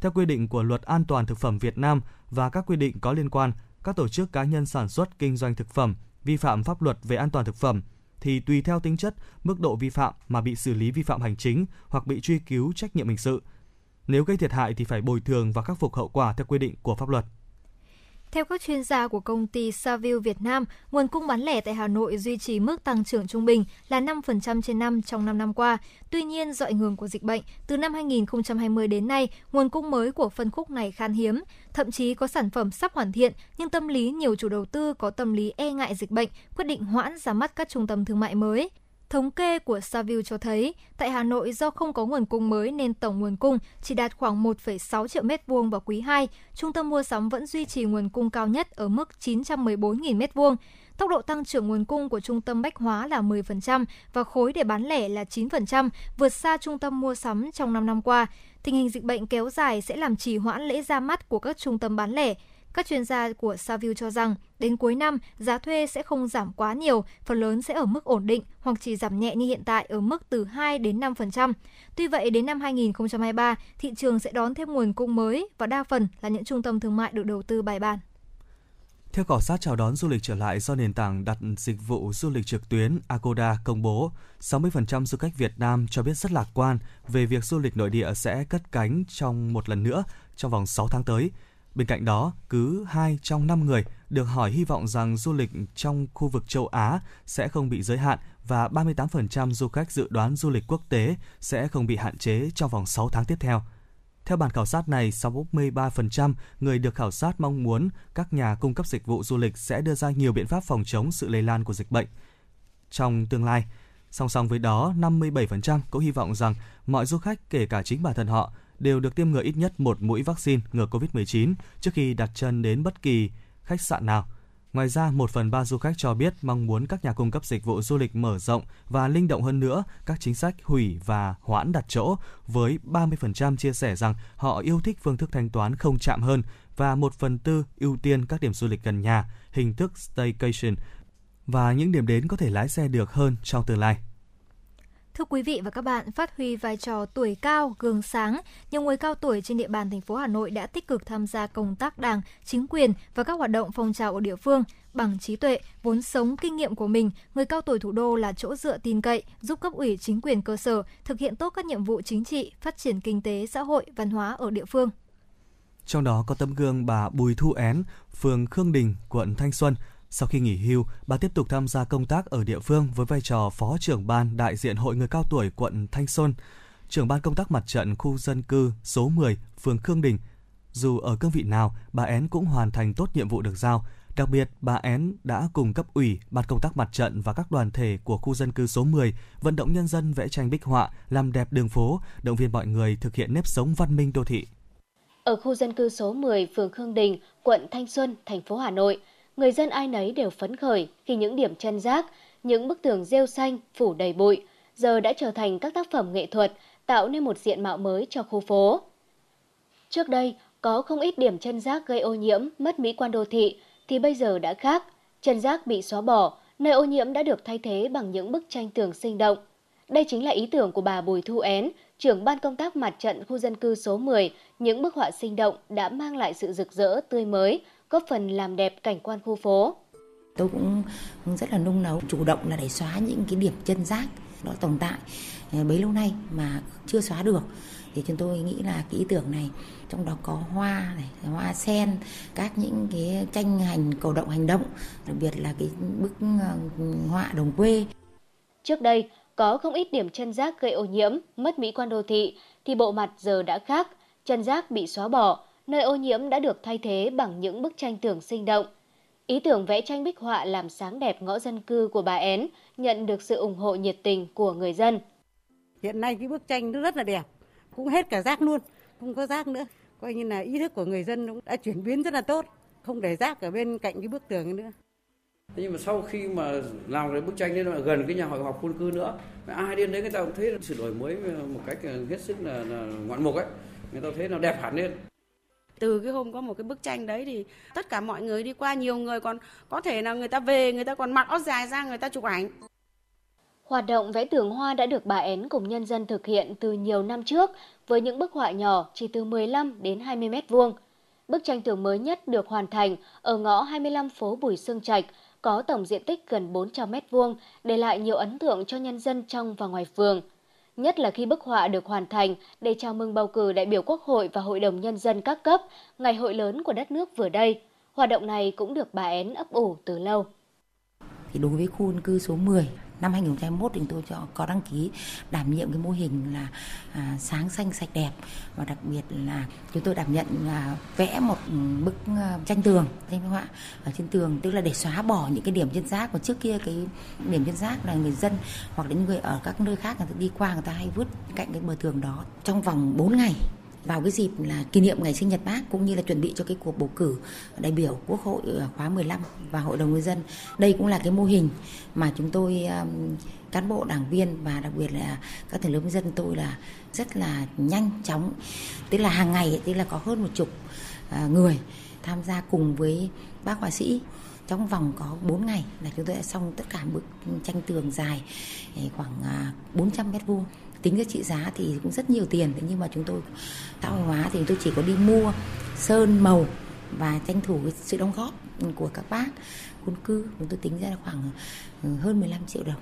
Theo quy định của Luật An toàn thực phẩm Việt Nam và các quy định có liên quan, các tổ chức cá nhân sản xuất kinh doanh thực phẩm vi phạm pháp luật về an toàn thực phẩm thì tùy theo tính chất, mức độ vi phạm mà bị xử lý vi phạm hành chính hoặc bị truy cứu trách nhiệm hình sự. Nếu gây thiệt hại thì phải bồi thường và khắc phục hậu quả theo quy định của pháp luật.
Theo các chuyên gia của công ty Saville Việt Nam, nguồn cung bán lẻ tại Hà Nội duy trì mức tăng trưởng trung bình là 5% trên năm trong 5 năm qua. Tuy nhiên, do ảnh hưởng của dịch bệnh, từ năm 2020 đến nay, nguồn cung mới của phân khúc này khan hiếm. Thậm chí có sản phẩm sắp hoàn thiện, nhưng tâm lý nhiều chủ đầu tư có tâm lý e ngại dịch bệnh, quyết định hoãn ra mắt các trung tâm thương mại mới. Thống kê của Saville cho thấy, tại Hà Nội do không có nguồn cung mới nên tổng nguồn cung chỉ đạt khoảng 1,6 triệu mét vuông vào quý 2. Trung tâm mua sắm vẫn duy trì nguồn cung cao nhất ở mức 914.000 mét vuông. Tốc độ tăng trưởng nguồn cung của trung tâm bách hóa là 10% và khối để bán lẻ là 9%, vượt xa trung tâm mua sắm trong 5 năm qua. Tình hình dịch bệnh kéo dài sẽ làm trì hoãn lễ ra mắt của các trung tâm bán lẻ. Các chuyên gia của Saville cho rằng, đến cuối năm, giá thuê sẽ không giảm quá nhiều, phần lớn sẽ ở mức ổn định hoặc chỉ giảm nhẹ như hiện tại ở mức từ 2 đến 5%. Tuy vậy, đến năm 2023, thị trường sẽ đón thêm nguồn cung mới và đa phần là những trung tâm thương mại được đầu tư bài bản.
Theo khảo sát chào đón du lịch trở lại do nền tảng đặt dịch vụ du lịch trực tuyến Agoda công bố, 60% du khách Việt Nam cho biết rất lạc quan về việc du lịch nội địa sẽ cất cánh trong một lần nữa trong vòng 6 tháng tới. Bên cạnh đó, cứ 2 trong 5 người được hỏi hy vọng rằng du lịch trong khu vực châu Á sẽ không bị giới hạn và 38% du khách dự đoán du lịch quốc tế sẽ không bị hạn chế trong vòng 6 tháng tiếp theo. Theo bản khảo sát này, 63% người được khảo sát mong muốn các nhà cung cấp dịch vụ du lịch sẽ đưa ra nhiều biện pháp phòng chống sự lây lan của dịch bệnh. Trong tương lai, song song với đó, 57% cũng hy vọng rằng mọi du khách, kể cả chính bản thân họ, đều được tiêm ngừa ít nhất một mũi vaccine ngừa COVID-19 trước khi đặt chân đến bất kỳ khách sạn nào. Ngoài ra, một phần ba du khách cho biết mong muốn các nhà cung cấp dịch vụ du lịch mở rộng và linh động hơn nữa các chính sách hủy và hoãn đặt chỗ, với 30% chia sẻ rằng họ yêu thích phương thức thanh toán không chạm hơn và một phần tư ưu tiên các điểm du lịch gần nhà, hình thức staycation và những điểm đến có thể lái xe được hơn trong tương lai.
Thưa quý vị và các bạn, phát huy vai trò tuổi cao, gương sáng, nhiều người cao tuổi trên địa bàn thành phố Hà Nội đã tích cực tham gia công tác đảng, chính quyền và các hoạt động phong trào ở địa phương. Bằng trí tuệ, vốn sống, kinh nghiệm của mình, người cao tuổi thủ đô là chỗ dựa tin cậy, giúp cấp ủy chính quyền cơ sở thực hiện tốt các nhiệm vụ chính trị, phát triển kinh tế, xã hội, văn hóa ở địa phương.
Trong đó có tấm gương bà Bùi Thu Én, phường Khương Đình, quận Thanh Xuân, sau khi nghỉ hưu, bà tiếp tục tham gia công tác ở địa phương với vai trò Phó trưởng ban đại diện Hội người cao tuổi quận Thanh Xuân, trưởng ban công tác mặt trận khu dân cư số 10, phường Khương Đình. Dù ở cương vị nào, bà Én cũng hoàn thành tốt nhiệm vụ được giao. Đặc biệt, bà Én đã cùng cấp ủy, ban công tác mặt trận và các đoàn thể của khu dân cư số 10 vận động nhân dân vẽ tranh bích họa, làm đẹp đường phố, động viên mọi người thực hiện nếp sống văn minh đô thị.
Ở khu dân cư số 10, phường Khương Đình, quận Thanh Xuân, thành phố Hà Nội, người dân ai nấy đều phấn khởi khi những điểm chân rác, những bức tường rêu xanh phủ đầy bụi, giờ đã trở thành các tác phẩm nghệ thuật tạo nên một diện mạo mới cho khu phố. Trước đây, có không ít điểm chân rác gây ô nhiễm, mất mỹ quan đô thị, thì bây giờ đã khác. Chân rác bị xóa bỏ, nơi ô nhiễm đã được thay thế bằng những bức tranh tường sinh động. Đây chính là ý tưởng của bà Bùi Thu Én, trưởng ban công tác mặt trận khu dân cư số 10. Những bức họa sinh động đã mang lại sự rực rỡ, tươi mới, góp phần làm đẹp cảnh quan khu phố.
Tôi cũng rất là nung nấu, chủ động là để xóa những cái điểm chân rác đó tồn tại ờ, bấy lâu nay mà chưa xóa được thì chúng tôi nghĩ là cái ý tưởng này trong đó có hoa này, hoa sen, các những cái tranh hành cầu động hành động, đặc biệt là cái bức ờ, họa đồng quê.
Trước đây, có không ít điểm chân rác gây ô nhiễm, mất mỹ quan đô thị, thì bộ mặt giờ đã khác, chân rác bị xóa bỏ, nơi ô nhiễm đã được thay thế bằng những bức tranh tường sinh động. Ý tưởng vẽ tranh bích họa làm sáng đẹp ngõ dân cư của bà Én nhận được sự ủng hộ nhiệt tình của người dân.
Hiện nay cái bức tranh nó rất là đẹp, cũng hết cả rác luôn, không có rác nữa. Coi như là ý thức của người dân cũng đã chuyển biến rất là tốt, không để rác ở bên cạnh cái bức tường nữa.
Thế nhưng mà sau khi mà làm cái bức tranh lên gần cái nhà hội họp quân cư nữa, ai đến đấy người ta cũng thấy sự đổi mới một cách hết sức là, là ngoạn mục ấy, người ta thấy nó đẹp hẳn lên
từ cái hôm có một cái bức tranh đấy thì tất cả mọi người đi qua nhiều người còn có thể là người ta về người ta còn mặc áo dài ra người ta chụp ảnh
Hoạt động vẽ tường hoa đã được bà Én cùng nhân dân thực hiện từ nhiều năm trước với những bức họa nhỏ chỉ từ 15 đến 20 mét vuông. Bức tranh tường mới nhất được hoàn thành ở ngõ 25 phố Bùi Sương Trạch, có tổng diện tích gần 400 mét vuông, để lại nhiều ấn tượng cho nhân dân trong và ngoài phường nhất là khi bức họa được hoàn thành để chào mừng bầu cử đại biểu Quốc hội và Hội đồng Nhân dân các cấp, ngày hội lớn của đất nước vừa đây. Hoạt động này cũng được bà Én ấp ủ từ lâu.
Thì đối với khu dân cư số 10 năm 2021 thì tôi cho có đăng ký đảm nhiệm cái mô hình là à, sáng xanh sạch đẹp. Và đặc biệt là chúng tôi đảm nhận à, vẽ một bức à, tranh tường tranh họa ở trên tường. Tức là để xóa bỏ những cái điểm chân rác. Và trước kia cái điểm chân rác là người dân hoặc là những người ở các nơi khác người ta đi qua người ta hay vứt cạnh cái bờ tường đó trong vòng 4 ngày vào cái dịp là kỷ niệm ngày sinh nhật bác cũng như là chuẩn bị cho cái cuộc bầu cử đại biểu Quốc hội ờ, khóa 15 và Hội đồng nhân dân. Đây cũng là cái mô hình mà chúng tôi cán bộ, đảng viên và đặc biệt là các tầng lớp nhân dân tôi là rất là nhanh chóng. Tức là hàng ngày, tức là có hơn một chục ờ, người tham gia cùng với bác họa sĩ trong vòng có 4 ngày là chúng tôi đã xong tất cả bức tranh tường dài ờ, khoảng 400 mét vuông tính ra trị giá thì cũng rất nhiều tiền thế nhưng mà chúng tôi xã hội hóa thì tôi chỉ có đi mua sơn màu và tranh thủ sự đóng góp của các bác khuôn cư chúng tôi tính ra là khoảng ừ, hơn 15 triệu đồng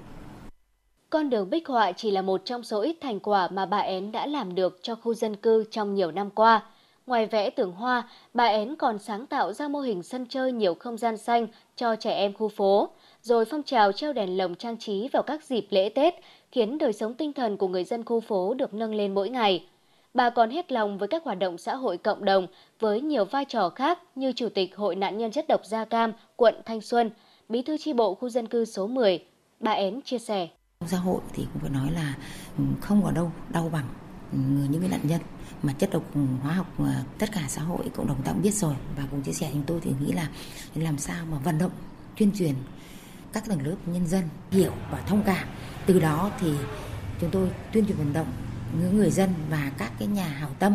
Con đường bích họa chỉ là một trong số ít thành quả mà bà Én đã làm được cho khu dân cư trong nhiều năm qua. Ngoài vẽ tường hoa, bà Én còn sáng tạo ra mô hình sân chơi nhiều không gian xanh cho trẻ em khu phố, rồi phong trào treo đèn lồng trang trí vào các dịp lễ Tết, khiến đời sống tinh thần của người dân khu phố được nâng lên mỗi ngày. Bà còn hết lòng với các hoạt động xã hội cộng đồng với nhiều vai trò khác như Chủ tịch Hội nạn nhân chất độc da cam quận Thanh Xuân, Bí thư chi bộ khu dân cư số 10. Bà Én chia sẻ.
Xã hội thì cũng phải nói là ừ, không có đâu đau bằng ừ, những cái nạn nhân mà chất độc hóa học mà tất cả xã hội cộng đồng ta cũng biết rồi và cùng chia sẻ chúng tôi thì nghĩ là làm sao mà vận động tuyên truyền các tầng lớp nhân dân hiểu và thông cảm từ đó thì chúng tôi tuyên truyền vận động những người dân và các cái nhà hảo tâm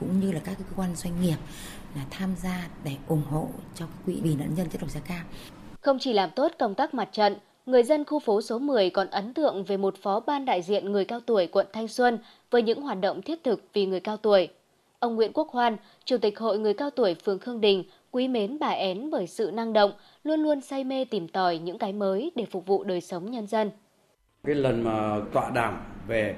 cũng như là các cái cơ quan doanh nghiệp là tham gia để ủng hộ cho quỹ vì nạn nhân chất độc da cam.
Không chỉ làm tốt công tác mặt trận, người dân khu phố số 10 còn ấn tượng về một phó ban đại diện người cao tuổi quận Thanh Xuân với những hoạt động thiết thực vì người cao tuổi. Ông Nguyễn Quốc Hoan, Chủ tịch Hội Người Cao Tuổi phường Khương Đình, quý mến bà Én bởi sự năng động, luôn luôn say mê tìm tòi những cái mới để phục vụ đời sống nhân dân.
Cái lần mà tọa đàm về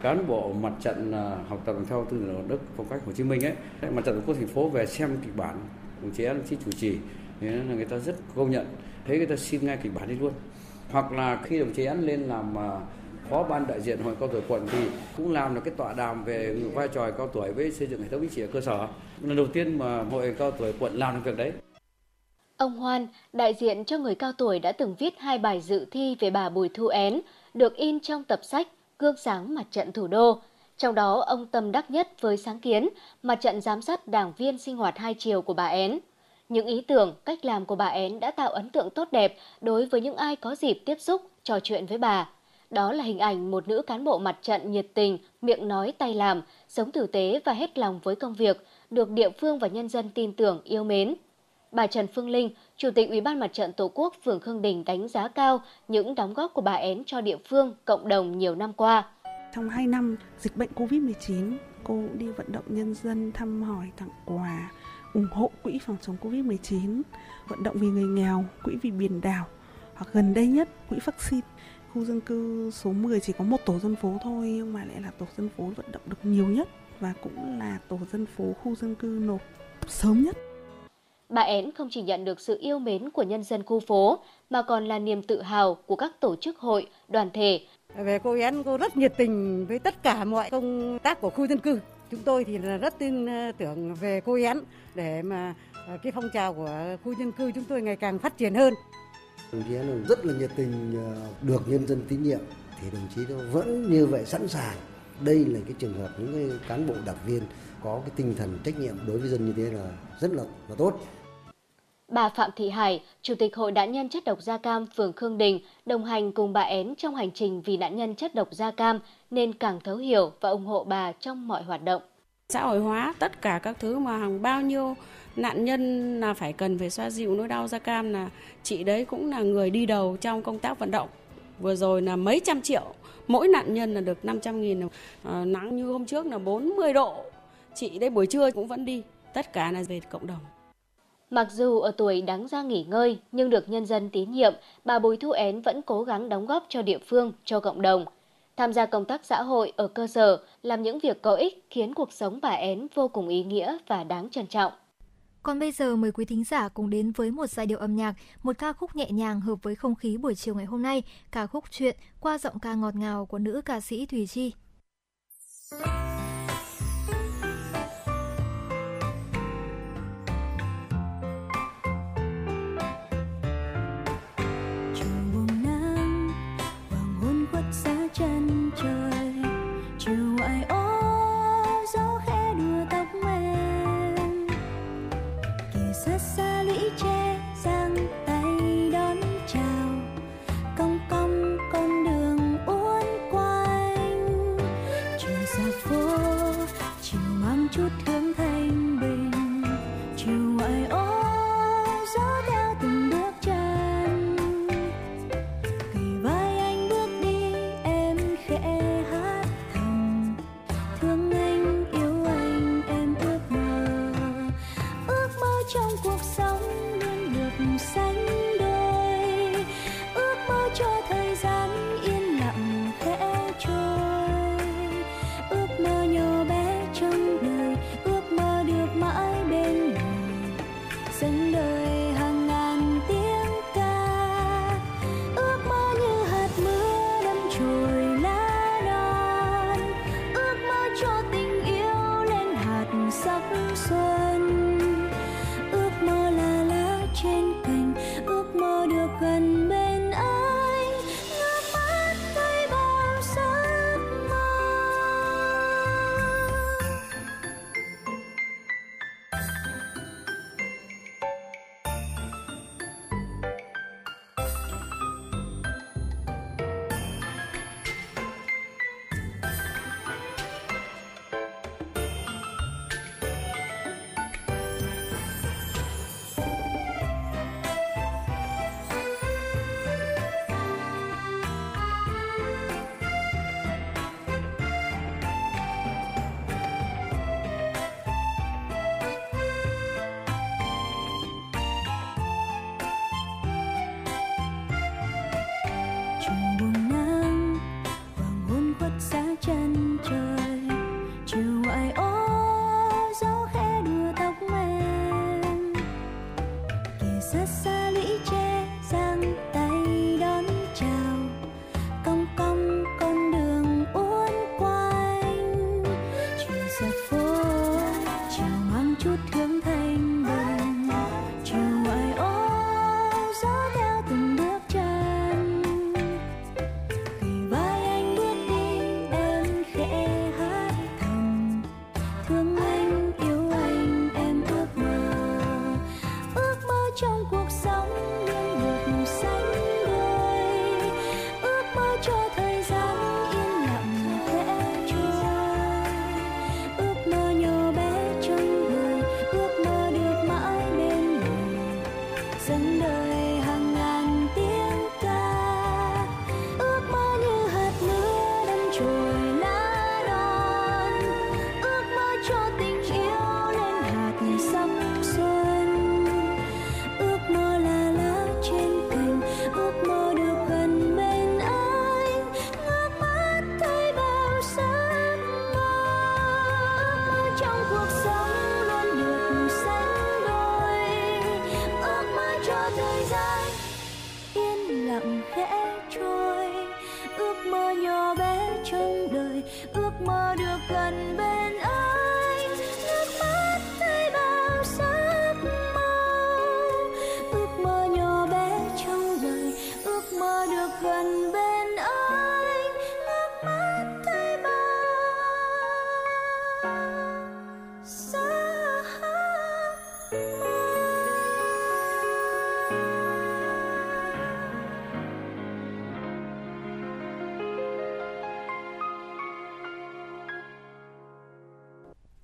cán bộ mặt trận à, học tập theo tư tưởng Đức phong cách Hồ Chí Minh ấy, mặt trận tổ quốc thành phố về xem kịch bản đồng chí đồng chí chủ trì thế là người ta rất công nhận thấy người ta xin ngay kịch bản đi luôn hoặc là khi đồng chí án lên làm à, phó ban đại diện hội cao tuổi quận thì cũng làm được cái tọa đàm về vai trò cao tuổi với xây dựng hệ thống chính trị ở cơ sở lần đầu tiên mà hội cao tuổi quận làm được việc đấy
Ông Hoan, đại diện cho người cao tuổi đã từng viết hai bài dự thi về bà Bùi Thu Én, được in trong tập sách Gương sáng mặt trận thủ đô. Trong đó, ông tâm đắc nhất với sáng kiến mặt trận giám sát đảng viên sinh hoạt hai chiều của bà Én. Những ý tưởng, cách làm của bà Én đã tạo ấn tượng tốt đẹp đối với những ai có dịp tiếp xúc, trò chuyện với bà. Đó là hình ảnh một nữ cán bộ mặt trận nhiệt tình, miệng nói tay làm, sống tử tế và hết lòng với công việc, được địa phương và nhân dân tin tưởng, yêu mến. Bà Trần Phương Linh, Chủ tịch Ủy ban Mặt trận Tổ quốc phường Khương Đình đánh giá cao những đóng góp của bà Én cho địa phương, cộng đồng nhiều năm qua.
Trong 2 năm dịch bệnh Covid-19, cô cũng đi vận động nhân dân thăm hỏi, tặng quà, ủng hộ quỹ phòng chống Covid-19, vận động vì người nghèo, quỹ vì biển đảo, hoặc gần đây nhất quỹ vaccine. Khu dân cư số 10 chỉ có một tổ dân phố thôi nhưng mà lại là tổ dân phố vận động được nhiều nhất và cũng là tổ dân phố khu dân cư nộp sớm nhất
bà Én không chỉ nhận được sự yêu mến của nhân dân khu phố mà còn là niềm tự hào của các tổ chức hội, đoàn thể.
Về cô Én, cô rất nhiệt tình với tất cả mọi công tác của khu dân cư. Chúng tôi thì là rất tin ờ, tưởng về cô Én để mà ờ, cái phong trào của khu dân cư chúng tôi ngày càng phát triển hơn.
Đồng chí Én rất là nhiệt tình, ờ, được nhân dân tín nhiệm thì đồng chí vẫn như vậy sẵn sàng. Đây là cái trường hợp những cái cán bộ đảng viên có cái tinh thần trách nhiệm đối với dân như thế là rất là, là tốt.
Bà Phạm Thị Hải, Chủ tịch Hội nạn nhân chất độc da cam phường Khương Đình, đồng hành cùng bà Én trong hành trình vì nạn nhân chất độc da cam nên càng thấu hiểu và ủng hộ bà trong mọi hoạt động.
Xã hội hóa tất cả các thứ mà hàng bao nhiêu nạn nhân là phải cần phải xoa dịu nỗi đau da cam là chị đấy cũng là người đi đầu trong công tác vận động. Vừa rồi là mấy trăm triệu, mỗi nạn nhân là được 500 nghìn, à, nắng như hôm trước là 40 độ. Chị đây buổi trưa cũng vẫn đi, tất cả là về cộng đồng.
Mặc dù ở tuổi đáng ra nghỉ ngơi nhưng được nhân dân tín nhiệm, bà Bùi Thu Én vẫn cố gắng đóng góp cho địa phương, cho cộng đồng. Tham gia công tác xã hội ở cơ sở, làm những việc có ích khiến cuộc sống bà Én vô cùng ý nghĩa và đáng trân trọng.
Còn bây giờ mời quý thính giả cùng đến với một giai điệu âm nhạc, một ca khúc nhẹ nhàng hợp với không khí buổi chiều ngày hôm nay, ca khúc Chuyện qua giọng ca ngọt ngào của nữ ca sĩ Thùy Chi.
Trong buồng nắng, hoàng hôn khuất xa chân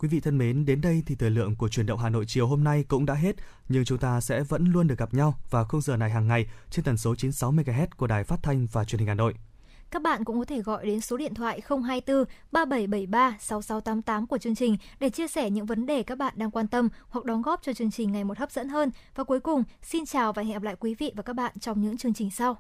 Quý vị thân mến, đến đây thì thời lượng của truyền động Hà Nội chiều hôm nay cũng đã hết, nhưng chúng ta sẽ vẫn luôn được gặp nhau vào khung giờ này hàng ngày trên tần số 96 MHz của Đài Phát thanh và Truyền hình Hà Nội.
Các bạn cũng có thể gọi đến số điện thoại 024 3773 6688 của chương trình để chia sẻ những vấn đề các bạn đang quan tâm hoặc đóng góp cho chương trình ngày một hấp dẫn hơn. Và cuối cùng, xin chào và hẹn gặp lại quý vị và các bạn trong những chương trình sau.